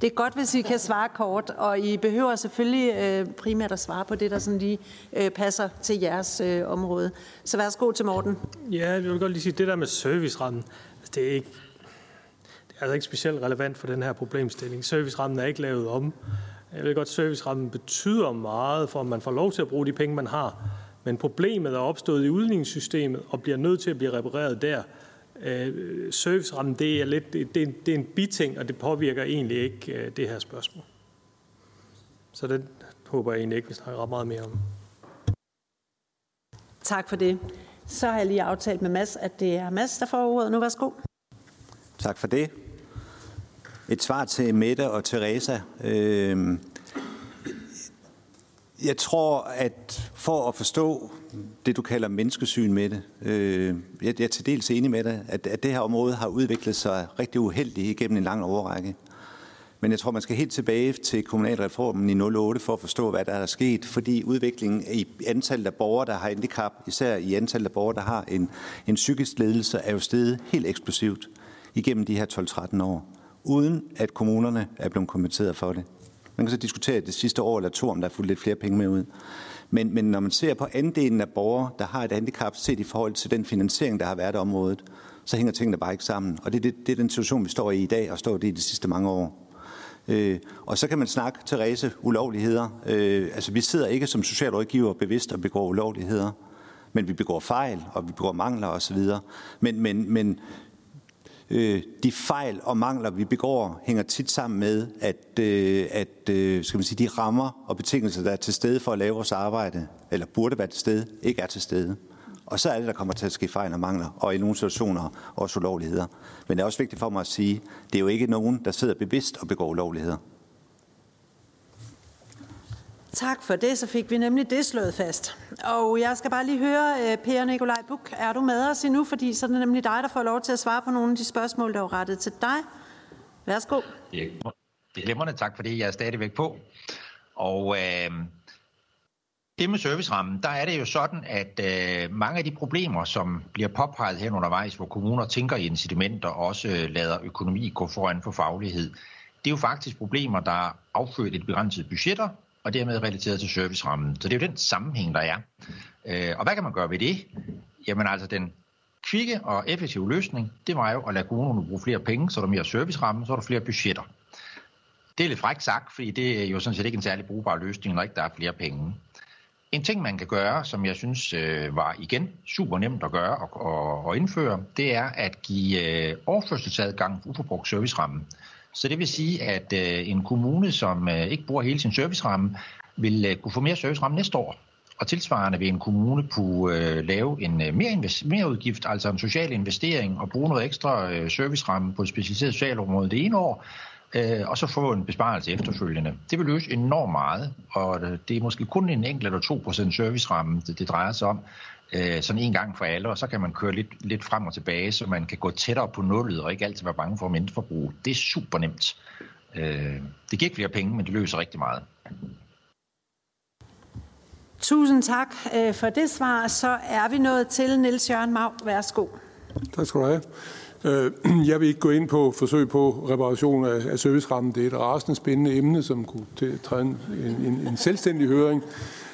det er godt, hvis I kan svare kort, og I behøver selvfølgelig øh, primært at svare på det, der sådan lige øh, passer til jeres øh, område. Så værsgo til Morten. Ja, jeg vil godt lige sige, det der med servicerammen, altså det er ikke, det er altså ikke specielt relevant for den her problemstilling. Servicerammen er ikke lavet om. Jeg ved godt, servicerammen betyder meget for, om man får lov til at bruge de penge, man har. Men problemet er opstået i udligningssystemet og bliver nødt til at blive repareret der. Øh, servicerammen, det er, lidt, det, er, det er en biting, og det påvirker egentlig ikke øh, det her spørgsmål. Så det håber jeg egentlig ikke, vi snakker ret meget mere om. Tak for det. Så har jeg lige aftalt med Mads, at det er Mads, der får ordet nu. Værsgo. Tak for det. Et svar til Mette og Teresa. Øh, jeg tror, at for at forstå det, du kalder menneskesyn med det, øh, jeg jeg er til dels enig med dig, at, at det her område har udviklet sig rigtig uheldigt igennem en lang overrække. Men jeg tror, man skal helt tilbage til kommunalreformen i 08 for at forstå, hvad der er sket, fordi udviklingen i antallet af borgere, der har handicap, især i antallet af borgere, der har en, en psykisk ledelse, er jo steget helt eksplosivt igennem de her 12-13 år, uden at kommunerne er blevet kompenseret for det. Man kan så diskutere det sidste år eller to, om der er fuldt lidt flere penge med ud. Men, men når man ser på andelen af borgere, der har et handicap, set i forhold til den finansiering, der har været af området, så hænger tingene bare ikke sammen. Og det, det, det er den situation, vi står i i dag, og står i de sidste mange år. Øh, og så kan man snakke, Therese, ulovligheder. Øh, altså, vi sidder ikke som socialrådgiver bevidst og begår ulovligheder, men vi begår fejl, og vi begår mangler osv. Men, men, men øh, de fejl og mangler, vi begår, hænger tit sammen med, at, øh, at øh, skal man sige, de rammer og betingelser, der er til stede for at lave vores arbejde, eller burde være til stede, ikke er til stede. Og så er det, der kommer til at ske fejl og mangler, og i nogle situationer også ulovligheder. Men det er også vigtigt for mig at sige, det er jo ikke nogen, der sidder bevidst og begår ulovligheder. Tak for det, så fik vi nemlig det slået fast. Og jeg skal bare lige høre, øh, Per Nikolaj Buk, er du med os endnu? Fordi så er det nemlig dig, der får lov til at svare på nogle af de spørgsmål, der er rettet til dig. Værsgo. Det er glimrende, tak fordi det. Jeg er stadigvæk på. Og øh, det med servicerammen, der er det jo sådan, at øh, mange af de problemer, som bliver påpeget her undervejs, hvor kommuner tænker i incitamenter og også øh, lader økonomi gå foran for faglighed, det er jo faktisk problemer, der er affødt et begrænset budgetter, og dermed relateret til servicerammen. Så det er jo den sammenhæng, der er. Øh, og hvad kan man gøre ved det? Jamen altså, den kvikke og effektive løsning, det var jo at lade kommunerne bruge flere penge, så der er mere serviceramme, så er der flere budgetter. Det er lidt frækt sagt, fordi det er jo sådan set ikke en særlig brugbar løsning, når ikke der er flere penge. En ting, man kan gøre, som jeg synes øh, var igen super nemt at gøre og, og, og indføre, det er at give øh, overførselsadgang for uforbrugt serviceramme. Så det vil sige, at øh, en kommune, som øh, ikke bruger hele sin serviceramme, vil øh, kunne få mere serviceramme næste år. Og tilsvarende vil en kommune kunne øh, lave en øh, mere, invest- mere udgift, altså en social investering, og bruge noget ekstra øh, serviceramme på et specialiseret socialområde det ene år, øh, og så få en besparelse efterfølgende. Det vil løse enormt meget, og øh, det er måske kun en enkelt eller 2% serviceramme, det, det drejer sig om, øh, sådan en gang for alle, og så kan man køre lidt, lidt frem og tilbage, så man kan gå tættere på nullet, og ikke altid være bange for mindreforbrug. Det er super nemt. Øh, det giver ikke flere penge, men det løser rigtig meget. Tusind tak øh, for det svar. Så er vi nået til Niels Jørgen Mau. Værsgo. Tak skal du have. Øh, jeg vil ikke gå ind på forsøg på reparation af servicerammen. Det er et rasende spændende emne, som kunne træde en, en, en selvstændig høring.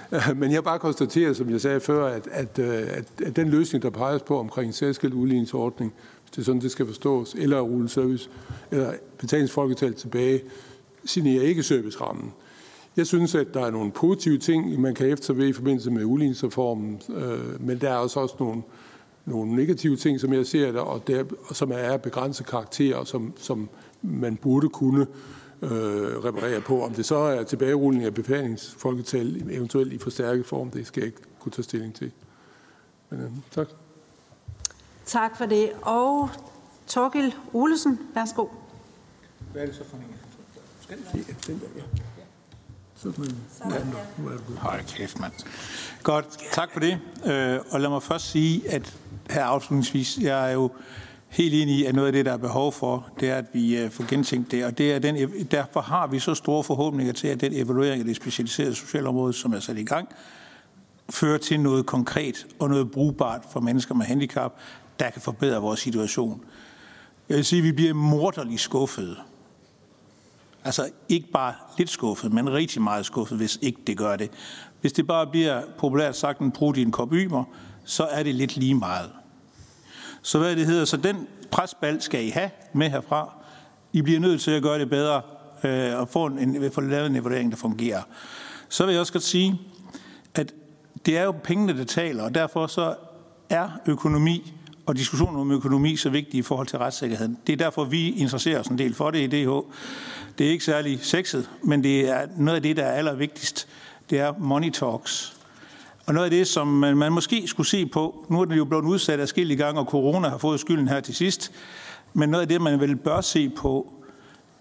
Men jeg bare konstaterer, som jeg sagde før, at, at, øh, at, at den løsning, der peges på omkring en særskilt udligningsordning, hvis det er sådan, det skal forstås, eller at rulle service, eller betalingsfolketal tilbage, signerer ikke servicerammen. Jeg synes, at der er nogle positive ting, man kan efter ved i forbindelse med udligningsreformen, øh, men der er også, også nogle, nogle negative ting, som jeg ser der, og der, som er af begrænset karakter, og som, som man burde kunne øh, reparere på. Om det så er tilbagerulning af befalingsfolketal, eventuelt i forstærket form, det skal jeg ikke kunne tage stilling til. Men, øh, tak. Tak for det. Og Torgild Olesen, værsgo. Hvad er det så for en? Hold kæft, mand. Godt, tak for det. Øh, og lad mig først sige, at her afslutningsvis, jeg er jo helt enig i, at noget af det, der er behov for, det er, at vi øh, får gentænkt det. Og det er den, derfor har vi så store forhåbninger til, at den evaluering af det specialiserede socialområde, som er sat i gang, fører til noget konkret og noget brugbart for mennesker med handicap, der kan forbedre vores situation. Jeg vil sige, at vi bliver morderligt skuffede. Altså ikke bare lidt skuffet, men rigtig meget skuffet, hvis ikke det gør det. Hvis det bare bliver populært sagt en brud i en kop ymer, så er det lidt lige meget. Så hvad det hedder, så den presbald skal I have med herfra. I bliver nødt til at gøre det bedre øh, og få, en, få lavet en evaluering, der fungerer. Så vil jeg også godt sige, at det er jo pengene, der taler, og derfor så er økonomi og diskussionen om økonomi så vigtig i forhold til retssikkerheden. Det er derfor, vi interesserer os en del for det i DH. Det er ikke særlig sexet, men det er noget af det, der er allervigtigst. Det er money talks. Og noget af det, som man, måske skulle se på, nu er det jo blevet udsat af i gang, og corona har fået skylden her til sidst, men noget af det, man vel bør se på,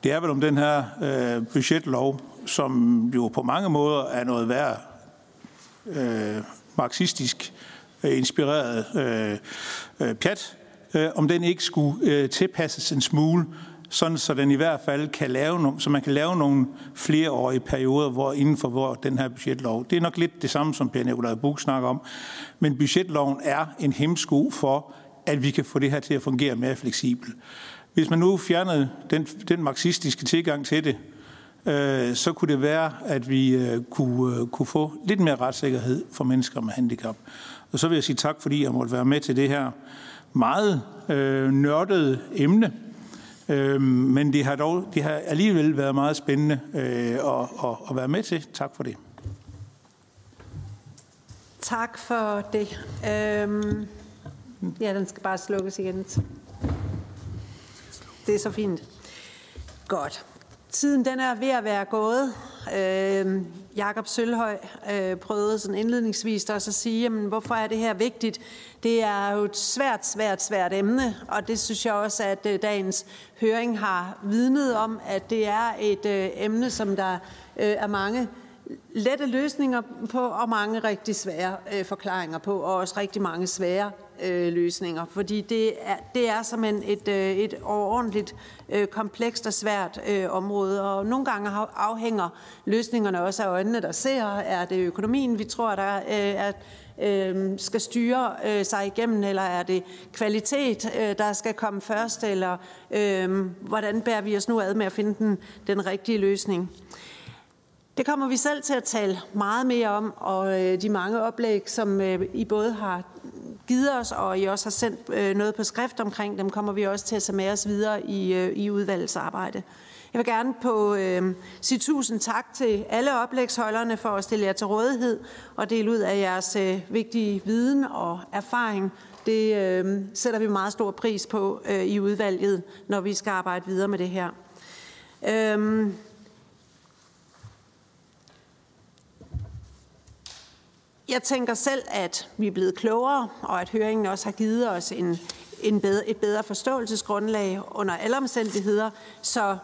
det er vel om den her øh, budgetlov, som jo på mange måder er noget værd øh, marxistisk øh, inspireret øh, øh, pjat, øh, om den ikke skulle øh, tilpasses en smule, sådan så den i hvert fald kan lave nogle, så man kan lave nogle flereårige perioder, hvor inden for hvor den her budgetlov. Det er nok lidt det samme, som Per Nikolaj Buk snakker om, men budgetloven er en hemsko for, at vi kan få det her til at fungere mere fleksibelt. Hvis man nu fjernede den, den marxistiske tilgang til det, øh, så kunne det være, at vi øh, kunne, øh, kunne få lidt mere retssikkerhed for mennesker med handicap. Og så vil jeg sige tak, fordi jeg måtte være med til det her meget øh, nørdede emne. Øh, men det har, dog, det har alligevel været meget spændende øh, at, at, at være med til. Tak for det. Tak for det. Øhm, ja, den skal bare slukkes igen. Det er så fint. Godt. Tiden den er ved at være gået. Øh, Jakob Sølhøj øh, prøvede sådan indledningsvis også at sige, jamen, hvorfor er det her vigtigt? Det er jo et svært, svært, svært emne, og det synes jeg også, at øh, dagens høring har vidnet om, at det er et øh, emne, som der øh, er mange lette løsninger på, og mange rigtig svære øh, forklaringer på, og også rigtig mange svære øh, løsninger. Fordi det er, det er simpelthen et, øh, et overordentligt øh, komplekst og svært øh, område, og nogle gange afhænger løsningerne også af øjnene, der ser. Er det økonomien, vi tror, der øh, er øh, skal styre øh, sig igennem, eller er det kvalitet, øh, der skal komme først, eller øh, hvordan bærer vi os nu ad med at finde den, den rigtige løsning? Det kommer vi selv til at tale meget mere om, og øh, de mange oplæg, som øh, I både har givet os, og I også har sendt øh, noget på skrift omkring dem, kommer vi også til at tage med os videre i, i udvalgets arbejde. Jeg vil gerne på øh, sige tusind tak til alle oplægsholderne for at stille jer til rådighed og dele ud af jeres øh, vigtige viden og erfaring. Det øh, sætter vi meget stor pris på øh, i udvalget, når vi skal arbejde videre med det her. Øh, Jeg tænker selv, at vi er blevet klogere, og at høringen også har givet os en, en bedre, et bedre forståelsesgrundlag under alle omstændigheder. Så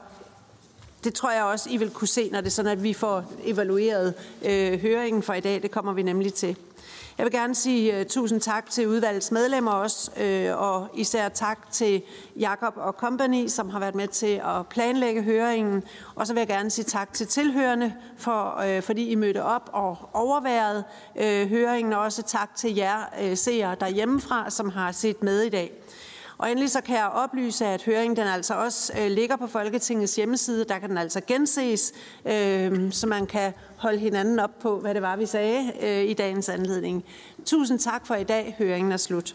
det tror jeg også, I vil kunne se, når det er sådan, at vi får evalueret øh, høringen for i dag. Det kommer vi nemlig til. Jeg vil gerne sige uh, tusind tak til udvalgets medlemmer også, uh, og især tak til Jakob og Company, som har været med til at planlægge høringen. Og så vil jeg gerne sige tak til tilhørende, for, uh, fordi I mødte op og overværet uh, høringen. Og også tak til jer uh, seere derhjemmefra, som har set med i dag. Og endelig så kan jeg oplyse, at høringen den altså også øh, ligger på Folketingets hjemmeside. Der kan den altså genses, øh, så man kan holde hinanden op på, hvad det var, vi sagde øh, i dagens anledning. Tusind tak for i dag. Høringen er slut.